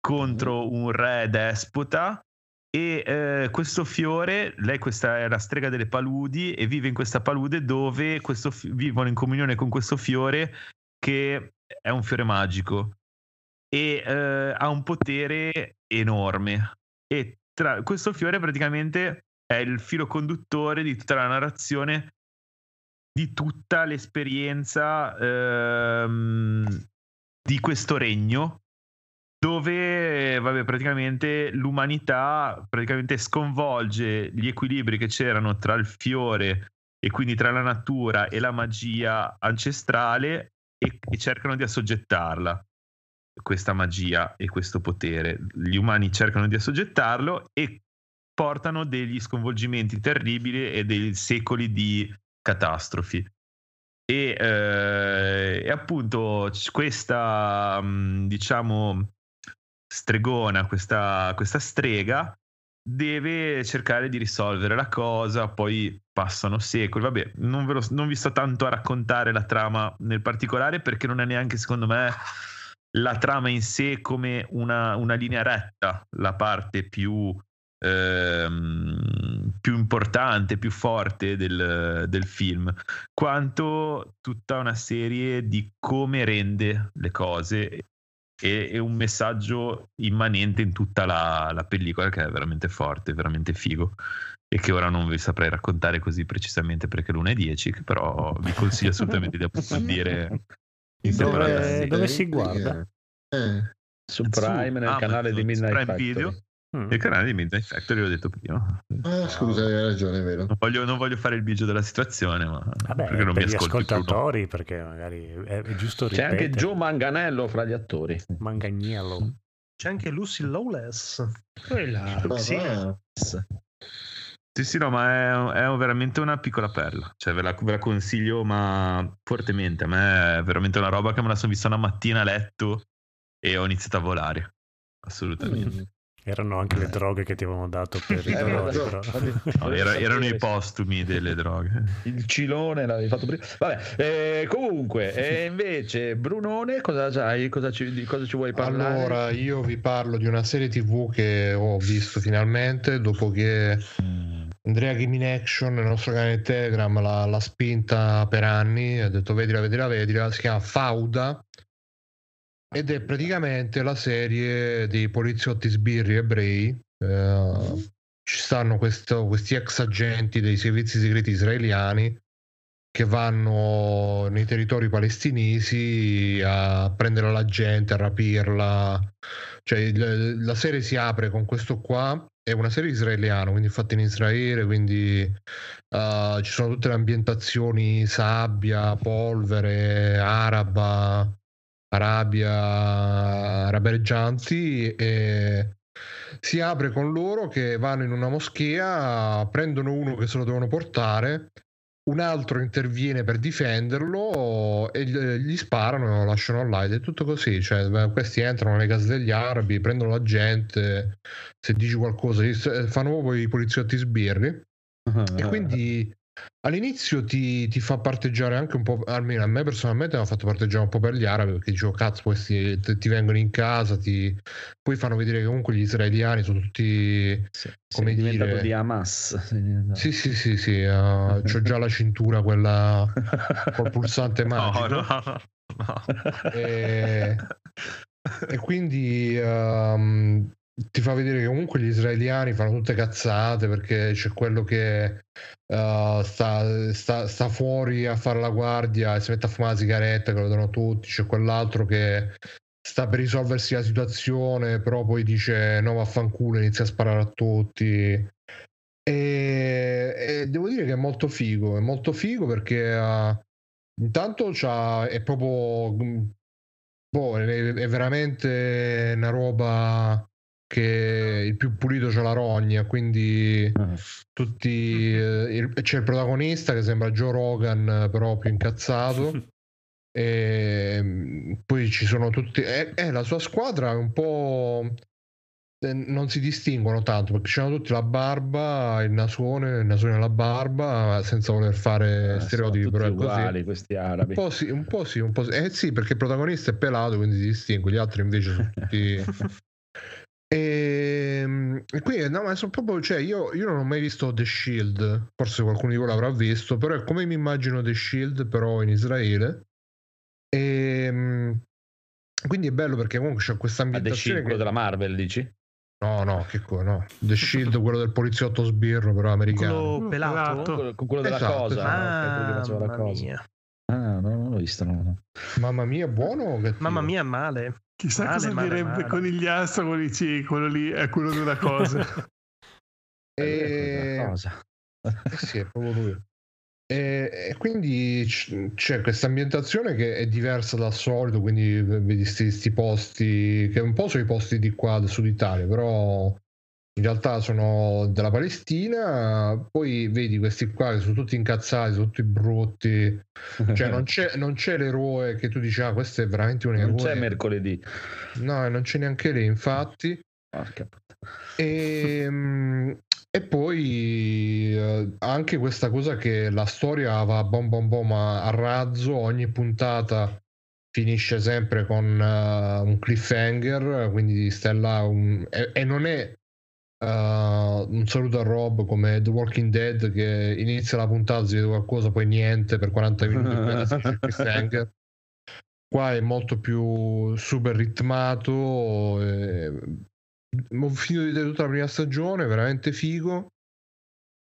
contro un re despota e eh, questo fiore, lei questa è la strega delle paludi e vive in questa palude dove questo vivono in comunione con questo fiore che è un fiore magico e eh, ha un potere enorme. E tra, questo fiore praticamente è il filo conduttore di tutta la narrazione di tutta l'esperienza ehm, di questo regno dove vabbè, praticamente l'umanità praticamente sconvolge gli equilibri che c'erano tra il fiore e quindi tra la natura e la magia ancestrale e, e cercano di assoggettarla questa magia e questo potere. Gli umani cercano di assoggettarlo e portano degli sconvolgimenti terribili e dei secoli di catastrofi. E, eh, e appunto questa mh, diciamo stregona questa, questa strega deve cercare di risolvere la cosa poi passano secoli. Vabbè non, lo- non vi sto tanto a raccontare la trama nel particolare perché non è neanche secondo me la trama in sé come una, una linea retta la parte più ehm, più importante, più forte del, del film, quanto tutta una serie di come rende le cose e, e un messaggio immanente in tutta la, la pellicola che è veramente forte, veramente figo e che ora non vi saprei raccontare così precisamente perché l'una è 10, che però vi consiglio assolutamente di approfondire in Dove- separata dove si guarda? Eh, Su Prime nel Amazon, canale di Midnight Prime Factory. Video. Mm. Il canale di Midnight Factory, l'ho detto prima. ah, scusa, hai ragione, è vero. Non voglio, non voglio fare il bigio della situazione, ma Vabbè, perché non mi per gli ascolti Bruno. ascoltatori, perché magari è, giusto C'è ripetere. anche Joe Manganello fra gli attori. Manganiello. C'è anche Lucy Lawless. Quella, sì. va. Sì, sì, no, ma è, è veramente una piccola perla. Cioè, ve la, ve la consiglio, ma fortemente. A me è veramente una roba che me la sono vista una mattina a letto e ho iniziato a volare. Assolutamente. Mm. Erano anche le droghe che ti avevano dato per i Eh, dolori, però. No, era- erano i postumi delle droghe. Il cilone l'avevi fatto prima. Vabbè, eh, comunque, e invece, Brunone, cosa c'hai? Cosa ci, di cosa ci vuoi parlare? Allora, io vi parlo di una serie TV che ho visto finalmente dopo che Mm. Andrea Game in Action nel nostro canale Telegram l'ha, l'ha spinta per anni. Ha detto vedila, vedila, vedila. Si chiama Fauda ed è praticamente la serie dei poliziotti sbirri ebrei. Eh, ci stanno questo- questi ex agenti dei servizi segreti israeliani che vanno nei territori palestinesi a prendere la gente, a rapirla. Cioè, la serie si apre con questo qua. È una serie israeliana, quindi fatta in Israele, quindi eh, ci sono tutte le ambientazioni sabbia, polvere, araba, Arabia, arabeggianti e si apre con loro che vanno in una moschea, prendono uno che se lo devono portare, un altro interviene per difenderlo e gli sparano e lo lasciano là ed è tutto così, cioè questi entrano nelle case degli arabi, prendono la gente, se dici qualcosa, fanno proprio i poliziotti sbirri. E quindi all'inizio ti, ti fa parteggiare anche un po', almeno a me personalmente mi ha fatto parteggiare un po' per gli arabi perché dicevo cazzo questi ti, vengono in casa, ti... poi fanno vedere che comunque gli israeliani sono tutti... Sì, come dire- di Hamas. diventato- Sì sì sì sì, uh, c'ho già la cintura quella col pulsante magico. No, no, no. no. e, e quindi ehm, ti fa vedere che comunque gli israeliani fanno tutte cazzate perché c'è quello che eh, sta, sta- sta fuori a fare la guardia e si mette a fumare la sigaretta che lo danno tutti, c'è quell'altro che sta per risolversi la situazione però poi dice no vaffanculo inizia a sparare a tutti. E, e devo dire che è molto figo è molto figo perché eh, intanto è proprio boh, è, è veramente una roba che il più pulito c'ha la rogna quindi Ah. tutti eh, il- c'è il protagonista che sembra Joe Rogan eh, però più incazzato e mm, poi ci sono tutti e, e la sua squadra è un po' eh, non si distinguono tanto perché c'hanno tutti la barba il nasone il nasone e la barba senza voler fare Eh, stereotipi però è così uguali questi arabi. un po' sì, un po' sì, un po' sì. Eh sì, perché il protagonista è pelato, quindi si distingue, gli altri invece sono tutti... E, e qui no, ma sono proprio, cioè, io, io non ho mai visto The Shield, forse qualcuno di voi l'avrà visto, però è come mi immagino The Shield, però in Israele. E, mm, quindi è bello perché comunque c'è questa A The ambientazione Shield, quello che... della Marvel, dici? No, no, che co- no. The Shield, quello del poliziotto sbirro, però americano. Quello pelato? Pelato. Quello- con quello della Esatto, cosa. esatto. no? Quello la Mamma cosa. mia. Ah, no, non l'ho visto. No, no. Mamma mia, buono? Mamma mia, male. Chissà Male, cosa male, direbbe male. Conigliastro quando dici quello lì è quello di una cosa. E... Cosa? Eh sì, è proprio lui. E, e quindi c- c'è questa ambientazione che è diversa dal solito, quindi vedi questi posti che un po' sono i posti di qua del sud Italia, però in realtà sono della Palestina, poi vedi questi qua che sono tutti incazzati, sono tutti brutti, cioè non c'è, non c'è l'eroe che tu dici ah questo è veramente un non eroe, c'è mercoledì. no non c'è neanche lì infatti. Porca. E, mm, e poi eh, anche questa cosa che la storia va bom bom bom a, razzo, ogni puntata finisce sempre con eh, un cliffhanger, quindi stai là un- e, e non è eh, un saluto a Rob come The Walking Dead che inizia la puntata, si vede qualcosa, poi niente per 40 minuti. Qua è molto più super ritmato. e- ho finito di vedere tutta la prima stagione, veramente figo.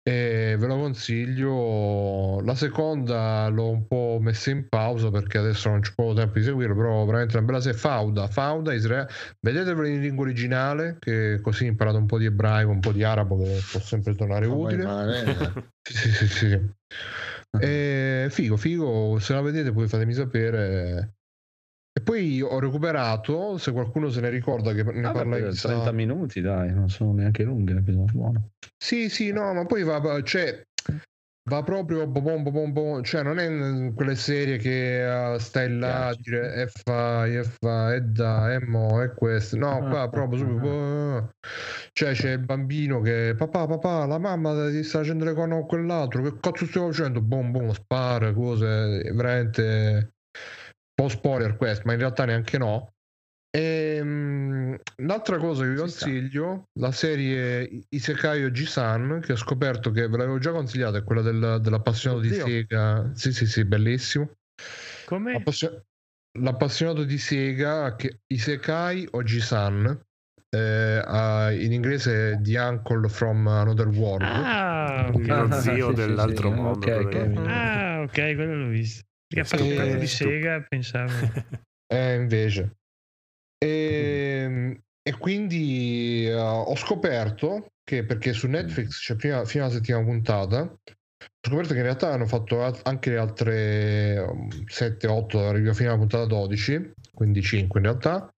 E ve lo consiglio. La seconda l'ho un po' messa in pausa perché adesso non c'è poco tempo di seguirlo. Però veramente una bella serie. Fauda, Fauda, Israele. Vedetevelo in lingua originale, che così imparate un po' di ebraico, un po' di arabo, che può sempre tornare utile. eh. Sì, sì, sì, sì. E figo, figo. Se la vedete, poi fatemi sapere. E poi ho recuperato, se qualcuno se ne ricorda che ne Ah, parlai beh, in 30 minuti, dai, non sono neanche lunghe l'episodio. Buono. Sì, sì, no, ma poi va, cioè, va proprio bom, bom, bom, cioè non è quelle serie che uh, stai là a dire e fai e fa e da e mo e questo no Ah, qua proprio ah, subito ah. uh, cioè c'è il bambino che papà papà la mamma ti sta facendo le con quell'altro che cazzo stiamo facendo bom bom spara cose veramente po' spoiler questo ma in realtà neanche no Ehm, l'altra cosa che vi consiglio, la serie Isekai Oji-san, che ho scoperto che ve l'avevo già consigliata, è quella del- dell'appassionato di Oddio. Sega. Sì, sì, sì, bellissimo. Come? Appassio- L'appassionato di Sega, che Isekai Oji-san, eh, ha- in inglese The Uncle from Another World. Ah, ok. Lo zio sì, sì, dell'altro sì, mondo. ok, quello ok. lì. Ah, ok, quello l'ho visto. Perché ha fatto quello di sì. Sega, pensavo. Eh, invece. E, e quindi eh, ho scoperto che perché su Netflix c'è prima, fino alla settima puntata. Ho scoperto che in realtà hanno fatto anche le altre um, 7-8, arriva fino alla puntata 12, quindi 5 in realtà.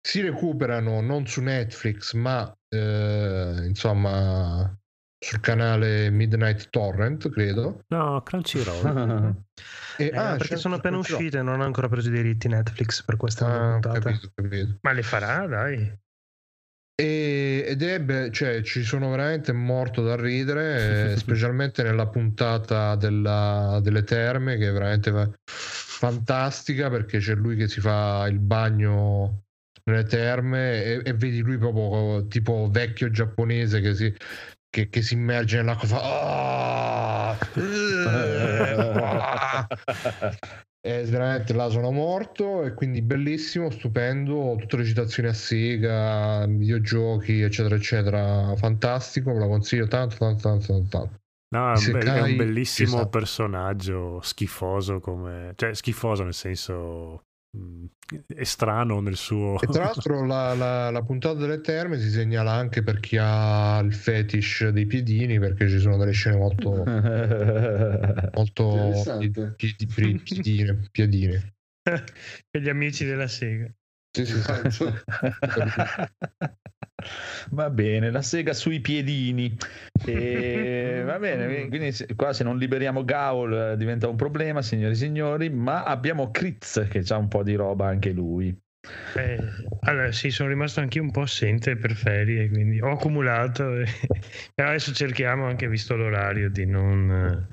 Si recuperano non su Netflix, ma eh, insomma sul canale Midnight Torrent, credo. No, Crunchyroll. E, Eh, ah, perché sono appena Crunchyroll. uscite, non ha ancora preso i diritti Netflix per questa Ah, capito, capito. Ma le farà, dai. E- ed è cioè ci sono veramente morto da ridere, eh, specialmente nella puntata della- delle terme, che è veramente fa- fantastica perché c'è lui che si fa il bagno nelle terme e, e vedi lui proprio tipo vecchio giapponese che si, che, che si immerge nell'acqua e fa "Ah! Eh, ah!" è veramente là sono morto e quindi bellissimo, stupendo, tutte le citazioni a Sega, videogiochi eccetera eccetera, fantastico, ve la consiglio tanto tanto tanto tanto, tanto. No, è un, be- è Isekai un bellissimo sta. personaggio schifoso come... Cioè, schifoso nel senso... è strano nel suo... E tra l'altro la, la- la puntata delle terme si segnala anche per chi ha il fetish dei piedini perché ci sono delle scene molto molto piedine, piedine. Per gli amici della Sega. Esatto. Va bene, la sega sui piedini. E, va bene, quindi qua se non liberiamo Gaul eh, diventa un problema, signori e signori, ma abbiamo Kritz che ha un po' di roba anche lui. Eh, allora, sì, sono rimasto anche un po' assente per ferie, quindi ho accumulato. e- Però adesso cerchiamo, anche visto l'orario, di non...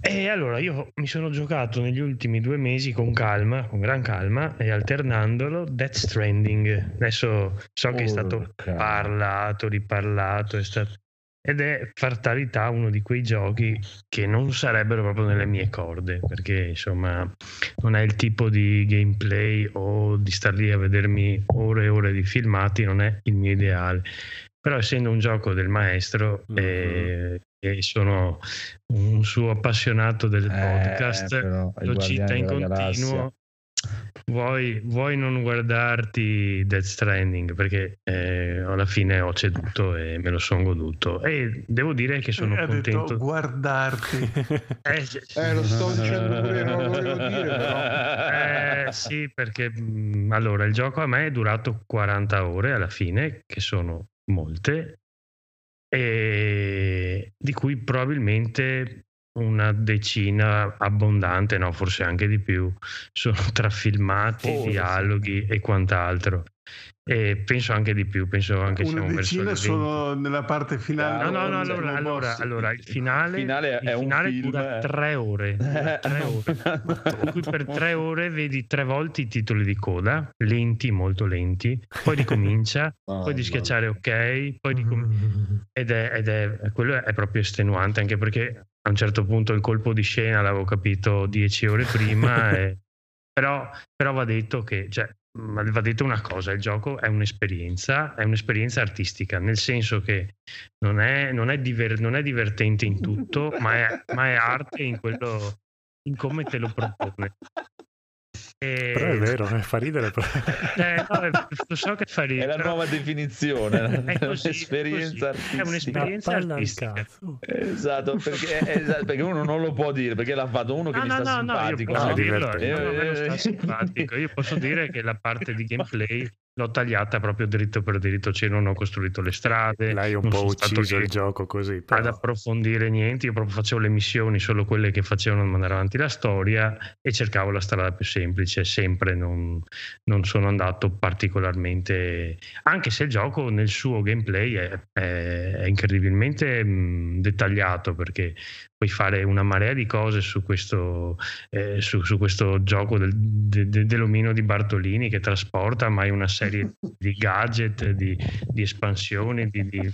E allora io mi sono giocato negli ultimi due mesi con calma, con gran calma, e alternandolo Death Stranding. Adesso so che è stato Porca. parlato, riparlato, è stato... ed è fatalità uno di quei giochi che non sarebbero proprio nelle mie corde, perché insomma non è il tipo di gameplay o di star lì a vedermi ore e ore di filmati, non è il mio ideale. Però essendo un gioco del maestro Mhm. eh, e sono un suo appassionato del Eh, podcast, però, lo cita in Galassia. continuo. Vuoi, vuoi non guardarti Death Stranding perché eh, alla fine ho ceduto e me lo sono goduto e devo dire che sono ha contento detto guardarti. Eh. Eh, lo sto dicendo pure, non lo volevo dire, però. Eh, sì, perché mh, allora il gioco a me è durato 40 ore alla fine, che sono molte, e di cui probabilmente una decina abbondante, no, forse anche di più, sono tra filmati, Forse. dialoghi e quant'altro. E penso anche di più, penso anche Una siamo decina le 20. sono nella parte finale. No, no, no, allora, allora, allora, il finale, finale è il un finale film, dura eh. tre ore. dura tre ore. Per tre ore vedi tre volte i titoli di coda, lenti, molto lenti, poi ricomincia, poi di schiacciare ok, poi ricom- ed, è, ed è quello è proprio estenuante anche perché a un certo punto il colpo di scena l'avevo capito dieci ore prima, e- però, però va detto che cioè, va detto una cosa, il gioco è un'esperienza, è un'esperienza artistica, nel senso che non è, non è, diver- non è divertente in tutto, ma è, ma è arte in quello in come te lo propone. E- Però è vero, eh, fa ridere. Però. Eh, no, è- lo so che fa È ridere. la però nuova definizione, è così, un'esperienza è così. È un'esperienza artistica. Esatto perché, esatto, perché uno non lo può dire perché l'ha fatto uno che No, gli no, sta no, no, io simpatico. posso no? dirlo, sta Eh, simpatico. Io posso dire che la parte di gameplay l'ho tagliata proprio dritto per dritto, cioè non ho costruito le strade. L'hai un po' ucciso il gioco così. Ad Però. approfondire niente, io proprio facevo le missioni, solo quelle che facevano mandare avanti la storia e cercavo la strada più semplice, sempre non, non sono andato particolarmente, anche se il gioco nel suo gameplay è, è- è incredibilmente mh, dettagliato perché puoi fare una marea di cose su questo, eh, su, su questo gioco del, de- de- dell'omino di Bartolini che trasporta, ma hai una serie di gadget, di, di espansioni, di, di-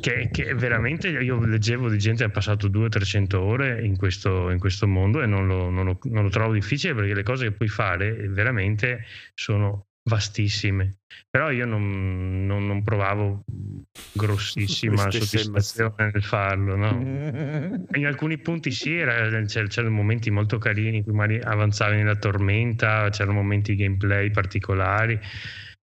che, che veramente io leggevo di gente che ha passato 200-300 ore in questo, in questo mondo e non lo, non lo- non lo trovo difficile perché le cose che puoi fare veramente sono vastissime. Però io non, non- non provavo grossissima soddisfazione nel farlo, no? In alcuni punti sì, era- c'er- c'erano momenti molto carini in cui magari avanzavi nella tormenta, c'erano momenti di gameplay particolari,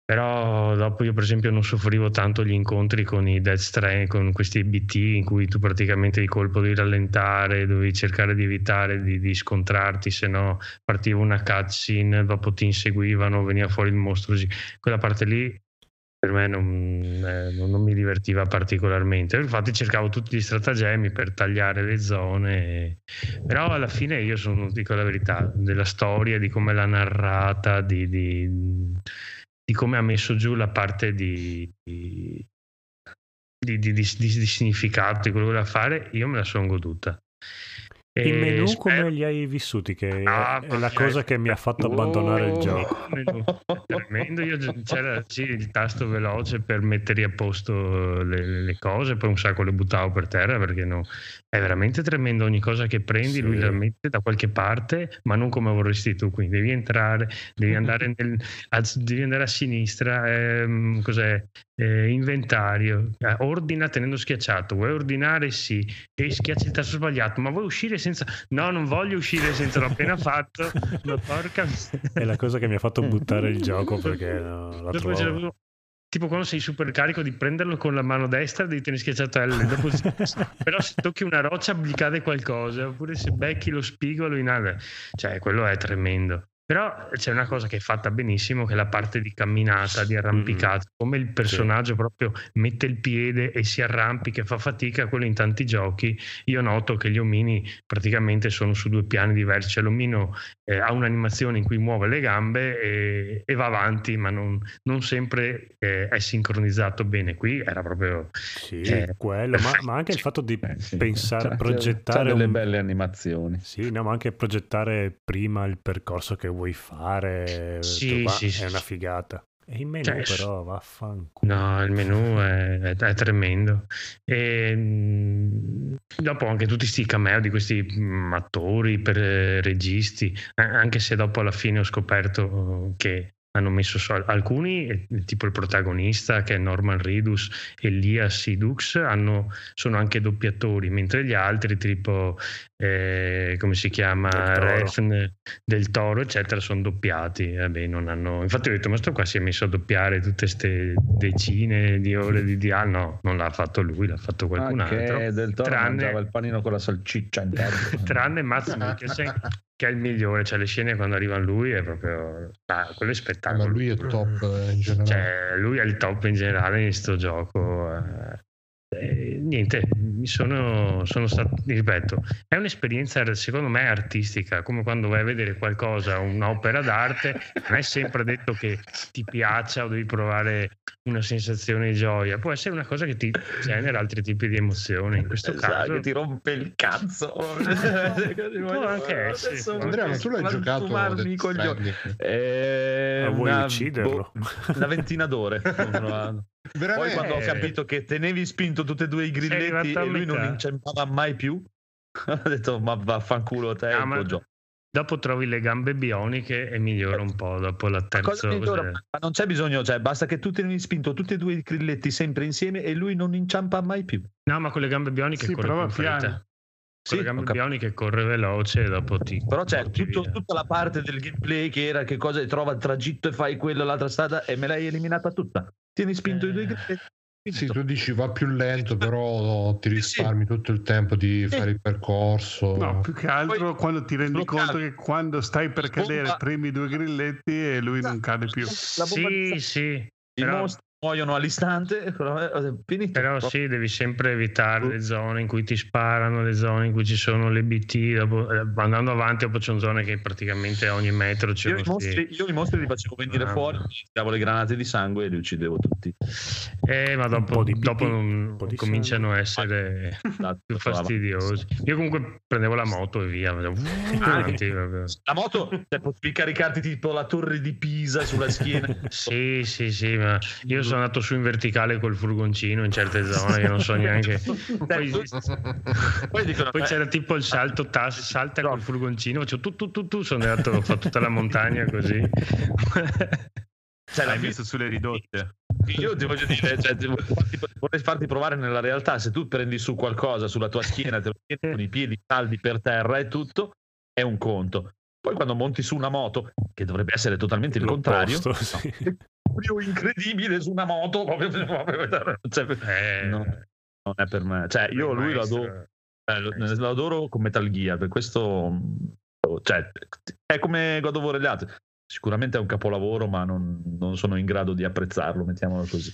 però dopo io per esempio non soffrivo tanto gli incontri con i Death Strand, con questi EBT in cui tu praticamente di colpo devi rallentare, dovevi cercare di evitare di, di scontrarti, se no partiva una cutscene, dopo ti inseguivano, veniva fuori il mostro, quella parte lì per me non, eh, non- mi divertiva particolarmente. Infatti cercavo tutti gli stratagemmi per tagliare le zone, però alla fine io sono, dico la verità, della storia, di come l'ha narrata, di, di- di come ha messo giù la parte di, di, di- di- significato, di quello che voleva fare, io me la sono goduta. I E menu spero- come li hai vissuti? Che Ah, è la vabbè. cosa che mi ha fatto abbandonare il Oh. gioco. Menù. Tremendo, io c'era sì, il tasto veloce per mettere a posto le, le cose, poi un sacco le buttavo per terra perché no, è veramente tremendo. Ogni cosa che prendi, Sì. lui la mette da qualche parte, ma non come vorresti tu. Quindi devi entrare, devi andare, nel, a, devi andare a sinistra. ehm, cos'è? Eh, inventario, eh, ordina tenendo schiacciato. Vuoi ordinare? Sì, e schiacci il tasto sbagliato, ma vuoi uscire senza. No, non voglio uscire senza l'ho appena fatto. Ma porca. È la cosa che mi ha fatto buttare il gioco perché no, la c'era trovavo. proprio- tipo quando sei super carico di prenderlo con la mano destra devi tenere schiacciato L dopo però se tocchi una roccia gli cade qualcosa oppure se becchi lo spigolo in aria cioè quello è tremendo però c'è una cosa che è fatta benissimo che è la parte di camminata di arrampicata come il personaggio proprio mette il piede e si arrampica e fa fatica quello in tanti giochi io noto che gli omini praticamente sono su due piani diversi cioè l'omino eh, ha un'animazione in cui muove le gambe e, e va avanti, ma non, non sempre eh, è sincronizzato bene. Qui era proprio. Sì, eh, quello, ma, ma anche il fatto di Eh, sì. pensare, C'ha- progettare c'ha delle un- belle animazioni. Sì, no, ma anche progettare prima il percorso che vuoi fare Sì, va, sì, è sì, una sì. figata. E in menu Cioè, però vaffanculo. No, il menù è, è- è tremendo. E, mh, dopo anche tutti questi cameo di questi mh, attori, per, eh, registi, anche se dopo alla fine ho scoperto che hanno messo so- alcuni, eh, tipo il protagonista che è Norman Reedus e Lia Sidux, hanno, sono anche doppiatori, mentre gli altri, tipo eh, come si chiama, Del Toro. Refn del Toro, eccetera, sono doppiati. Vabbè, non hanno... Infatti ho detto, ma sto qua si è messo a doppiare tutte queste decine di ore di, di... Ah no, non l'ha fatto lui, l'ha fatto qualcun Ah, altro. del toro Tranne- mangiava il panino con la salciccia in testa. Tranne Mats Mikkelsen, che è il migliore, cioè le scene quando arrivano lui è proprio... Ah, quello è Ma spettacolo. lui è top eh, in generale. Cioè, lui è il top in generale in questo gioco. eh. Eh, niente, mi sono, sono stato, ripeto, è un'esperienza secondo me artistica, come quando vai a vedere qualcosa, un'opera d'arte, non è sempre detto che ti piaccia o devi provare una sensazione di gioia, può essere una cosa che ti genera altri tipi di emozioni. In questo Esatto, caso, che ti rompe il cazzo. Può anche essere. Adesso Andrea, ma tu l'hai giocato sfumarmi Death i coglioni. Stranding? Eh, Ma vuoi una- ucciderlo? boh, una ventina d'ore. provato. Poi Veramente? quando ho capito che tenevi spinto tutti e due i grilletti e lui non inciampava mai più, ho detto ma vaffanculo te Ah, ma dopo trovi le gambe bioniche e migliora un po' dopo la terza. Migliora? Ma non c'è bisogno, cioè basta che tu tieni spinto tutti e due i grilletti sempre insieme e lui non inciampa mai più. No, ma con le gambe bioniche Sì, corre più piano. Sì, Con capito. bioniche corre veloce e dopo ti Però c'è tutto- tutta la parte del gameplay che era che cosa trova il tragitto e fai quella l'altra strada e me l'hai eliminata tutta. Tieni spinto i due Eh. grilletti Sì, tu dici va più lento, però ti risparmi tutto il tempo di fare il percorso. No, più che altro Poi- quando ti rendi conto che quando stai per Bomba- cadere premi due grilletti e lui non cade più. La bomba Sì, sì. I Però, mostri muoiono all'istante. eh, Finito. però sì, devi sempre evitare le zone in cui ti sparano, le zone in cui ci sono le BT. Dopo, eh, andando avanti, dopo c'è una zona che praticamente a ogni metro c'è Io i, mostri, io i mostri li facevo venire Ah. fuori, tiravo le granate di sangue e li uccidevo tutti. Eh, ma po' dopo, di dopo non- cominciano a essere Esatto, più fastidiosi. Io comunque prendevo la moto e via. Avanti. La moto, cioè, potevi caricarti tipo la torre di Pisa sulla schiena. Sì, sì, sì, ma io sono andato su in verticale col furgoncino in certe zone che non so neanche. Poi, Poi dicono, poi eh, c'era tipo il salto tas, salta col furgoncino, faccio tu tu tu tu, sono andato, ho fatto tutta la montagna così. cioè, L'hai messo sulle ridotte. Io ti voglio dire, cioè, ti vorrei, farti, vorrei farti provare nella realtà. Se tu prendi su qualcosa sulla tua schiena, te lo tieni con i piedi saldi per terra e tutto, è un conto. Poi quando monti su una moto, che dovrebbe essere totalmente il contrario, sì. Proprio incredibile su una moto, proprio, proprio- cioè, Eh, no, non è per me. Cioè, io lui lo adoro, eh, lo, adoro con Metal Gear, per questo cioè, è come God of War e gli altri. Sicuramente è un capolavoro, ma non, non sono in grado di apprezzarlo, mettiamolo così.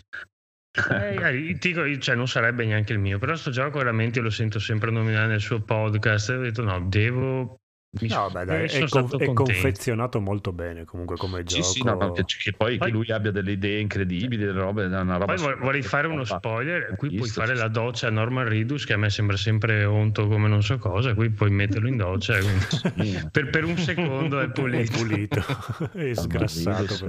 Eh, eh, dico, io- cioè, non sarebbe neanche il mio, però sto gioco veramente lo sento sempre nominare nel suo podcast. Ho detto no, devo. Mi No, beh, dai, eh, è, con- è confezionato molto bene comunque come Sì, gioco. sì, no, che, che poi che Poi- lui abbia delle idee incredibili, delle robe, è una roba Poi vo- vorrei fare uno spoiler. Qui puoi fare la doccia a Norman Ridus, che a me sembra sempre onto come non so cosa. Qui puoi metterlo in doccia. per, per un secondo è È pulito. pulito e sgrassato.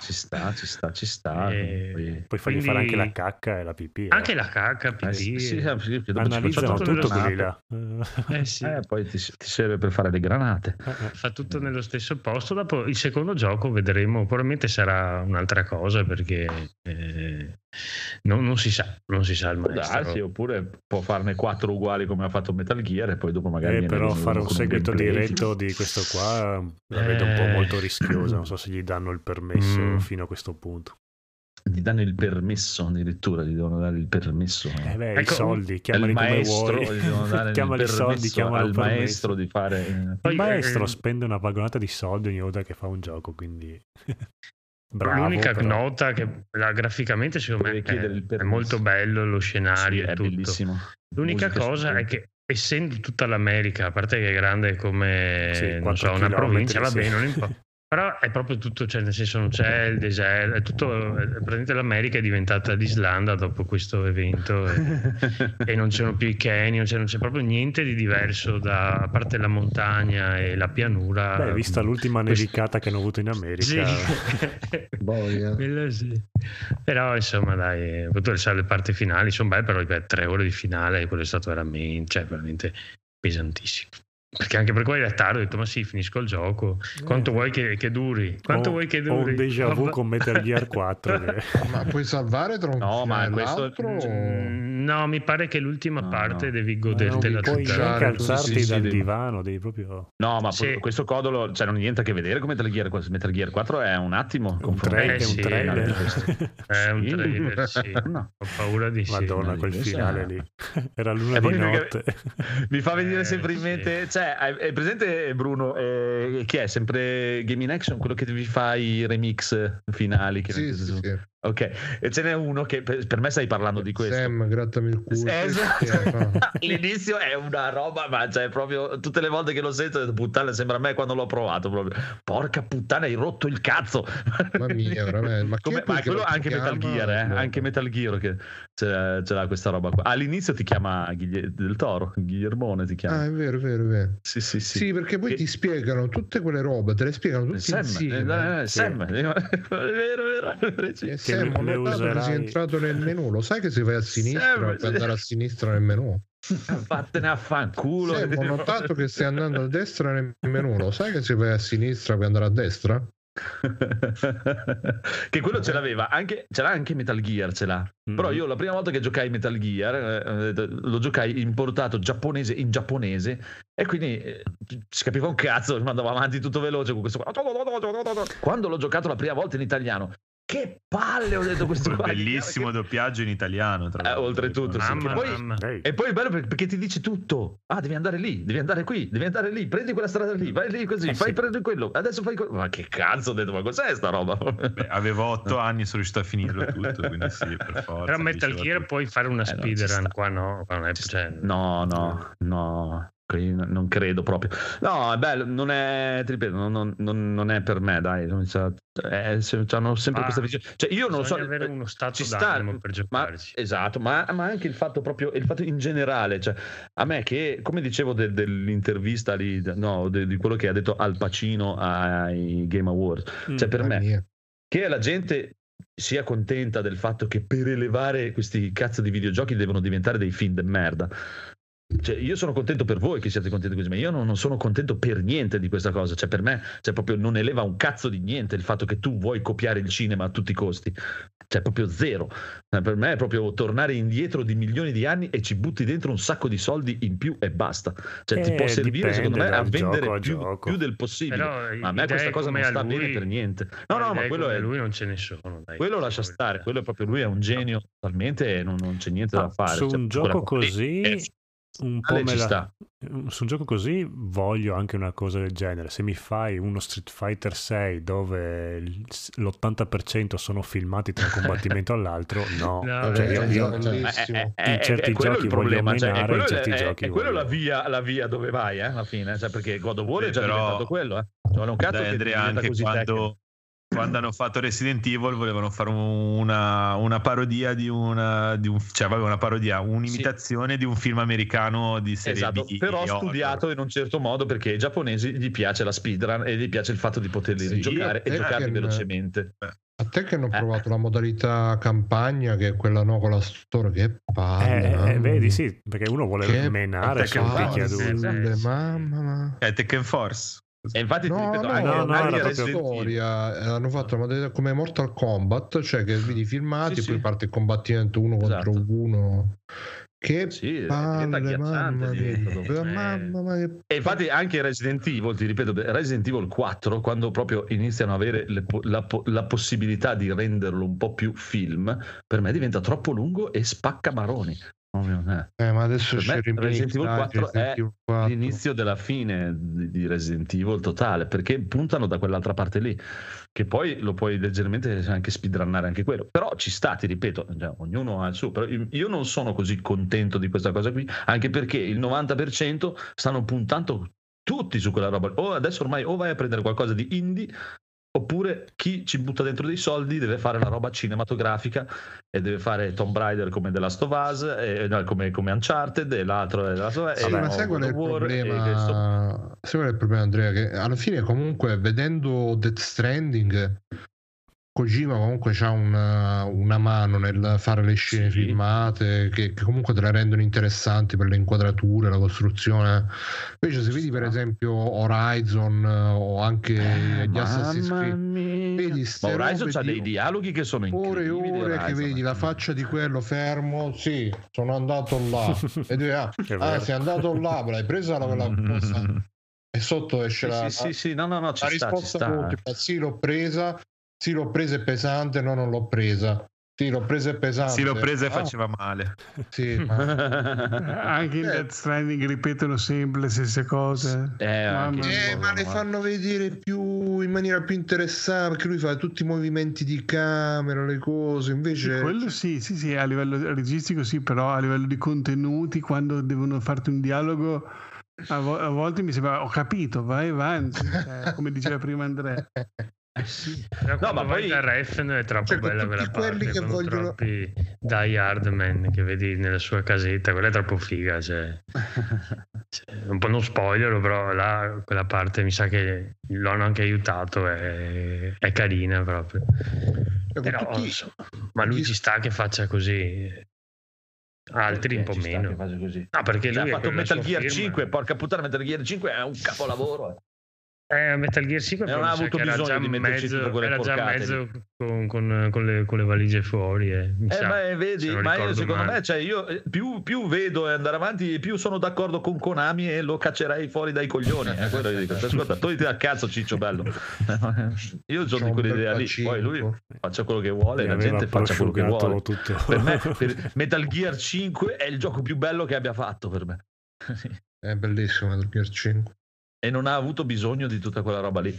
Ci sta, ci sta, ci sta. Eh, Poi- Puoi fargli Quindi- fare anche la cacca e la pipì. eh. Anche la cacca, eh, sì, pipì. sì, sì, sì, che dopo Analizzano tutto tutto quelli là. Eh sì. Eh, poi ti, ti serve per fare le granate. Eh, eh. fa tutto nello stesso posto. Dopo il secondo gioco vedremo, probabilmente sarà un'altra cosa perché eh, non, non si sa, non si sa il Può maestro. darsi, oppure può farne quattro uguali come ha fatto Metal Gear e poi dopo magari... Eh, però fare un seguito gameplay. diretto di questo qua la vedo un po' Eh. molto rischiosa. Non so se gli danno il permesso Mm. fino a questo punto. Gli danno il permesso addirittura, gli devono dare il permesso. Eh beh, Ecco, i soldi, al chiamali come maestro vuoi. Chiamali soldi, permesso chiamalo al maestro di fare... eh, Il maestro eh, spende una vagonata di soldi ogni volta che fa un gioco, quindi bravo. L'unica però. nota che la- graficamente secondo me è, è molto bello lo sì, scenario è e tutto. bellissimo. L'unica Musica cosa è che essendo tutta l'America, a parte che è grande come Sì, so, una provincia, va sì. bene, non importa. Però è proprio tutto, cioè nel senso non c'è il deserto, è tutto, è- praticamente l'America è diventata l'Islanda dopo questo evento e, e non c'erano più i canyon, cioè non c'è proprio niente di diverso da, a parte la montagna e la pianura. Beh, vista l'ultima Questo- nevicata che hanno avuto in America, Sì. Boia. Quello sì. Però insomma dai, tutte le le parti finali sono belle, però ripeto, tre ore di finale, quello è stato veramente, cioè, veramente pesantissimo. Perché anche per quello è tardi, ho detto ma sì, finisco il gioco. Quanto Eh. vuoi che, che duri? Quanto ho, vuoi che ho duri? un déjà vu con Metal Gear 4. che- Ma puoi salvare tra un No, ma questo-? Mm, No, mi pare che l'ultima No, parte no. devi non godertela puoi tutta. usare neanche tutti, alzarti sì, sì, dal devi- divano, devi proprio... No, ma Sì. questo codolo cioè, non ha niente a che vedere con Metal Gear. Metal Gear 4 è un attimo. Un trailer, Eh, un sì, trailer. È un Sì. trailer, sì. No. Ho paura di sì. Madonna, no, quel finale è- lì. Era l'una E di notte. Mi fa venire Eh, sempre in sì. mente, cioè, hai- è presente Bruno, eh, chi è? Sempre Game in Action, quello che vi fa i remix finali? Che Sì, sì, sì. Ok, e ce n'è uno che per, per me stai parlando di questo. Sam, grattami il culo. Eh, Sì, sì, eh, no. All'inizio è una roba, ma cioè proprio tutte le volte che lo sento, puttana, sembra a me quando l'ho provato. Proprio. Porca puttana, hai rotto il cazzo. Mamma mia, veramente. Ma, Come- è ma quello lo anche? Metal Gear, eh? Boh. anche Metal Gear che ce, l'ha questa roba qua. All'inizio ti chiama Ghiglie- del Toro, Guillermone ti chiama. Ah, è vero, è vero, è vero. sì, sì, sì. Sì, perché poi Che- ti spiegano tutte quelle robe, te le spiegano tutte Sam, insieme. eh, Sam, è vero, è vero. sì. E Sam, ho le notato che sei userai- entrato nel menu. Lo sai che se vai a sinistra Sam, puoi andare a sinistra nel menu? Vattene a fanculo. Sam, ho notato che stai andando a destra nel menu. Lo sai che se vai a sinistra puoi andare a destra? che quello ce l'aveva anche, ce l'ha anche Metal Gear ce l'ha Mm. però io la prima volta che giocai Metal Gear eh, lo giocai importato giapponese in giapponese e quindi eh, si capiva un cazzo andavo avanti tutto veloce con questo qua. quando l'ho giocato la prima volta in italiano che palle ho detto questo qua. Bellissimo doppiaggio in italiano, tra Eh, l'altro. oltretutto, sì. Mamma, Che poi- mamma. E poi è bello perché ti dice tutto. Ah, devi andare lì, devi andare qui, devi andare lì, prendi quella strada lì, vai lì così, Eh, fai sì. prendere quello, adesso fai quello. Ma che cazzo ho detto, ma cos'è sta roba? Beh, avevo otto anni, sono riuscito a finirlo tutto, quindi sì, per forza. Però Metal Gear tutto. puoi fare una Eh, speedrun, qua no, qua non è, cioè, No, no, no, non credo proprio. No, è bello, non è, ti ripeto, non, non- non- è per me, dai. se- c'hanno sempre Ah, questa visione. Cioè, io non so. avere uno stato ci sta- d'animo per Ma, giocarci. esatto, ma, ma anche il fatto proprio, il fatto in generale, cioè, a me che, come dicevo de- dell'intervista lì, no, de- di quello che ha detto Al Pacino ai Game Awards, mm, cioè per me, mia. che la gente sia contenta del fatto che per elevare questi cazzo di videogiochi devono diventare dei film de merda. Cioè, io sono contento per voi che siate contenti così, ma io non, non sono contento per niente di questa cosa. Cioè, per me, cioè, proprio non eleva un cazzo di niente il fatto che tu vuoi copiare il cinema a tutti i costi. Cioè, proprio zero. Eh, Per me è proprio tornare indietro di milioni di anni e ci butti dentro un sacco di soldi in più e basta. Cioè, ti Eh, può servire, dipende secondo me, a vendere gioco a più, gioco. più del possibile. Però ma a me questa cosa non sta lui- bene per niente. No, no, ma quello è. lui non ce ne sono. Dai. Quello lascia stare, quello è proprio lui è un genio totalmente e non, non c'è niente da fare. su Cioè, un gioco così è un po' Ale me ci la- sta. su un gioco così voglio anche una cosa del genere se mi fai uno Street Fighter 6 dove il- l'80% sono filmati tra un combattimento all'altro no, No, Cioè, io- io- eh, In certi è giochi voglio cioè, è menare, quello in certi è- giochi è quello la via, la via dove vai, eh, alla fine, cioè, perché God of War è già però- diventato quello, eh. Cioè, non è un cazzo che Andrea, anche così tecnico. Quando, hanno fatto Resident Evil volevano fare una, una parodia di una, di un, cioè vabbè, una parodia, un'imitazione di un film americano di serie Esatto, B. però horror. studiato in un certo modo perché ai giapponesi gli piace la speedrun e gli piace il fatto di poterli Sì, rigiocare e giocarli Tekken- velocemente. A te che hanno Eh. provato la modalità campagna, che è quella no con la storia, che palle. Eh, eh, vedi sì perché uno vuole Che menare su palle, picchiaduro sì. palle, mamma mia. È Tekken Force. E infatti ti No, ripeto, no, anche, no, no, anche era storia hanno fatto la modalità come Mortal Kombat, cioè che vedi filmati Sì, e poi sì. parte il combattimento uno Esatto. contro uno. Che Sì, diventa palle, diventa dopo. mia. Eh. Mamma mia, E infatti anche Resident Evil, ti ripeto, Resident Evil 4, quando proprio iniziano ad avere le la, la possibilità di renderlo un po' più film, per me diventa troppo lungo e spacca maroni. Oh mio, eh. Eh, ma adesso c'è Resident Evil dai, 4 Resident è Evil 4. L'inizio della fine di Resident Evil totale, perché puntano da quell'altra parte lì, che poi lo puoi leggermente anche speedrunnare anche quello. Però ci sta, ti ripeto, cioè, ognuno ha il suo. Però io non sono così contento di questa cosa qui, anche perché il 90% stanno puntando tutti su quella roba. O adesso ormai o vai a prendere qualcosa di indie, oppure chi ci butta dentro dei soldi deve fare la roba cinematografica e deve fare Tomb Raider come The Last of Us, e, no, come, come Uncharted, e l'altro è The Last of Us, Sì, ma sai qual problema? questo- Sai qual è il problema, Andrea? Che alla fine, comunque, vedendo Death Stranding, Kojima comunque ha una, una mano nel fare le scene Sì. filmate che, che comunque te le rendono interessanti per le inquadrature, la costruzione. Invece, se vedi per esempio Horizon eh, o anche gli Assassin's Creed, mia. vedi Ma Horizon ha dei dialoghi che sono ore e incredibili. ore che vedi eh. la faccia di quello fermo, sì, sono andato là. e tu, ah, ah, sei andato là, l'hai presa la- quella e sotto esce Sì, la, sì, sì, sì, no, no, no, la sta, risposta sta. Sì, l'ho presa, sì, l'ho presa è pesante, no, non l'ho presa. Sì, l'ho presa è pesante. Sì, l'ho presa e Ah, faceva male. Sì, ma... Anche in Eh. Death Stranding ripetono sempre le stesse cose. Eh, Eh, ma le no. fanno vedere più in maniera più interessante perché lui fa tutti i movimenti di camera, le cose. Invece, Quello sì, sì, sì, a livello registico sì, però a livello di contenuti, quando devono farti un dialogo, a, vo- a volte mi sembra, ho capito, vai avanti, cioè, come diceva prima Andrea. Eh, sì. Quando ma poi- da Refn è troppo Cioè, con bella quella quelli parte, che vogliono- troppi Die Hard Man che vedi nella sua casetta, quella è troppo figa, cioè. Cioè, un po' non spoiler, però là quella parte mi sa che l'hanno anche aiutato, è, è carina proprio. Però, tutti- insomma, ma lui ci sta che faccia così. Altri un po' meno. così. No, perché lui ha fatto Metal Gear firma. 5, porca puttana, Metal Gear 5 è un capolavoro. Eh. Eh, Metal Gear 5 E non ha avuto bisogno di metterci mezzo, tutte quelle era già porcate mezzo con, con- con le, con le valigie fuori. eh, Eh, sa, ma vedi, se non ma io, secondo male. me, cioè, io eh, più, più vedo e andare avanti, più sono d'accordo con Konami e lo caccerei fuori dai coglioni. È quello dico. Ascolta, togliti dal cazzo, ciccio bello. Io sono di quell'idea lì. Poi lui faccia quello che vuole, la gente faccia quello che vuole. tutto. Per me, per Metal Gear 5 è il gioco più bello che abbia fatto per me. È bellissimo Metal Gear 5. E non ha avuto bisogno di tutta quella roba lì.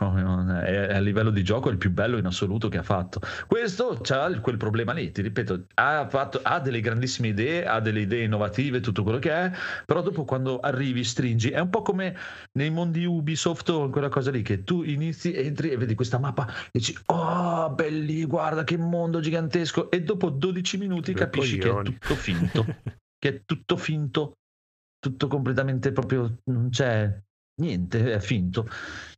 Oh, È, a livello di gioco è il più bello in assoluto che ha fatto. Questo c'ha il- quel problema lì, ti ripeto, ha, fatto- ha delle grandissime idee, ha delle idee innovative, tutto quello che è, però dopo quando arrivi, stringi, è un po' come nei mondi Ubisoft o quella cosa lì, che tu inizi, entri e vedi questa mappa e dici, oh, belli, guarda che mondo gigantesco, e dopo 12 minuti Due capisci che è coglioni. tutto finto, che è tutto finto, tutto completamente proprio, non c'è niente, è finto.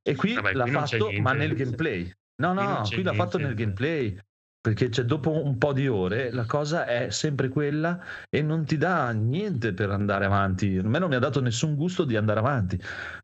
E qui Vabbè, l'ha qui fatto, niente. ma nel gameplay. No, Qui no, c'è qui l'ha fatto nel gameplay. Perché c'è dopo un po' di ore la cosa è sempre quella e non ti dà niente per andare avanti. A me non mi ha dato nessun gusto di andare avanti.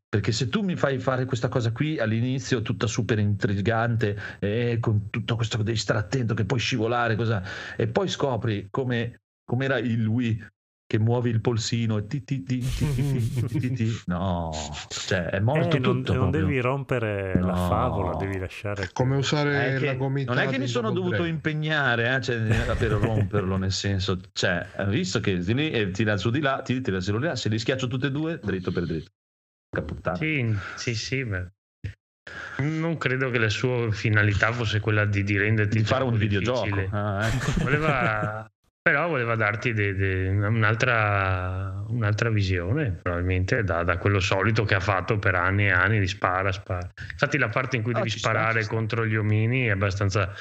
Perché se tu mi fai fare questa cosa qui all'inizio, tutta super intrigante, e con tutto questo devi stare attento che puoi scivolare, cosa, e poi scopri come era il Wii che muovi il polsino e ti ti ti ti ti, ti, ti. no cioè è morto eh, non, tutto non proprio. devi rompere no. la favola devi lasciare come usare eh, è la gomita non è che mi sono dovuto tre. impegnare eh, cioè, eh, per romperlo nel senso cioè visto che tiri, eh, tira su di là tiri, tira su di là se li schiaccio tutte e due dritto per dritto Caputtana. sì sì sì ma... Non credo che la sua finalità fosse quella di, di renderti di fare un difficile. videogioco. Ah, ecco. Voleva però voleva darti de- de- un'altra, un'altra visione, probabilmente da, da quello solito che ha fatto per anni e anni di spara, spara. Infatti la parte in cui Ah, devi sparare sta. contro gli omini è abbastanza,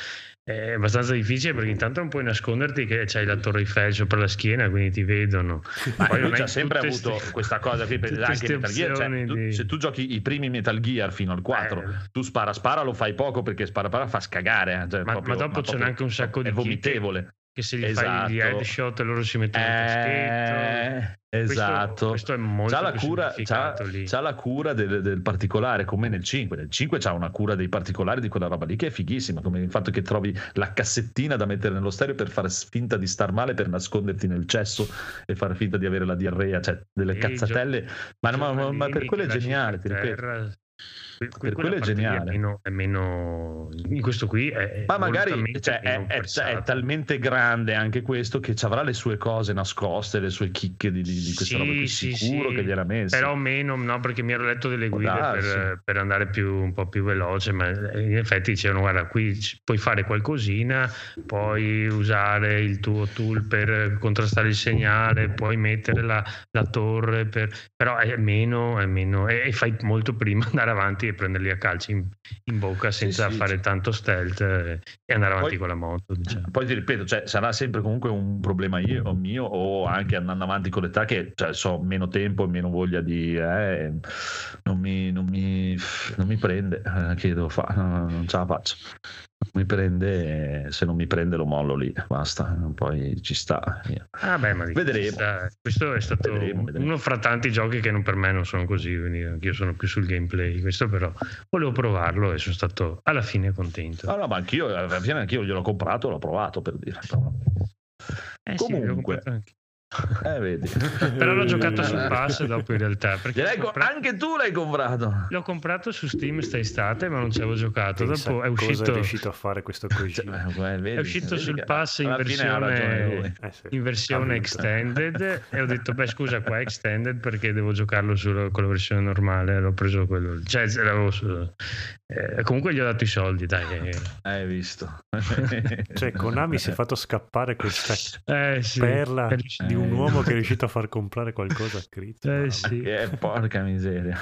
è abbastanza difficile perché intanto non puoi nasconderti che c'hai la torre Eiffel sopra la schiena, quindi ti vedono. Ma Poi lui hai sempre avuto ste- questa cosa qui, per- anche Metal Gear, cioè, opzioni tu- di- se tu giochi i primi Metal Gear fino al 4, Eh. tu spara spara lo fai poco perché spara spara fa scagare, eh, cioè, Ma- proprio- ma dopo c'è proprio- anche un sacco di è vomitevole. Che se gli Esatto. fai gli headshot loro si mettono in caschetto. Eh, Questo- esatto. questo è molto c'ha la cura, c'ha, c'ha la cura del, del particolare, come nel 5. Nel 5 c'ha una cura dei particolari di quella roba lì che è fighissima, come il fatto che trovi la cassettina da mettere nello stereo per fare finta di star male, per nasconderti nel cesso e fare finta di avere la diarrea, cioè delle Sì, cazzatelle. Ma, ma- ma- ma giornalini per quello è geniale, ti ripeto. Per quello è parte lì geniale. meno, è meno- in questo qui è Ma magari cioè, è, è- è talmente grande anche questo che ci avrà le sue cose nascoste, le sue chicche di, di- di questa Sì, roba qui. sì, Sicuro sì. che gliela messa. Però meno, no, perché mi ero letto delle guide per, per andare più, un po' più veloce, ma in effetti dicevano guarda qui puoi fare qualcosina, puoi usare il tuo tool per contrastare il segnale, puoi mettere la, la torre, per- però è meno, è meno e fai molto prima andare avanti e prenderli a calci in, in bocca senza sì, fare sì. tanto stealth e andare avanti Poi- con la moto. Diciamo. Poi ti ripeto, cioè, sarà sempre comunque un problema io, o mio o anche andando avanti con l'età che cioè, so meno tempo e meno voglia di... eh, non, mi, non, mi, non mi prende, eh, che devo fare? No, non ce la faccio. Mi prende, se non mi prende lo mollo lì, basta, poi ci sta. Ah beh, ma Vedremo. questa- questo è stato Vedremo, vedremo. uno fra tanti giochi che non per me non sono così, quindi anch'io sono più sul gameplay. Questo però volevo provarlo e sono stato alla fine contento. No, ma anch'io, alla fine anch'io gliel'ho comprato, l'ho provato per dire. Eh sì, comunque. anche. Eh, vedi. Però l'ho giocato sul pass dopo in realtà. Perché Gliel'hai l'ho co- comprato, Anche tu l'hai comprato. l'ho comprato su Steam st'estate, ma non ci avevo giocato. Pensa Dopo è cosa uscito, è riuscito a fare questo cosino. Cioè, è uscito sul pass in versione. Eh sì. in versione extended e ho detto beh scusa qua è extended perché devo giocarlo solo con la versione normale l'ho preso quello cioè l'avevo su- eh, comunque gli ho dato i soldi dai eh. Hai visto. Cioè, Konami si è fatto scappare questa Eh, sì. perla Per- di un uomo che è riuscito a far comprare qualcosa a Crizzo. Eh, sì. Eh, porca miseria.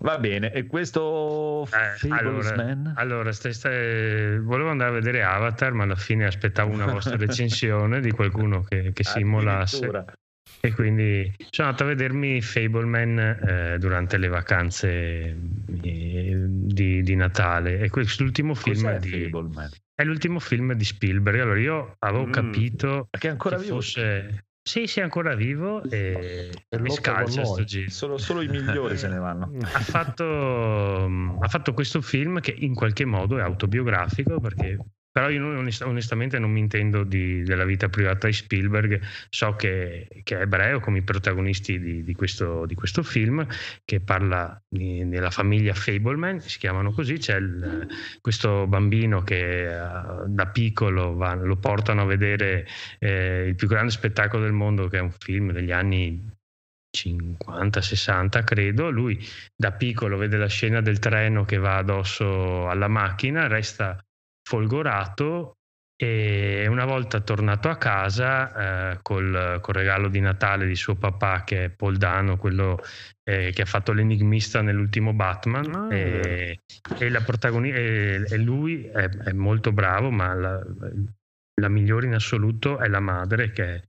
Va bene, e questo Eh, allora, allora stai- stai- volevo andare a vedere Avatar ma alla fine aspettavo una vostra recensione di qualcuno che, che si immolasse e quindi sono andato a vedermi Fableman eh, durante le vacanze eh, di, di Natale e quest'ultimo film Cos'è di, Fableman? È l'ultimo film di Spielberg allora io avevo Mm. capito Che è ancora che vivo? fosse Sì, sì, è ancora vivo e, E lotta scalcia sto giro. Solo, solo i migliori se ne vanno. Ha fatto, ha fatto questo film che in qualche modo è autobiografico perché però io onestamente non mi intendo di- della vita privata di Spielberg, so che, che è ebreo come i protagonisti di, di questo, di questo film che parla della famiglia Fableman, si chiamano così, c'è il- questo bambino che eh, da piccolo va- lo portano a vedere eh, il più grande spettacolo del mondo che è un film degli anni 50-60 credo, lui da piccolo vede la scena del treno che va addosso alla macchina, resta folgorato e una volta tornato a casa eh, col, col regalo di Natale di suo papà che è Paul Dano, quello eh, che ha fatto l'enigmista nell'ultimo Batman Ah, e, e la protagoni- e- e lui è, è molto bravo ma la, la migliore in assoluto è la madre che è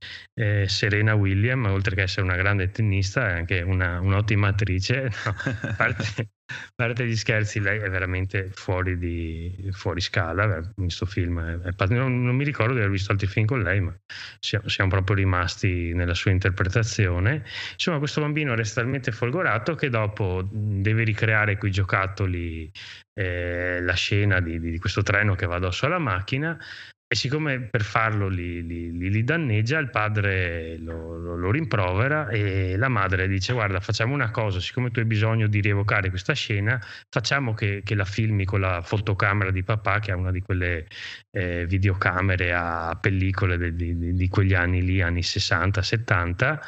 eh, Serena William, oltre che essere una grande tennista è anche una- un'ottima attrice. No, a parte, parte gli scherzi, lei è veramente fuori, di, fuori scala. in questo film è- è pa- non, non mi ricordo di aver visto altri film con lei, ma siamo, siamo proprio rimasti nella sua interpretazione. Insomma, questo bambino resta talmente folgorato che dopo deve ricreare quei giocattoli, eh, la scena di, di questo treno che va addosso alla macchina. E siccome per farlo li, li- li- li danneggia, il padre lo, lo- lo rimprovera e la madre dice: Guarda, facciamo una cosa, siccome tu hai bisogno di rievocare questa scena, facciamo che, che la filmi con la fotocamera di papà, che ha una di quelle eh, videocamere a pellicole di, di- di quegli anni lì, anni 60-70.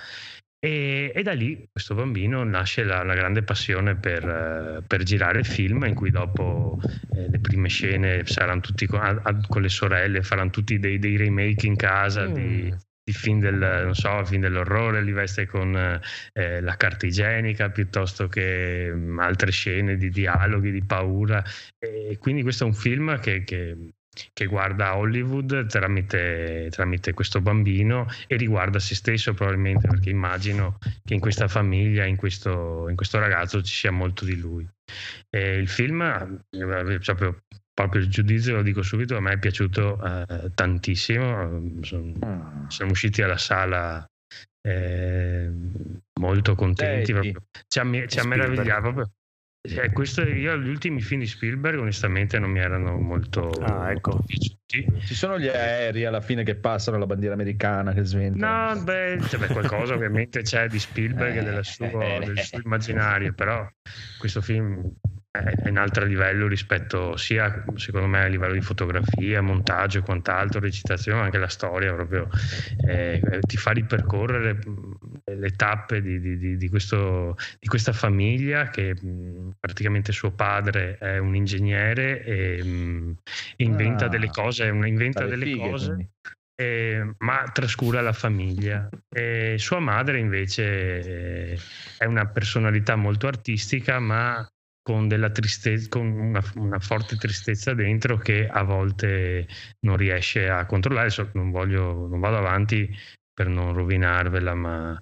E, e da lì questo bambino nasce la, la grande passione per, eh, per girare il film, in cui dopo eh, le prime scene saranno tutti con, a- a- con le sorelle, faranno tutti dei, dei remake in casa di, di film, del, non so, film dell'orrore, li veste con eh, la carta igienica piuttosto che mm, altre scene di dialoghi, di paura. E quindi questo è un film che, che- che guarda Hollywood tramite, tramite questo bambino e riguarda se stesso probabilmente perché immagino che in questa famiglia, in questo, in questo ragazzo ci sia molto di lui. E il film, eh, proprio, proprio il giudizio, lo dico subito, a me è piaciuto eh, tantissimo. Sono- siamo usciti alla sala eh, molto contenti. Ci ci ha meravigliato proprio. Eh, questo, io gli ultimi film di Spielberg onestamente non mi erano molto Ah, ecco. piaciuti. Ci sono gli aerei alla fine che passano la bandiera americana che sventano. No, beh, cioè, beh, qualcosa ovviamente c'è di Spielberg e del suo, del suo immaginario, però questo film è in altro livello rispetto sia secondo me a livello di fotografia, montaggio e quant'altro, recitazione, ma anche la storia proprio eh, ti fa ripercorrere le tappe di, di- di- questo- di questa famiglia che praticamente suo padre è un ingegnere e mh, inventa Ah. delle cose, inventa delle fighe, cose quindi. eh, ma trascura la famiglia. E sua madre invece eh, è una personalità molto artistica, ma con, della tristezza, con una, una forte tristezza dentro che a volte non riesce a controllare. Adesso non, voglio, non vado avanti per non rovinarvela, ma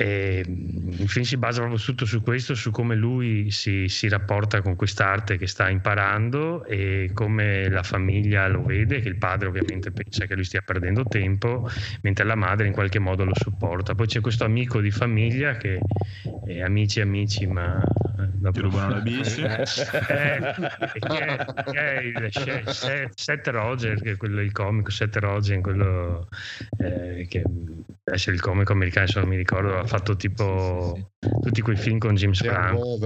e, mm, il film si basa proprio tutto su questo, su come lui si, si rapporta con quest'arte che sta imparando e come la famiglia lo vede, che il padre ovviamente pensa che lui stia perdendo tempo, mentre la madre in qualche modo lo supporta. Poi c'è questo amico di famiglia che è amici amici, ma eh, dopo- Ti rubano le bici. Eh, che è, che è il Seth- Rogen, che è quello il comico Seth Rogen, quello eh, che deve essere il comico americano, se non mi ricordo, ha fatto tipo Sì, sì, tutti quei film con James Franco.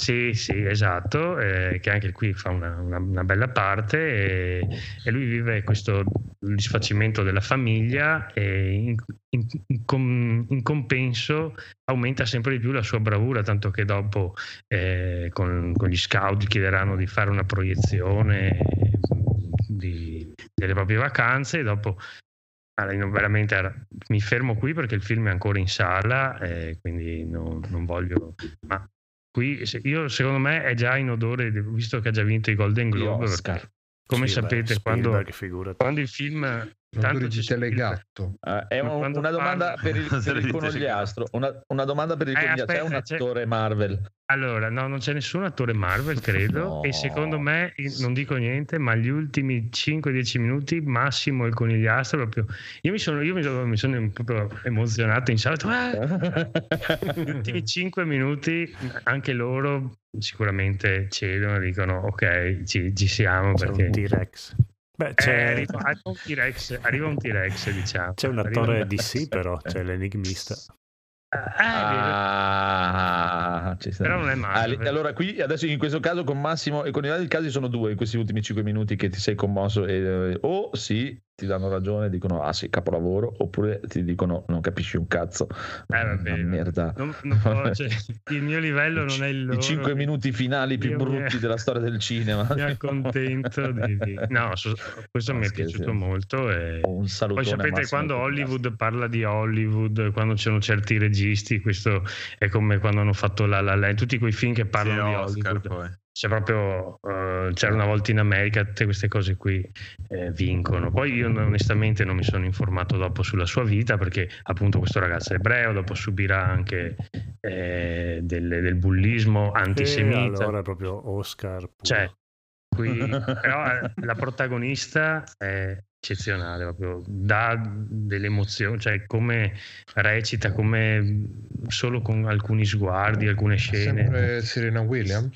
Sì, sì, esatto, eh, che anche qui fa una, una- una bella parte e, e lui vive questo disfacimento della famiglia e in, in- in com- in compenso aumenta sempre di più la sua bravura, tanto che dopo eh, con, con gli scout chiederanno di fare una proiezione di- delle proprie vacanze e dopo io veramente era- mi fermo qui perché il film è ancora in sala e quindi non, non voglio ma qui io secondo me è già in odore visto che ha già vinto i Golden Globe come Sì, beh, sapete quando, Spielberg, figurati. quando il film Tanto di. Telegatto. Eh, è un- una domanda parla- per il, per il conigliastro. Una, una domanda per il Eh, conigliastro. C'è un aspetta, c'è- attore Marvel. Allora, no, non c'è nessun attore Marvel, credo. No. E secondo me, non dico niente, ma gli ultimi 5-10 minuti, massimo il conigliastro. Proprio. Io mi sono, io mi sono, mi sono proprio emozionato in sala. ho detto, "Ah!" Gli ultimi 5 minuti, anche loro sicuramente cedono e dicono: Ok, ci, ci siamo. C'è Perché un T-Rex. Beh, Eh, c'è, arriva, un T-Rex, arriva un T-Rex, diciamo. c'è un attore un- DC, però, c'è l'enigmista. Ah, è vero. Ah, sta. Però non è. Ah, allora, qui adesso in questo caso con Massimo e con i casi sono due in questi ultimi 5 minuti che ti sei commosso e eh, o sì, ti danno ragione, dicono ah sì, capolavoro, oppure ti dicono non capisci un cazzo. Eh, vabbè, Una merda. Non- non cioè, il mio livello non è il loro. I 5 minuti finali più Io mi- brutti della storia del cinema. Mi accontento di, No, so- questo No, mi è scherzi. piaciuto molto. E... Un salutone Poi sapete, quando. Hollywood parla di Hollywood, quando c'erano certi registi, questo è come quando hanno fatto la La Land, tutti quei film che parlano Sì, di Oscar, Hollywood. poi. C'è proprio, eh, c'era una volta in America, tutte queste cose qui eh, vincono. Poi io onestamente non mi sono informato dopo sulla sua vita perché appunto questo ragazzo è ebreo, dopo subirà anche eh, del, del bullismo E antisemita. allora è proprio Oscar. puro. Cioè, qui, però eh, la protagonista è eccezionale, proprio dà delle emozioni, cioè come recita, come solo con alcuni sguardi, alcune scene. sempre Serena Williams.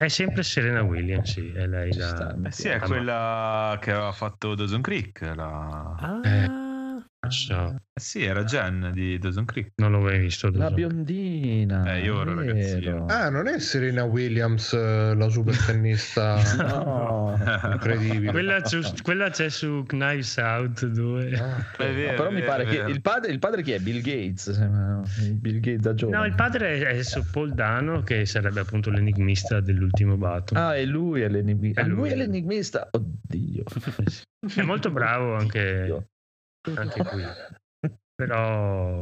È sempre Serena Williams, sì, è lei la... Eh sì, è quella che aveva fatto Dawson Creek. La... Ah, so, Eh sì, era Jen di Dawson Creek. non l'ho mai visto. La Dawson. biondina. Eh, io ero ragazzino. Ah, non è Serena Williams eh, la super tennista No. incredibile. Quella, su- quella c'è su Knives Out 2. Ah, È vero, Però mi pare che il padre, il padre chi è? Bill Gates. Bill Gates da giovane. No, il padre è su Paul Dano, che sarebbe appunto l'enigmista dell'ultimo Batman. Ah, e lui è l'enigmista. È Ah, lui lui. è l'enigmista. Oddio. È molto bravo anche, anche qui. Però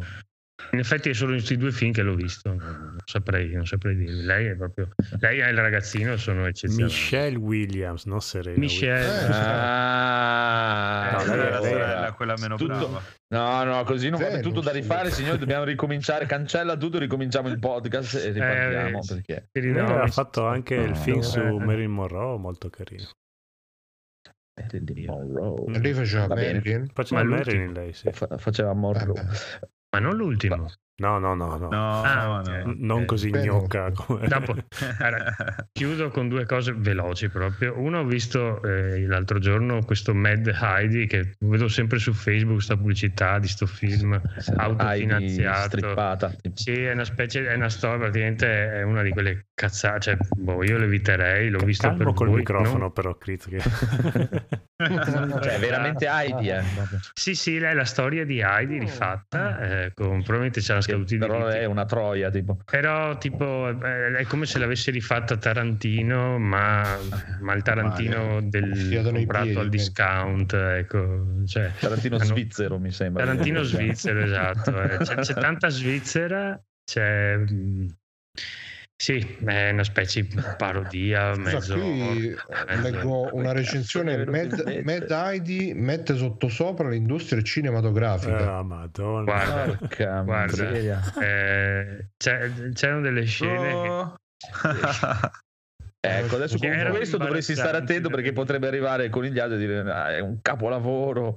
in effetti è solo in questi due film che l'ho visto, non saprei, non saprei dirvi. Lei è proprio lei e il ragazzino sono eccezionali. Michelle Williams, non Serena Michelle, Eh, Ah, No, Eh, lei- lei- sorella, quella meno tutto- brava. No, no, così non va tutto da rifare, signori. Dobbiamo ricominciare. Cancella tutto, ricominciamo il podcast e ripartiamo. Eh, perché Williams. Lei aveva fatto anche il No. film su Eh. Marilyn Monroe, molto carino. Monroe. Lei faceva. Marilyn. Faceva Ma Marilyn lei, sì. Fa- faceva Monroe. Ma non l'ultimo. No, no, no, no. No, Ah, no, no. non eh, così bene. gnocca come... Dopo, allora, chiudo con due cose veloci proprio. Uno, ho visto eh, l'altro giorno questo Mad Heidi che vedo sempre su Facebook, sta pubblicità di sto film autofinanziato. Heidi strippata. Sì, è una specie, è una storia, praticamente è una di quelle cazzate, cioè, boh, io l'eviterei, l'ho visto Calmo per col voi, microfono non- però, Chris. Che... Cioè, veramente Heidi, eh. Sì, sì, lei è la storia di Heidi rifatta, eh, con, probabilmente c'erano Che scaduti i però è una troia, tipo. Però tipo è come se l'avesse rifatta Tarantino, ma, ma il Tarantino del Fiato nei comprato piedi, al discount, ecco, cioè, Tarantino hanno- svizzero, mi sembra. Tarantino svizzero, esatto. eh. C'è, c'è tanta Svizzera, c'è mm, sì, è una specie di parodia, Scusa, mezzo qui eh, mezzo- leggo una recensione. Mad, Mad Heidi mette sottosopra l'industria cinematografica. Ah, madonna. Guarda, Porca Guarda. miseria. eh, c'è- c'erano delle scene che Oh. Ecco, adesso con questo dovresti stare attento perché potrebbe arrivare il conigliato e dire "Ah, è un capolavoro.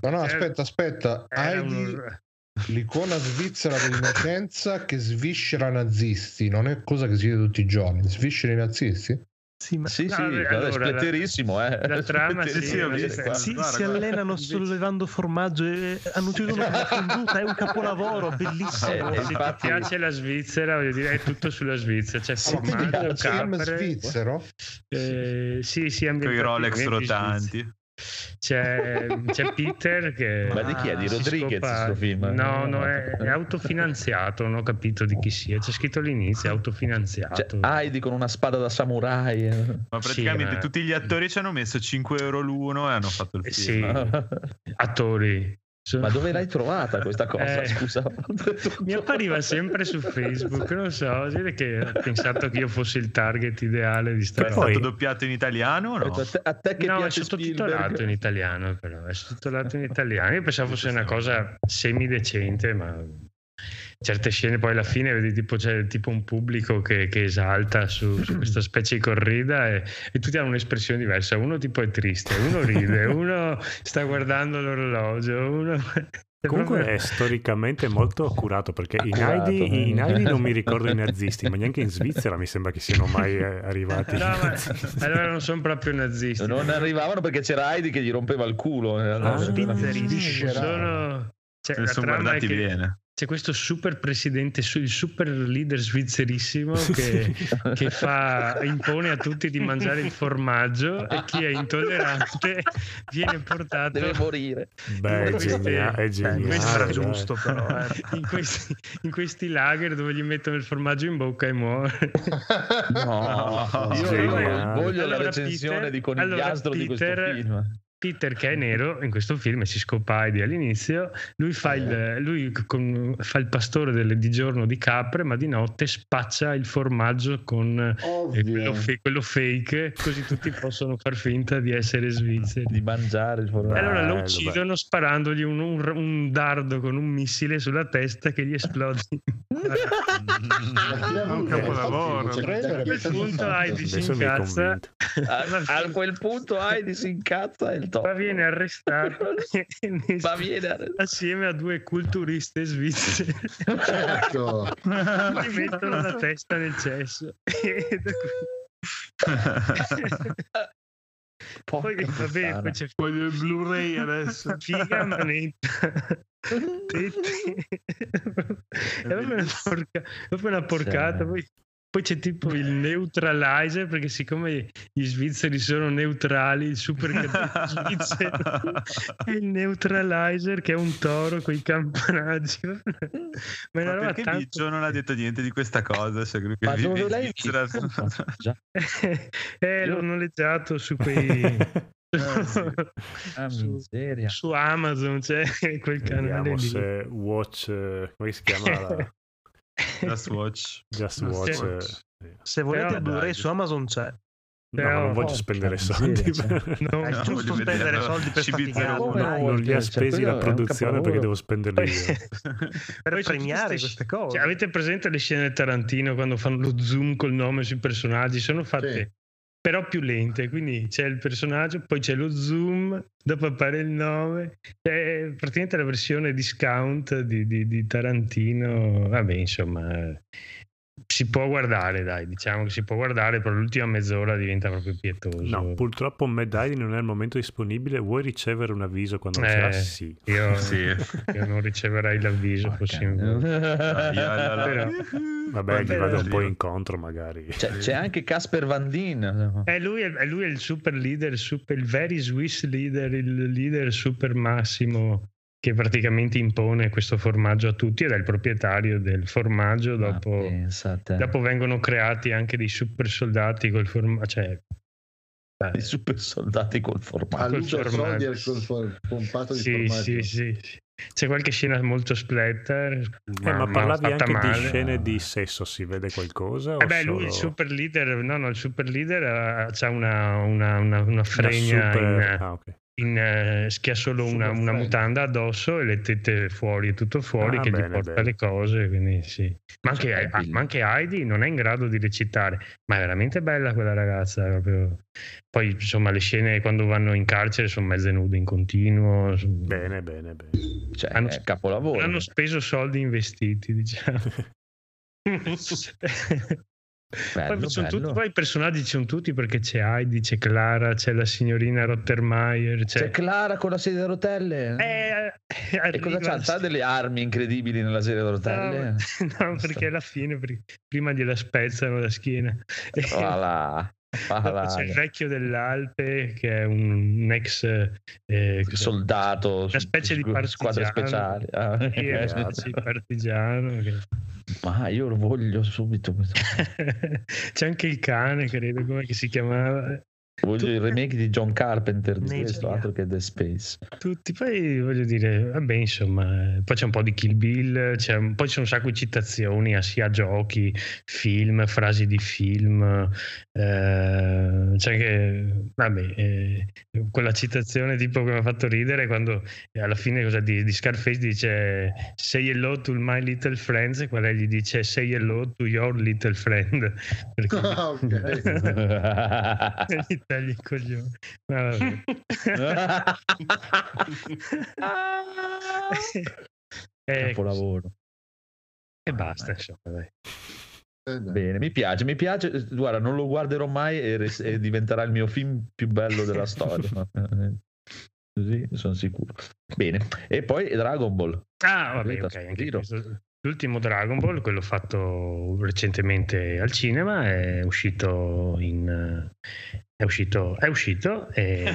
No, no, aspetta, aspetta. Heidi, un- l'icona svizzera dell'innocenza che sviscera nazisti. Non è cosa che si vede tutti i giorni. Sviscera i nazisti? Sì, ma Sì, No, sì, allora, guarda, è la- spletterissimo, eh. la trama, sì, sì, qua. si, guarda, si guarda. allenano sollevando formaggio e hanno ucciso una fonduta, è un capolavoro, bellissimo. Eh, se ti infatti- piace la Svizzera, voglio dire, è tutto sulla Svizzera. C'è Ma quindi è formaggio, un film capre, svizzero? eh, sì, sì, Con i Rolex rotanti. C'è, c'è Peter che Ma di chi è? Di Rodriguez scopa- questo film? No, no, è, è autofinanziato, non ho capito di chi sia. C'è scritto all'inizio, autofinanziato. Cioè, Heidi con una spada da samurai. eh. Ma praticamente ma- tutti gli attori ci hanno messo 5 euro l'uno e hanno fatto il Eh, film. sì, attori. Sono- Ma dove l'hai trovata questa cosa? Eh, Scusa. Mi appariva sempre su Facebook, non so, vede che ho pensato che io fossi il target ideale di sta È stato doppiato in italiano o no? A te, a te che No, è piace sottotitolato in Spielberg? italiano, però è sottotitolato in italiano. Io pensavo fosse una cosa semidecente, ma certe scene poi alla fine vedi tipo c'è tipo un pubblico che, che esalta su, su questa specie di corrida e, e tutti hanno un'espressione diversa. Uno tipo è triste, uno ride, uno sta guardando l'orologio, uno... Comunque è storicamente molto accurato perché in Accurato, Heidi, in Heidi non mi ricordo i nazisti, ma neanche in Svizzera mi sembra che siano mai eh, arrivati. No, ma allora non sono proprio nazisti. Non arrivavano perché c'era Heidi che gli rompeva il culo. eh, allora- Ah, Svizzerissimi, sono... Cioè, Se ne la sono guardati che- bene. C'è questo super presidente, su- il super leader svizzerissimo che, che fa, impone a tutti di mangiare il formaggio e chi è intollerante viene portato Deve morire. Beh, è, Queste- genia- è geniale. questo era dai. giusto, però. eh. in questi, in questi lager dove gli mettono il formaggio in bocca e muore. No, io, io Geniale. voglio la Allora, recensione Peter- di conigliastro allora, di questo film. Peter che è nero in questo film e si scopa Heidi all'inizio. Lui fa il, lui con- fa il pastore delle- di giorno di capre ma di notte spaccia il formaggio con eh, quello, fe- quello fake così tutti possono far finta di essere svizzeri. Di mangiare il e formaggio. allora lo uccidono sparandogli un, un- un dardo con un missile sulla testa che gli esplode È un capolavoro. Credere a quel punto. Heidi si incazza. a quel punto Heidi si incazza top. ma viene arrestato Ma viene arrestato. assieme a due culturiste svizzere Ecco. gli mettono la testa nel cesso E da qui- poi vabbè puttana. poi c'è Voglio il Blu-ray adesso. figa manetta tetti è proprio una, porca- proprio una porcata poi, poi c'è tipo il neutralizer perché siccome gli svizzeri sono neutrali il super svizzero è il neutralizer che è un toro con i campanaggi. Ma è una Ma roba perché tanto Biggio non ha detto niente di questa cosa? Cioè, che Ma dove l'hai eh, l'ho noleggiato su quei Ah, su, su Amazon c'è quel canale Vediamo lì. se Watch, eh, come si chiama? la- Just Watch. Just No, Watch. sì. eh, sì. Se volete il Blu-ray su Amazon c'è. No, Però- ma non voglio Oh, spendere soldi. per- No, È No, giusto voglio spendere soldi per faticare. no? non li ha Cioè, spesi quello la produzione perché devo spenderli io. Per Poi premiare queste sc- cose. cioè, avete presente le scene del Tarantino quando fanno lo zoom col nome sui personaggi? Sono fatte Sì. Però più lente, quindi c'è il personaggio, poi c'è lo zoom, dopo appare il nome. È praticamente la versione discount di, di- di Tarantino. Vabbè, insomma, si può guardare, dai, diciamo che si può guardare, però l'ultima mezz'ora diventa proprio pietoso. No, purtroppo Mad Eye non è al momento disponibile. Vuoi ricevere un avviso quando Eh, sarà? Sì. Io, Sì. io non riceverai l'avviso. Io allora- Però- Vabbè, gli vado un po' incontro magari. C'è, c'è anche Casper Van Dien. Eh, lui, è, lui è il super leader, il super, il very Swiss leader, il leader super massimo che praticamente impone questo formaggio a tutti ed è il proprietario del formaggio. Ma Dopo, dopo vengono creati anche dei super soldati col formaggio. Cioè, I super soldati col formaggio. Luca formaggio. soldi col for- pompato di sì, formaggio. sì, sì, sì. C'è qualche scena molto splatter. Eh, ma parlavi anche di male. scene di sesso, si vede qualcosa? o Eh beh, lui il solo super leader, no, no, il super leader ha una, una, una, una una fregna super- in, ah, ok. In, eh, che ha solo una, una mutanda addosso e le tette fuori, è tutto fuori Ah, che bene, gli porta bene. le cose. Quindi sì. ma, anche, Cioè, ah, ma anche Heidi non è in grado di recitare, ma è veramente bella quella ragazza. proprio. Poi insomma le scene quando vanno in carcere sono mezze nude in continuo. Bene, bene, bene. Cioè, Hanno- è capolavoro. Hanno speso soldi in vestiti, diciamo. Bello, poi, tutti, poi i personaggi ci sono tutti perché c'è Heidi, c'è Clara, c'è la signorina Rottermeier, c'è, C'è Clara con la sedia a rotelle? Eh, e cosa c'ha? C'ha delle armi incredibili nella sedia a rotelle? No, perché alla fine pri- prima gliela spezzano la schiena. Voilà. voilà. c'è il vecchio dell'Alpe che è un, ex eh, soldato una specie di partigiano. speciali Ah, Sì, eh, partigiano. che- ma io lo voglio subito. C'è anche il cane, credo, come si chiamava. Voglio il remake di John Carpenter di questo, altro che The Space. Tutti, poi voglio dire, vabbè, insomma, poi c'è un po' di Kill Bill, c'è un- poi c'è un sacco di citazioni a sia giochi, film, frasi di film, eh, c'è che, vabbè, eh, quella citazione tipo che mi ha fatto ridere quando eh, alla fine cosa di, di Scarface dice say hello to my little friends e quella gli dice say hello to your little friend perché Ah, ok. gli tagli i coglioni. Ma vabbè. e, Capolavoro. e basta, insomma, dai. Eh. Bene, mi piace, mi piace. Guarda, non lo guarderò mai e, res- e diventerà il mio film più bello della storia. Così sono sicuro. Bene, e poi Dragon Ball. Ah, vabbè, Rita ok. Anche questo- L'ultimo Dragon Ball, quello fatto recentemente al cinema, è uscito in. È uscito, è uscito, È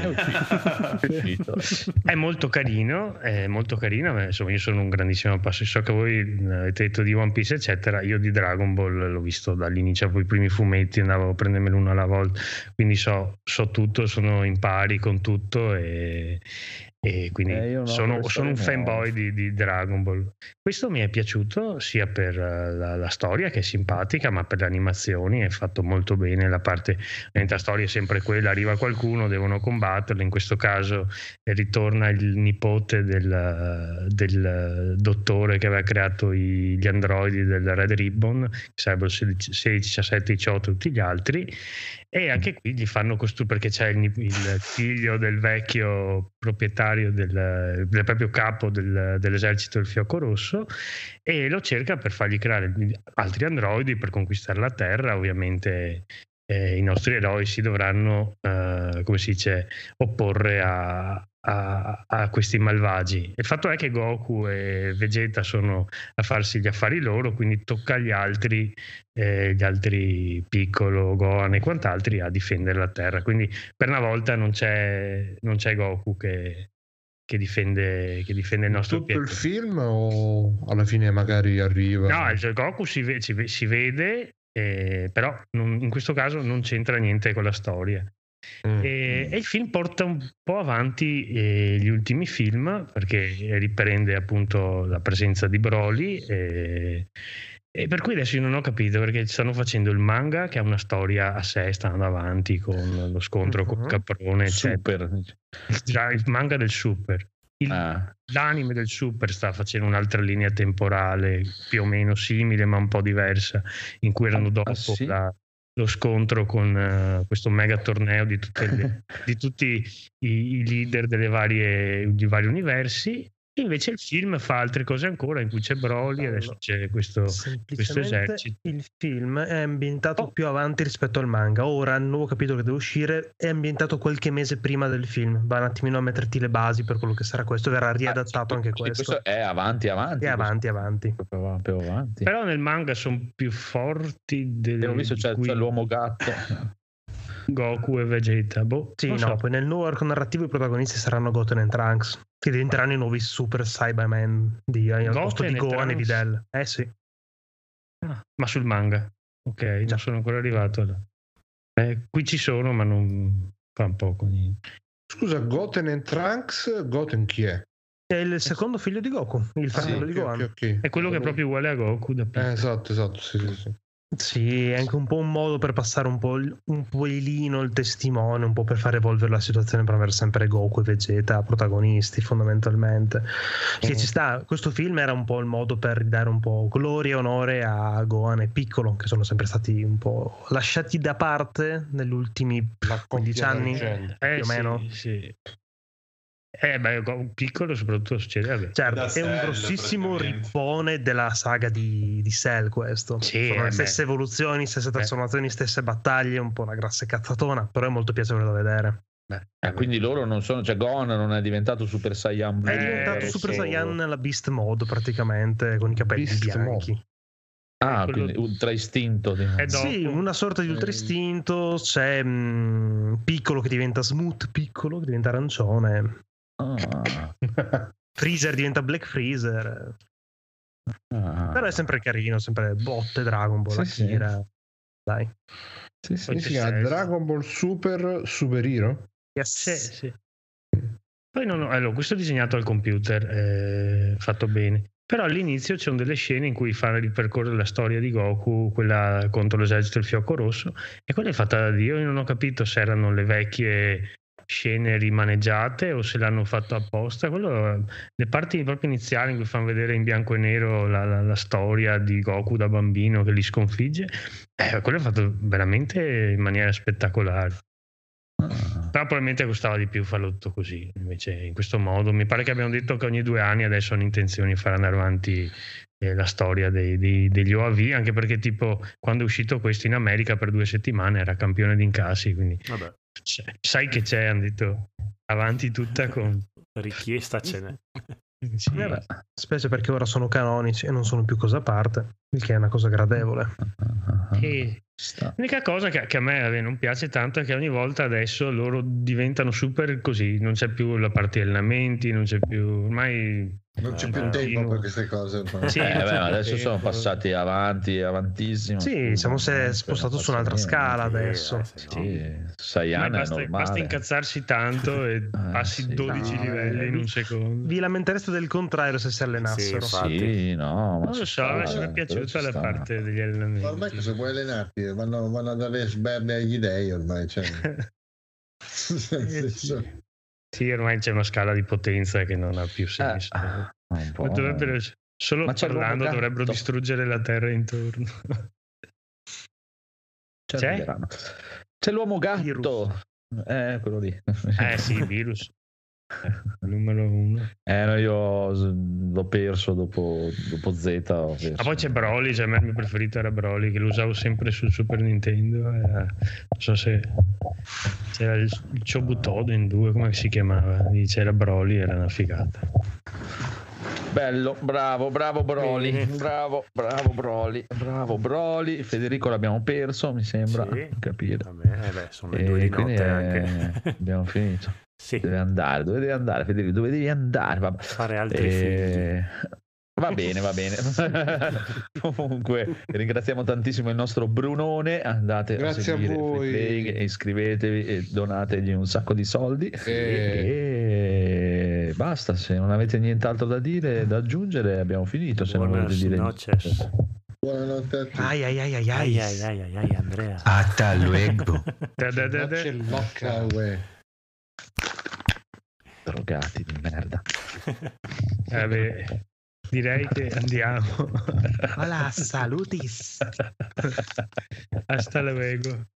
uscito. È molto carino, è molto carino. ma Insomma, io sono un grandissimo appassionato. So che voi avete detto di One Piece, eccetera. Io di Dragon Ball l'ho visto dall'inizio, poi i primi fumetti andavo a prendermelo uno alla volta. Quindi so, so tutto, sono in pari con tutto e, e quindi Eh, no, sono, sono un fanboy di, di Dragon Ball. Questo mi è piaciuto sia per eh, la, la storia che è simpatica, ma per le animazioni è fatto molto bene. La parte, la storia è sempre quella: arriva qualcuno, devono combatterlo. In questo caso eh, ritorna il nipote del, del dottore che aveva creato i- gli androidi del Red Ribbon, che sarebbero 16, 17, 18 tutti gli altri. E anche qui gli fanno costruire perché c'è il, il figlio del vecchio proprietario del, del proprio capo del- dell'esercito del Fiocco Rosso e lo cerca per fargli creare altri androidi per conquistare la Terra. Ovviamente eh, i nostri eroi si dovranno, eh, come si dice, opporre a, a- a questi malvagi. Il fatto è che Goku e Vegeta sono a farsi gli affari loro, quindi tocca agli altri, eh, gli altri Piccolo, Gohan e quant'altri a difendere la Terra. Quindi per una volta non c'è, non c'è Goku che, che difende, che difende il nostro Tutto il pianeta. film o alla fine magari arriva? No, il Goku si, ve- si si vede, eh, però non- in questo caso non c'entra niente con la storia. Mm. E, e il film porta un po' avanti eh, gli ultimi film perché riprende appunto la presenza di Broly. E, e per cui adesso io non ho capito perché stanno facendo il manga che ha una storia a sé, stanno avanti con lo scontro con Mhm. Caprone, eccetera. Super. Il, manga del Super. Il- Ah, L'anime del Super sta facendo un'altra linea temporale più o meno simile ma un po' diversa in cui erano Ah, dopo sì? la- lo scontro con eh, questo mega torneo di, tutte le- di tutti i, i leader delle varie, dei vari universi invece il film fa altre cose ancora in cui c'è Broly e adesso c'è questo, questo esercito il film è ambientato Oh. più avanti rispetto al manga. Ora il nuovo capitolo che deve uscire è ambientato qualche mese prima del film. Va un attimino a metterti le basi per quello che sarà questo. Verrà riadattato ah, anche sì, questo. è avanti, avanti. E avanti, avanti. questo. Proprio, proprio avanti. però nel manga sono più forti del, Abbiamo visto c'è, cui c'è l'uomo gatto. Goku e Vegeta boh, Sì, non no, so. poi nel nuovo arco narrativo i protagonisti saranno Goten e Trunks, che diventeranno i nuovi Super Cyberman di, al Goten posto di e Gohan e Trunks? Videl. Eh sì. Ah, ma sul manga ok Già. non sono ancora arrivato Eh, qui ci sono ma non fa un poco niente Scusa, Goten e Trunks, Goten chi è? È il secondo figlio di Goku, il fratello Ah, di ok, Gohan. ok, ok. è quello che è proprio uguale a Goku da piccolo. Eh, esatto, esatto, sì, sì, sì. Sì, è anche un po' un modo per passare un po' il- un poelino il testimone, un po' per far evolvere la situazione per avere sempre Goku e Vegeta protagonisti fondamentalmente. Che ci sta, questo film era un po' il modo per dare un po' gloria e onore a Gohan e Piccolo, che sono sempre stati un po' lasciati da parte negli ultimi La 15 coppia anni. leggenda. Eh, più o sì, meno. sì. Eh, beh, Go- piccolo soprattutto succede vabbè. Certo, Da è un grossissimo rippone della saga di, di Cell questo. Sì, Sono eh, le stesse evoluzioni, stesse trasformazioni, stesse battaglie, un po' una grassa cazzatona, però è molto piacevole da vedere. Beh, Eh, quindi loro non sono, cioè Gon non è diventato Super Saiyan Blue. È Eh, diventato Super sì. Saiyan nella Beast Mode praticamente, con i capelli Beast bianchi. Ah, quello- quindi ultra istinto. diciamo. Sì, una sorta di ultra Eh. istinto, c'è mm, Piccolo che diventa Smooth Piccolo, che diventa arancione, Ah, Freezer diventa Black Freezer, ah. però è sempre carino, sempre botte Dragon Ball, Sì, sì. Akira. Dai. Sì, sì. Si chiama. Dragon Ball Super Super Hero? Sì, sì. Poi non ho- allora, questo è disegnato al computer, eh, fatto bene. Però all'inizio c'è delle scene in cui fa ripercorrere la storia di Goku, quella contro l'esercito del fiocco rosso, e quella è fatta da Dio. Io non ho capito se erano le vecchie scene rimaneggiate o se l'hanno fatto apposta. Quello, le parti proprio iniziali in cui fanno vedere in bianco e nero la, la- la storia di Goku da bambino che li sconfigge, eh, quello è fatto veramente in maniera spettacolare. Ah. Però probabilmente costava di più farlo tutto così, invece in questo modo. Mi pare che abbiamo detto che ogni due anni adesso hanno intenzione di far andare avanti eh, la storia dei- dei- degli OAV, anche perché tipo quando è uscito questo in America per due settimane era campione di incassi, quindi Vabbè, sai- sai che c'è, hanno detto avanti tutta con... richiesta ce n'è. Sì. Vabbè, specie perché ora sono canonici e non sono più cosa a parte, il che è una cosa gradevole. E. L'unica cosa che, che a me vabbè, non piace tanto è che ogni volta adesso loro diventano super così, non c'è più la parte di allenamenti, non c'è più ormai Non c'è Eh, più tempo continuo. per queste cose. Sì, Eh, beh, adesso sono tempo. passati avanti, avantissimo. Sì, siamo eh, non su un'altra passa scala niente. adesso. eh, no. Sì, Sayana è basta, normale. basta incazzarsi tanto e passi sì. 12 No, livelli eh, in un secondo. Vi lamentereste del contrario se si allenassero. Sì. Sì, no, ma Non lo so, mi è piaciuta ci la parte degli Ma allenamenti. ormai se vuoi allenarti vanno, vanno a dare sberne agli dei ormai. Cioè. Nel Eh, senso- sì. Ormai c'è una scala di potenza che non ha più senso. Eh, un po'. Ma dovrebbero, solo Ma parlando dovrebbero distruggere la terra intorno. C'è? C'è l'uomo gatto. Virus. Eh, quello lì. eh sì, virus. Numero uno. Eh, no, io l'ho perso dopo, dopo Z. ho perso. Ah, poi c'è Broly, cioè a me il mio preferito era Broly, che lo usavo sempre sul Super Nintendo. eh, non so se c'era il, il Chobutoden 2, come si chiamava? Lì C'era Broly, era una figata. Bello, bravo, bravo Broly. Bene. Bravo, bravo Broly. Bravo Broly. Federico l'abbiamo perso, mi sembra. Sì. Capire. Eh beh, sono le E due di quindi notte eh, anche. abbiamo finito. sì, Deve andare, dove devi andare, Federico? Dove devi andare? Vabbè. fare altri figli. Eh, Va bene, va bene. Comunque, ringraziamo tantissimo il nostro Brunone. Andate Grazie a a seguire voi. Free Play e iscrivetevi e donategli un sacco di soldi. E- E basta, se non avete nient'altro da dire, da aggiungere, abbiamo finito. Se non Buonas volete dire noches. Buonanotte a tutti. Ai ai ai ai Ai ai. ai ai ai Andrea. Hasta luego. Loca. Drogati di merda. Vabbè, direi che andiamo. Hola, salutis. Hasta luego.